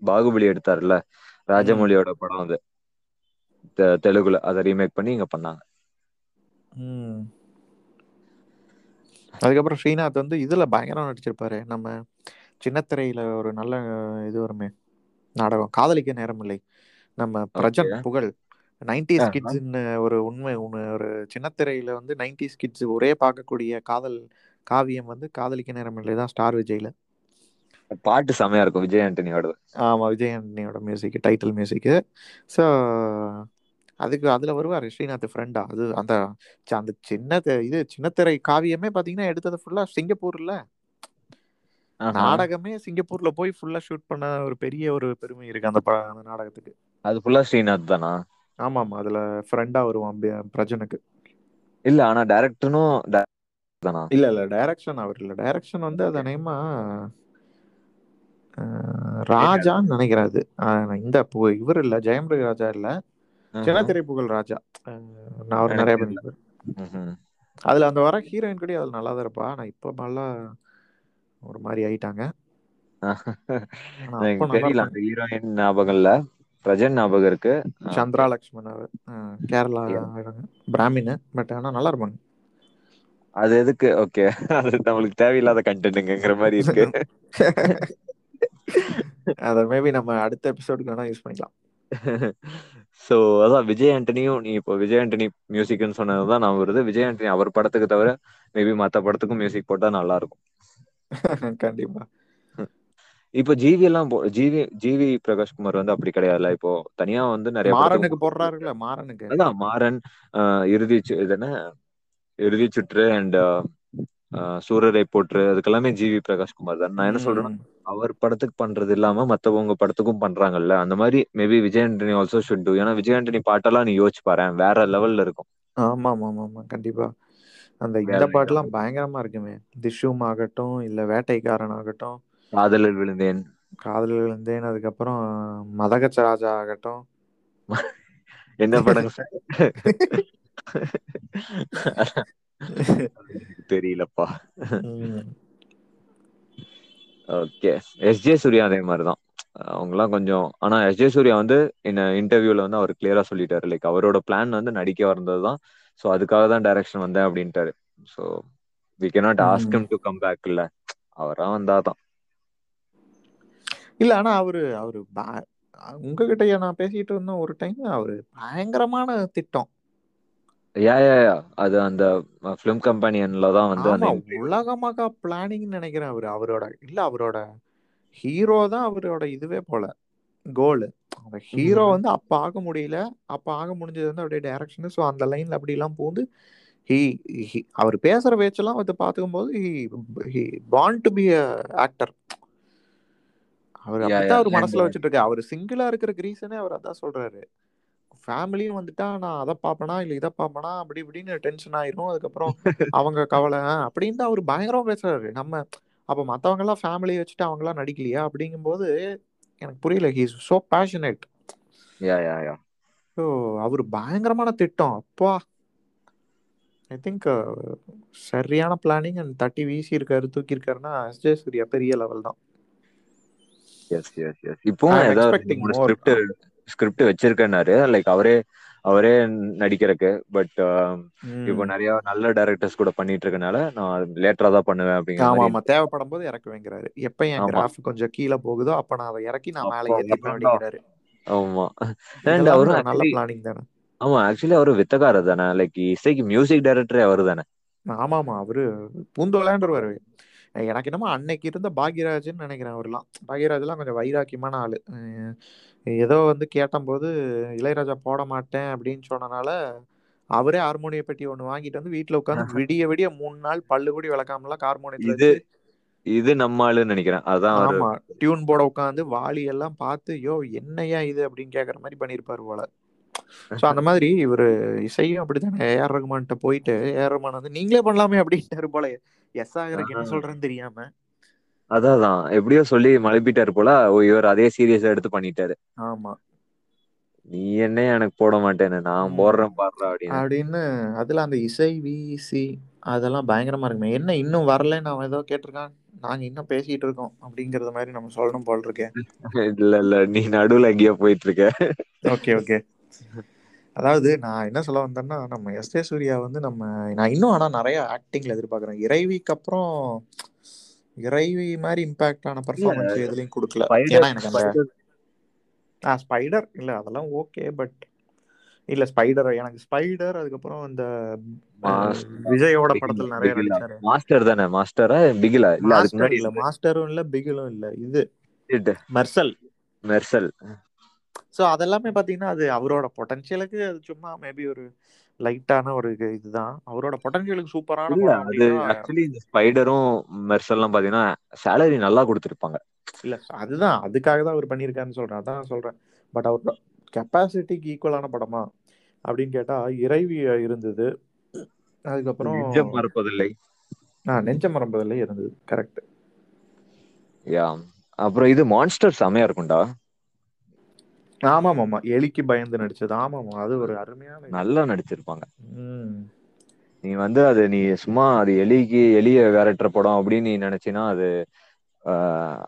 பாகுபலி எடுத்தாருல்ல? ராஜமௌலியோட படம் அது. தெலுங்குல அதை ரீமேக் பண்ணி இங்க பண்ணாங்க. அதுக்கப்புறம் ஸ்ரீநாத் வந்து இதுல பயங்கரம் நடிச்சிருப்பாரு. நம்ம சின்னத்திரையில ஒரு நல்ல இது வருமே. நாடகம். காதலிக்க நேரமில்லை. நம்ம பிரஜன். புகழ். நைன்டிஸ். கிட்ஸ்ன்னு ஒரு உண்மை ஒரு சின்னத்திரையில வந்து நைன்டிஸ் கிட்ஸ் ஒரே பார்க்கக்கூடிய காதல் காவியம் வந்து காதலிக்க நேரமில்லை தான் ஸ்டார் விஜய்ல. பாட்டு செமையா இருக்கும். விஜய் ஆண்டனியோட ஆமா விஜய் ஆண்டனியோட மியூசிக் டைட்டில் மியூசிக்கு ஸோ அதுக்கு அதுல வருவார் ஸ்ரீநாத் ஃப்ரெண்டா அது அந்த அந்த சின்ன இது சின்னத்திரை காவியமே பாத்தீங்கன்னா எடுத்தது ஃபுல்லா சிங்கப்பூர்ல. நாடகமே சிங்கப்பூர்ல போய் ஃபுல்லா ஷூட் பண்ண ஒரு பெரிய ஒரு பெருமை இருக்கு அந்த அந்த நாடகத்துக்கு. அது ஃபுல்லா ஸ்ரீநாத் தானா? ஆமா ஆமா அதுல ஃப்ரெண்டா வருவான் பிரஜனுக்கு. இல்ல ஆனா டேரக்டரும் தானா? இல்ல இல்ல டைரக்ஷன் அவர் இல்ல. டைரக்ஷன் வந்து அது நேமா ராஜான்னு நினைக்கிறேன் அது. இந்த இவர் இல்ல ஜெயம் ராஜா இல்ல. சின்னத்திரை புகழ் ராஜா. நான் அவர் நிறைய ம்ஹும். அதுல அந்த வர ஹீரோயின் கூட அதுல நல்லா தான் இருப்பா. ஆனா இப்ப நல்லா ஒரு மாதிரி ஆயிட்டாங்க. தெரியல ஹீரோயின் ஞாபகம் இல்ல. பிரஜன் ஞாபகம் இருக்கு. சந்திரா லக்ஷ்மன் அவர் கேரளா. பிராமின் பட் ஆனா நல்லா இருப்பாங்க. அது எதுக்கு? ஓகே. அது நம்மளுக்கு தேவையில்லாத கண்டென்ட்ங்கிற மாதிரி இருக்கு. அத மேபி நம்ம அடுத்த எபிசோடுக்கு வேணா யூஸ் பண்ணிக்கலாம். சோ அதான் விஜய் ஆண்டனியும் நீ இப்போ விஜய் ஆண்டனி மியூசிக்னு சொன்னதுதான் நான் வருது. விஜய் ஆண்டனி அவர் படத்துக்கு தவிர மேபி மத்த படத்துக்கும் மியூசிக் போட்டா நல்லா இருக்கும். கண்டிப்பா. இப்போ ஜிவி எல்லாம் ஜிவி ஜிவி பிரகாஷ்குமார் வந்து அப்படி கிடையாதுல்ல. இப்போ தனியா வந்து நிறைய மாறனுக்கு போடுறாருல்ல மாறனுக்கு. அதான் மாறன் இறுதி இது என்ன? இறுதி சுற்று அண்ட் சூரரை போற்று அதுக்கெல்லாமே ஜிவி பிரகாஷ்குமார் தான். நான் என்ன சொல்றேன்னா ம். அவர் படத்துக்கு பண்றது இல்லாம மத்தவங்க படத்துக்கும் பண்றாங்கல்ல. அந்த மாதிரி maybe Vijay Antony also should do ஏன்னா விஜய் ஆண்டனி பாட்டெல்லாம் நீ யோசிச்சு பாரு. வேற லெவல்ல இருக்கும். ஆமா ஆமா ஆமா கண்டிப்பா. அந்த இந்த பாட்டுலாம் பயங்கரமா இருக்குமே. திஷும் ஆகட்டும் இல்ல வேட்டைக்காரன் ஆகட்டும் காதலில் விழுந்தேன். காதலில் விழுந்தேன். அதுக்கப்புறம் மதகச்ச ராஜா ஆகட்டும். என்ன சார் தெரியலப்பா. ஓகே. எஸ்ஜே சூர்யா அதே மாதிரிதான். அவங்கலாம் கொஞ்சம் ஆனா எஸ்ஜே சூர்யா வந்து இந்த இன்டர்வியூல வந்து அவர் கிளியரா சொல்லிட்டாரு. லைக் அவரோட பிளான் வந்து நடிக்க வந்ததுதான். சோ அதுக்காக தான் டைரக்ஷன் வந்தேன் அப்படின்ட்டாரு. So we cannot ask hmm. Him to come back இல்ல. அவரா வந்தாதான். இல்ல ஆனா அவரு அவரு உங்ககிட்ட நான் பேசிட்டு இருந்தோம் ஒரு டைம் அவரு பயங்கரமான திட்டம். யா அது அந்த ஃபிலிம் கம்பெனியன்ல தான் வந்து அந்த. உலகமாக பிளானிங் நினைக்கிறேன் அவரு. அவரோட இல்ல அவரோட ஹீரோ தான் அவரோட இதுவே போல. கோல் அந்த ஹீரோ. வந்து அப்ப ஆக முடியல. அப்ப ஆக முடிஞ்சது வந்து அப்படியே டைரக்ஷன் ஸோ அந்த லைன்ல அப்படி எல்லாம் பூந்து ஹி அவர் பேசுற பேச்செல்லாம் வந்து பார்த்துக்கும் போது he bound to be actor our yeah அவர் மனசுல வச்சுட்டு இருக்காரு அவர் சிங்கிளா இருக்கிற ரீசனே அவர் அதான் சொல்றாரு. ஃபேமிலியும் வந்துட்டா நான் அதை பார்ப்பனா? இல்ல இதை பார்ப்பனா? அப்படி இப்படின்னு டென்ஷன் ஆயிரும். அதுக்கப்புறம் அவங்க கவலை அப்படின்னு தான் அவர் பயங்கரமா பேசுறாரு. நம்ம அப்ப மத்தவங்க எல்லாம் ஃபேமிலியை வச்சுட்டு அவங்க எல்லாம் நடிக்கலையா? அப்படிங்கும்போது எனக்கு புரியல. He's so passionate yeah yeah yeah so அவர் பயங்கரமான திட்டம். அப்பா. ஐ திங்க் சரியான பிளானிங் அண்ட் தட்டி வீசி இருக்காரு தூக்கி இருக்காருன்னா எஸ்ஜே சூர்யா பெரிய லெவல் தான். எஸ் எஸ் எஸ் இப்பவும் ஏதாவது. Script script வச்சிருக்கேன்னாரு. லைக் அவரே அவரே நடிக்கிறதுக்கு பட் இப்போ ம். நிறைய நல்ல டைரக்டர்ஸ் கூட பண்ணிட்டு இருக்கனால நான் லேட்டரா தான் பண்ணுவேன் அப்படிங்கிற ஆமா ஆமா. தேவைப்படும் போது இறக்க வைக்கிறாரு. எப்ப என். கிராஃப் கொஞ்சம் கீழே போகுதோ அப்ப நான் அதை இறக்கி நான் மேலே தான் அப்படிங்கிறாரு. ஆமா. அண்ட் அவரும் நல்ல பிளானிங் தானே. ஆமா ஆக்சுவலி அவரு வித்தகாரர் தானே. லைக் இசைக்கு மியூசிக் டைரக்டரே அவரு தானே. ஆமா ஆமா. அவரு பூந்தோலான்றவர் எனக்கு என்னமோ அன்னைக்கு இருந்த பாக்யராஜ்னு நினைக்கிறேன் அவர்லாம். பாக்யராஜ்லாம் கொஞ்சம் வைராக்கியமான ஆளு. ஏதோ வந்து கேட்டபோது இளையராஜா போட மாட்டேன் அப்படின்னு சொன்னனால அவரே ஹார்மோனிய பெட்டி ஒன்று வாங்கிட்டு வந்து வீட்டில் உட்காந்து விடிய விடிய மூணு நாள் பல்லு கூடி விளக்காமலாம் ஹார்மோனியத்தில் இது இது நம்ம ஆளுன்னு நினைக்கிறேன். அதான் ஆமா. டியூன் போட உட்காந்து வாலி எல்லாம் பார்த்து யோ என்னையா இது? அப்படின்னு கேட்குற மாதிரி பண்ணியிருப்பாரு போல. ஸோ அந்த மாதிரி இவர் இசையும் அப்படித்தானே. ஏஆர் ரகுமான்கிட்ட போயிட்டு ஏஆர் ரகுமான் வந்து நீங்களே பண்ணலாமே அப்படின்ட்டாரு போல எஸ் ஆகிறதுக்கு என்ன சொல்றேன்னு தெரியாம. அதான் எப்படியோ சொல்லி மழுப்பிட்டாரு போல இவர் அதே சீரியஸா எடுத்து பண்ணிட்டாரு. ஆமா. நீ என்ன எனக்கு போட மாட்டேன்னு நான். போடுறேன் பாடுறா அப்படின்னு. அப்படின்னு அதுல அந்த இசை விசி அதெல்லாம் பயங்கரமா இருக்குமே. என்ன இன்னும் வரலன்னு அவன் ஏதோ கேட்டிருக்கான். நாங்க இன்னும் பேசிட்டு இருக்கோம் அப்படிங்கறது மாதிரி நம்ம சொல்லணும் போல் இருக்கேன் இல்ல இல்ல நீ நடுவுல எங்கேயோ போயிட்டு இருக்க. Okay okay. அதாவது நான் என்ன சொல்ல வந்தேன்னா நம்ம எஸ் ஏ சூர்யா வந்து நம்ம நான் இன்னும் ஆனா நிறைய ஆக்டிங்ல எதிர்பார்க்கறேன். இறைவிக்கு அப்புறம் இறைவி மாதிரி இம்பாக்ட் ஆன பர்ஃபார்மன்ஸ் எதுலயும் கொடுக்கல. ஏன்னா எனக்கு அந்த ஆ ஸ்பைடர் இல்ல அதெல்லாம் ஓகே பட் இல்ல ஸ்பைடர் எனக்கு ஸ்பைடர் அதுக்கப்புறம் இந்த விஜயோட படத்துல நிறைய. நடிச்சாரு. மாஸ்டர் தானே? மாஸ்டரா பிகிலா இல்ல அதுக்கு முன்னாடி இல்ல மாஸ்டரும் இல்ல பிகிலும் இல்ல. இது மெர்சல் மெர்சல் சோ அதெல்லாமே பாத்தீங்கன்னா அது அவரோட பொட்டன்ஷியலுக்கு அது சும்மா மேபி ஒரு லைட்டான ஒரு இது- இதுதான். அவரோட பொட்டன்ஷியலுக்கு சூப்பரான அது ஆக்சுவலி இந்த ஸ்பைடரும் மெர்சல்லாம் பாத்தீங்கன்னா சேலரி நல்லா கொடுத்திருப்பாங்க. இல்ல அதுதான். அதுக்காக தான் அவர் பண்ணியிருக்காருன்னு சொல்றேன். அதான் சொல்றேன். பட் அவரோட கெப்பாசிட்டிக்கு ஈக்குவலான படமா அப்படின்னு கேட்டா இறைவி இருந்தது. அதுக்கப்புறம் நிஜம் மறப்பதில்லை. ஆ நெஞ்ச மரம்பதில் இருந்தது. கரெக்ட் யா அப்புறம் இது மான்ஸ்டர் செமையா இருக்கும்டா. ஆமாம் ஆமா எலிக்கு பயந்து நடிச்சது. ஆமாம். அது ஒரு அருமையான. நல்லா நடிச்சிருப்பாங்க. நீ வந்து அது நீ சும்மா அது எலிக்கு எலிய விரட்டுற படம் அப்படின்னு நீ நினைச்சினா அது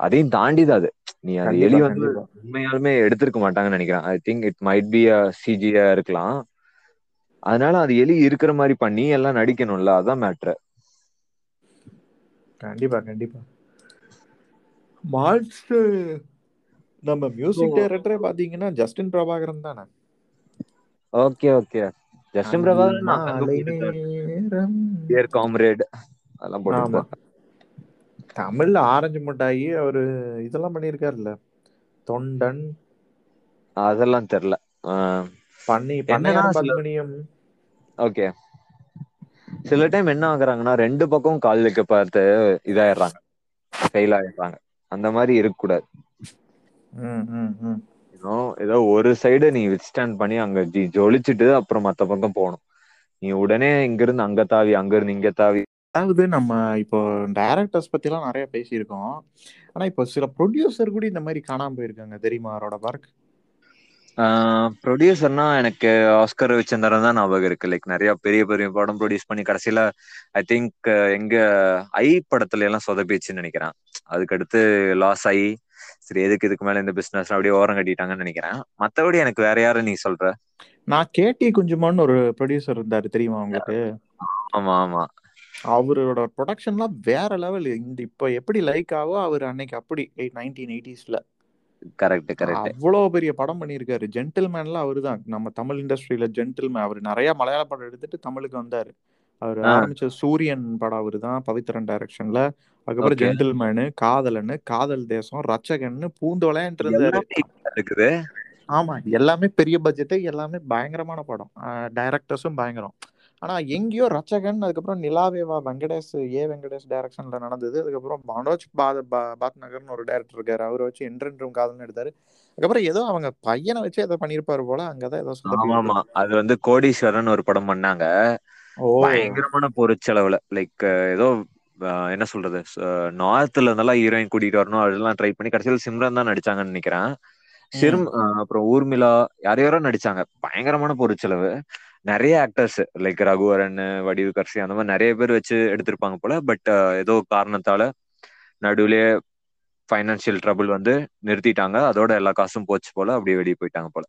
அதையும் தாண்டி தான் அது. நீ அது எலி வந்து. உண்மையாலுமே எடுத்திருக்க மாட்டாங்கன்னு நினைக்கிறேன். I think it might be a சிஜியா இருக்கலாம். அதனால அது எலி இருக்கிற மாதிரி பண்ணி எல்லாம் நடிக்கணும்ல. அதான் மேட்ரு கண்டிப்பா கண்டிப்பா. மான்ஸ்டர் நம்ம மியூசிக் டைரக்டரே பாத்தீங்கன்னா ஜஸ்டின் பிரபாகரன் தானே? Okay okay Justin Prabhakaran. Dear comrade அதெல்லாம் போட்டு தமிழ்ல ஆரஞ்சு மிட்டாயி அவரு இதெல்லாம் பண்ணியிருக்காருல்ல? தொண்டன். அதெல்லாம் தெரியல. பண்ணி பத்மினியம். ஓகே சில டைம் என்ன ஆகுறாங்கன்னா ரெண்டு பக்கம் கால் வைக்க பார்த்து இதாயிடுறாங்க. ஃபெயில் ஆயிடுறாங்க. அந்த மாதிரி இருக்கக்கூடாது. ஏதோ ஒரு சைடு நீ வித்ஸ்டாண்ட் பண்ணி அங்க ஜி- ஜொலிச்சுட்டு அப்புறம் மத்த பக்கம் போகணும். நீ உடனே இங்க இருந்து அங்க தாவி அங்க இருந்து இங்க தாவி. அதாவது நம்ம இப்போ டைரக்டர்ஸ் பத்திலாம் நிறைய பேசியிருக்கோம். ஆனா இப்போ சில ப்ரொடியூசர் கூட இந்த மாதிரி காணாம போயிருக்காங்க. தெரியுமா அவரோட ஒர்க் ப்ரொடியூசர்னா எனக்கு ஆஸ்கர் ரவிச்சந்திரன் தான் ஞாபகம் இருக்கு. லைக் நிறைய பெரிய பெரிய படம் ப்ரொடியூஸ் பண்ணி கடைசியில ஐ திங்க் எங்க ஐ படத்துல எல்லாம் சொதப்பிச்சுன்னு நினைக்கிறேன். அதுக்கடுத்து லாஸ் ஆகி சரி எதுக்கு இதுக்கு மேல இந்த பிசினஸ் அப்படியே ஓரம் கட்டிட்டாங்கன்னு நினைக்கிறேன். மத்தபடி எனக்கு வேற யாரும் நீ சொல்ற? நான் கேடி குஞ்சுமான்னு ஒரு ப்ரொடியூசர் இருந்தாரு தெரியுமா உங்களுக்கு? ஆமா ஆமா. அவரோட ப்ரொடக்ஷன்லாம் வேற லெவல் இந்த இப்போ எப்படி லைக் ஆகோ அவர் அன்னைக்கு அப்படி நைன்டீன் எயிட்டிஸ்ல கரெக்ட் கரெக்ட் அவ்வளோ பெரிய படம் பண்ணியிருக்காரு. ஜென்டில்மேன்லாம் அவரு தான் நம்ம தமிழ் இண்டஸ்ட்ரியில ஜென்டில்மேன் அவர் நிறைய மலையாள படம் எடுத்துட்டு தமிழுக்கு வந்தாரு. அவர். ஆரம்பிச்ச சூரியன் படம் அவரு தான் பவித்ரன் டைரக்ஷன்ல அதுக்கப்புறம். ஜென்டில்மேனு காதலன்னு காதல் தேசம் ரச்சகன்னு இருக்குது ஆமா எல்லாமே பெரிய பட்ஜெட் எல்லாமே பயங்கரமான படம். டைரக்டர்ஸும் பயங்கரம். ஆனா எங்கேயோ ரச்சகன் அதுக்கப்புறம் நிலாவேவா வெங்கடேஷ் ஏ வெங்கடேஷ் டைரக்ஷன்ல நடந்தது. அதுக்கப்புறம் மனோஜ் பாத் பாத் நகர்னு ஒரு டேரக்டர் இருக்காரு. அவரை வச்சு என்றென்றும் காதல்னு எடுத்தாரு. அதுக்கப்புறம் ஏதோ அவங்க பையனை வச்சு ஏதோ பண்ணியிருப்பாரு போல அங்கதான் ஏதோ ஆமா அது வந்து கோடீஸ்வரன் ஒரு படம் பண்ணாங்க. பயங்கரமான பொருட்செலவுல லைக் ஏதோ என்ன சொல்றது? நார்த்ல இருந்தெல்லாம் ஹீரோயின் கூட்டிட்டு வரணும் அதெல்லாம் ட்ரை பண்ணி கடைசியில் சிம்ரன் தான் நடிச்சாங்கன்னு நினைக்கிறேன். ம். சிறும் அஹ், அப்புறம் ஊர்மிளா யார் யாரோ நடிச்சாங்க. பயங்கரமான பொருட்செலவு. நிறைய actors like Raghuvaran Vadivukkarasi அந்த மாதிரி நிறைய பேர் வச்சு எடுத்திருப்பாங்க போல. பட் ஏதோ காரணத்தால நடுவுலயே ஃபைனான்சியல் ட்ரபிள் வந்து நிறுத்திட்டாங்க. அதோட எல்லா காசும் போச்சு போல அப்படியே வெளியே போயிட்டாங்க போல.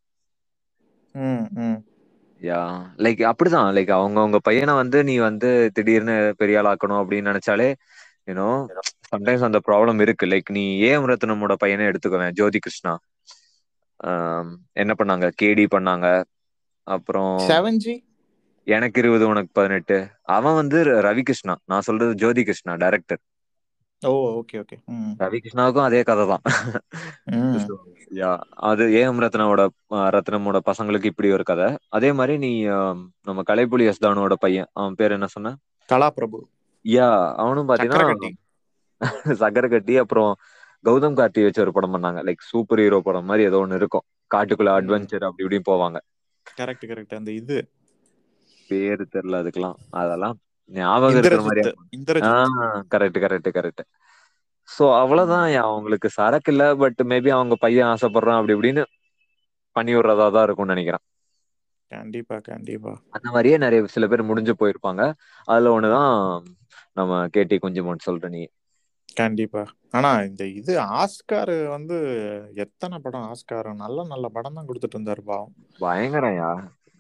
யா லைக் அப்படிதான். லைக் அவங்க அவங்க பையனை வந்து நீ வந்து திடீர்னு பெரிய ஆள் ஆக்கணும் அப்படின்னு நினைச்சாலே யூனோ சம்டைம்ஸ் அந்த ப்ராப்ளம் இருக்கு. லைக் நீ ஏஎம் ரத்னமோட பையனை எடுத்துக்குவேன் ஜோதி கிருஷ்ணா. ஆம், என்ன பண்ணாங்க? கேடி பண்ணாங்க. அப்புறம் செவன் ஜி எனக்கு இருபது உனக்கு பதினெட்டு. அவன் வந்து ர- ரவி கிருஷ்ணா நான் சொல்றது Jothi Krishna director oh okay okay. Ravi கிருஷ்ணாவுக்கும் அதே கதை தான் யா அது ஏஎம் ரத்னாவோட ரத்னமோட பசங்களுக்கு இப்படி ஒரு கதை. அதே மாதிரி நீ நம்ம கலைப்புலி எஸ் தானோட பையன் அவன் பேர் என்ன சொன்ன? கலா பிரபு யா அவனும் பாத்தீங்கன்னா சக்கரை கட்டி அப்புறம் கௌதம் கார்த்தி வச்சு ஒரு படம் பண்ணாங்க. லைக் சூப்பர் ஹீரோ படம் மாதிரி ஏதோ ஒண்ணு இருக்கும். காட்டுக்குள்ள அட்வென்ச்சர் அப்படி இப்படி போவாங்க. கரெக்ட் கரெக்ட் அந்த இது. பேரு தெரியல அதுக்கெல்லாம். அதெல்லாம் ஞாபகம் இருக்கிற ah correct correct correct so அவ்வளவுதான் அவங்களுக்கு சரக்கு இல்ல பட் மேபி அவங்க பையன் ஆசைப்படுறான் அப்படி இப்படின்னு பண்ணி விடுறதா தான் இருக்கும்னு நினைக்கிறேன். கண்டிப்பா கண்டிப்பா. அந்த மாதிரியே நிறைய சில பேர் முடிஞ்சு போயிருப்பாங்க. அதுல ஒண்ணுதான் நம்ம கேட்டி குஞ்சுமோன் சொல்ற நீ. கண்டிப்பா. ஆனா இந்த இது ஆஸ்கார் வந்து எத்தனை படம் ஆஸ்கார்? நல்ல நல்ல படம் தான் கொடுத்துட்டு இருந்தாரு பாவம். பயங்கரம்யா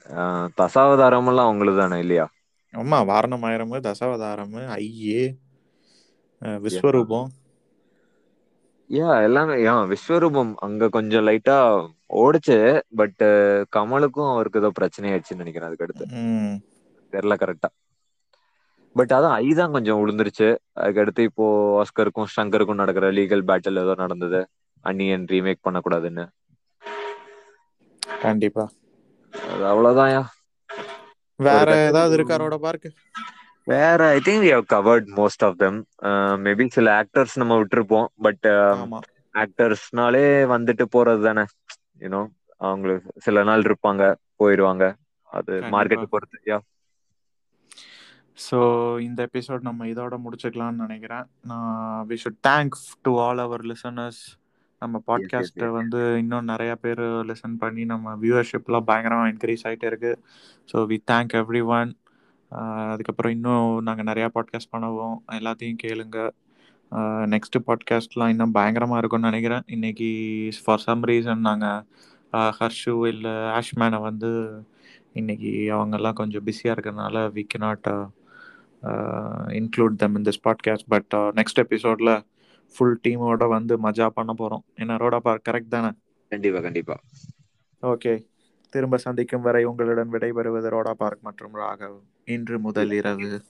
ஆஹ் தசாவதாரம் எல்லாம் அவங்களுக்கு தானே இல்லையா? ஆமா வாரணமாயிரம் தசாவதாரம் ஐயே விஸ்வரூபம். யா எல்லாமே யா விஸ்வரூபம் அங்க கொஞ்சம் லைட்டா ஓடுச்சு பட் கமலுக்கும் அவருக்கு ஏதோ பிரச்சனை ஆயிடுச்சுன்னு நினைக்கிறேன் அதுக்கு அடுத்து தெரியல கரெக்டா பட் அதான் ஐ தான் கொஞ்சம் விழுந்துருச்சு அதுக்கடுத்து இப்போ ஆஸ்கருக்கும் ஷங்கருக்கும் நடக்கிற லீகல் பேட்டில் ஏதோ நடந்தது. அன்னியன் ரீமேக் பண்ணக்கூடாதுன்னு. கண்டிப்பா. அது அவ்வளவுதான்யா ஒரு வேற ஏதாவது இருக்காரோட பார்க்கு வேற I think we have covered most of them maybe சில ஆக்டர்ஸ் நம்ம விட்டுருப்போம் பட் ஆமா. ஆக்டர்ஸ்னாலே வந்துட்டு போறது தானே யூனோ அவங்களுக்கு சில நாள் இருப்பாங்க போயிடுவாங்க அது மார்க்கெட் பொறுத்து யா ஸோ இந்த எபிசோட் நம்ம இதோட முடிச்சுக்கலாம்னு நினைக்கிறேன். நான் we should thank to all our listeners நம்ம பாட்காஸ்ட்டை வந்து இன்னும் நிறைய பேர் லிசன் பண்ணி நம்ம வியூவர்ஷிப்லாம் பயங்கரமாக இன்க்ரீஸ் ஆகிட்டே இருக்கு. So we thank everyone அதுக்கப்புறம் இன்னும் நாங்கள் நிறையா பாட்காஸ்ட் பண்ணுவோம். எல்லாத்தையும் கேளுங்க. நெக்ஸ்ட் பாட்காஸ்ட்லாம் இன்னும் பயங்கரமாக இருக்கும்னு நினைக்கிறேன். இன்னைக்கு ஃபார் சம் ரீசன் நாங்கள் ஹர்ஷு இல்லை ஆஷ்மேனை வந்து இன்னைக்கு அவங்கெல்லாம் கொஞ்சம் பிஸியாக இருக்கிறதுனால we cannot include them in this podcast but next எபிசோடில் ஃபுல் டீமோட வந்து மஜா பண்ண போகிறோம் என்ன ரோடா பார்க் கரெக்ட் தானே? கண்டிப்பா கண்டிப்பா. ஓகே திரும்ப சந்திக்கும் வரை உங்களுடன் விடைபெறுவது ரோடா பார்க் மற்றும் ராகவ். இன்று முதல் இரவு.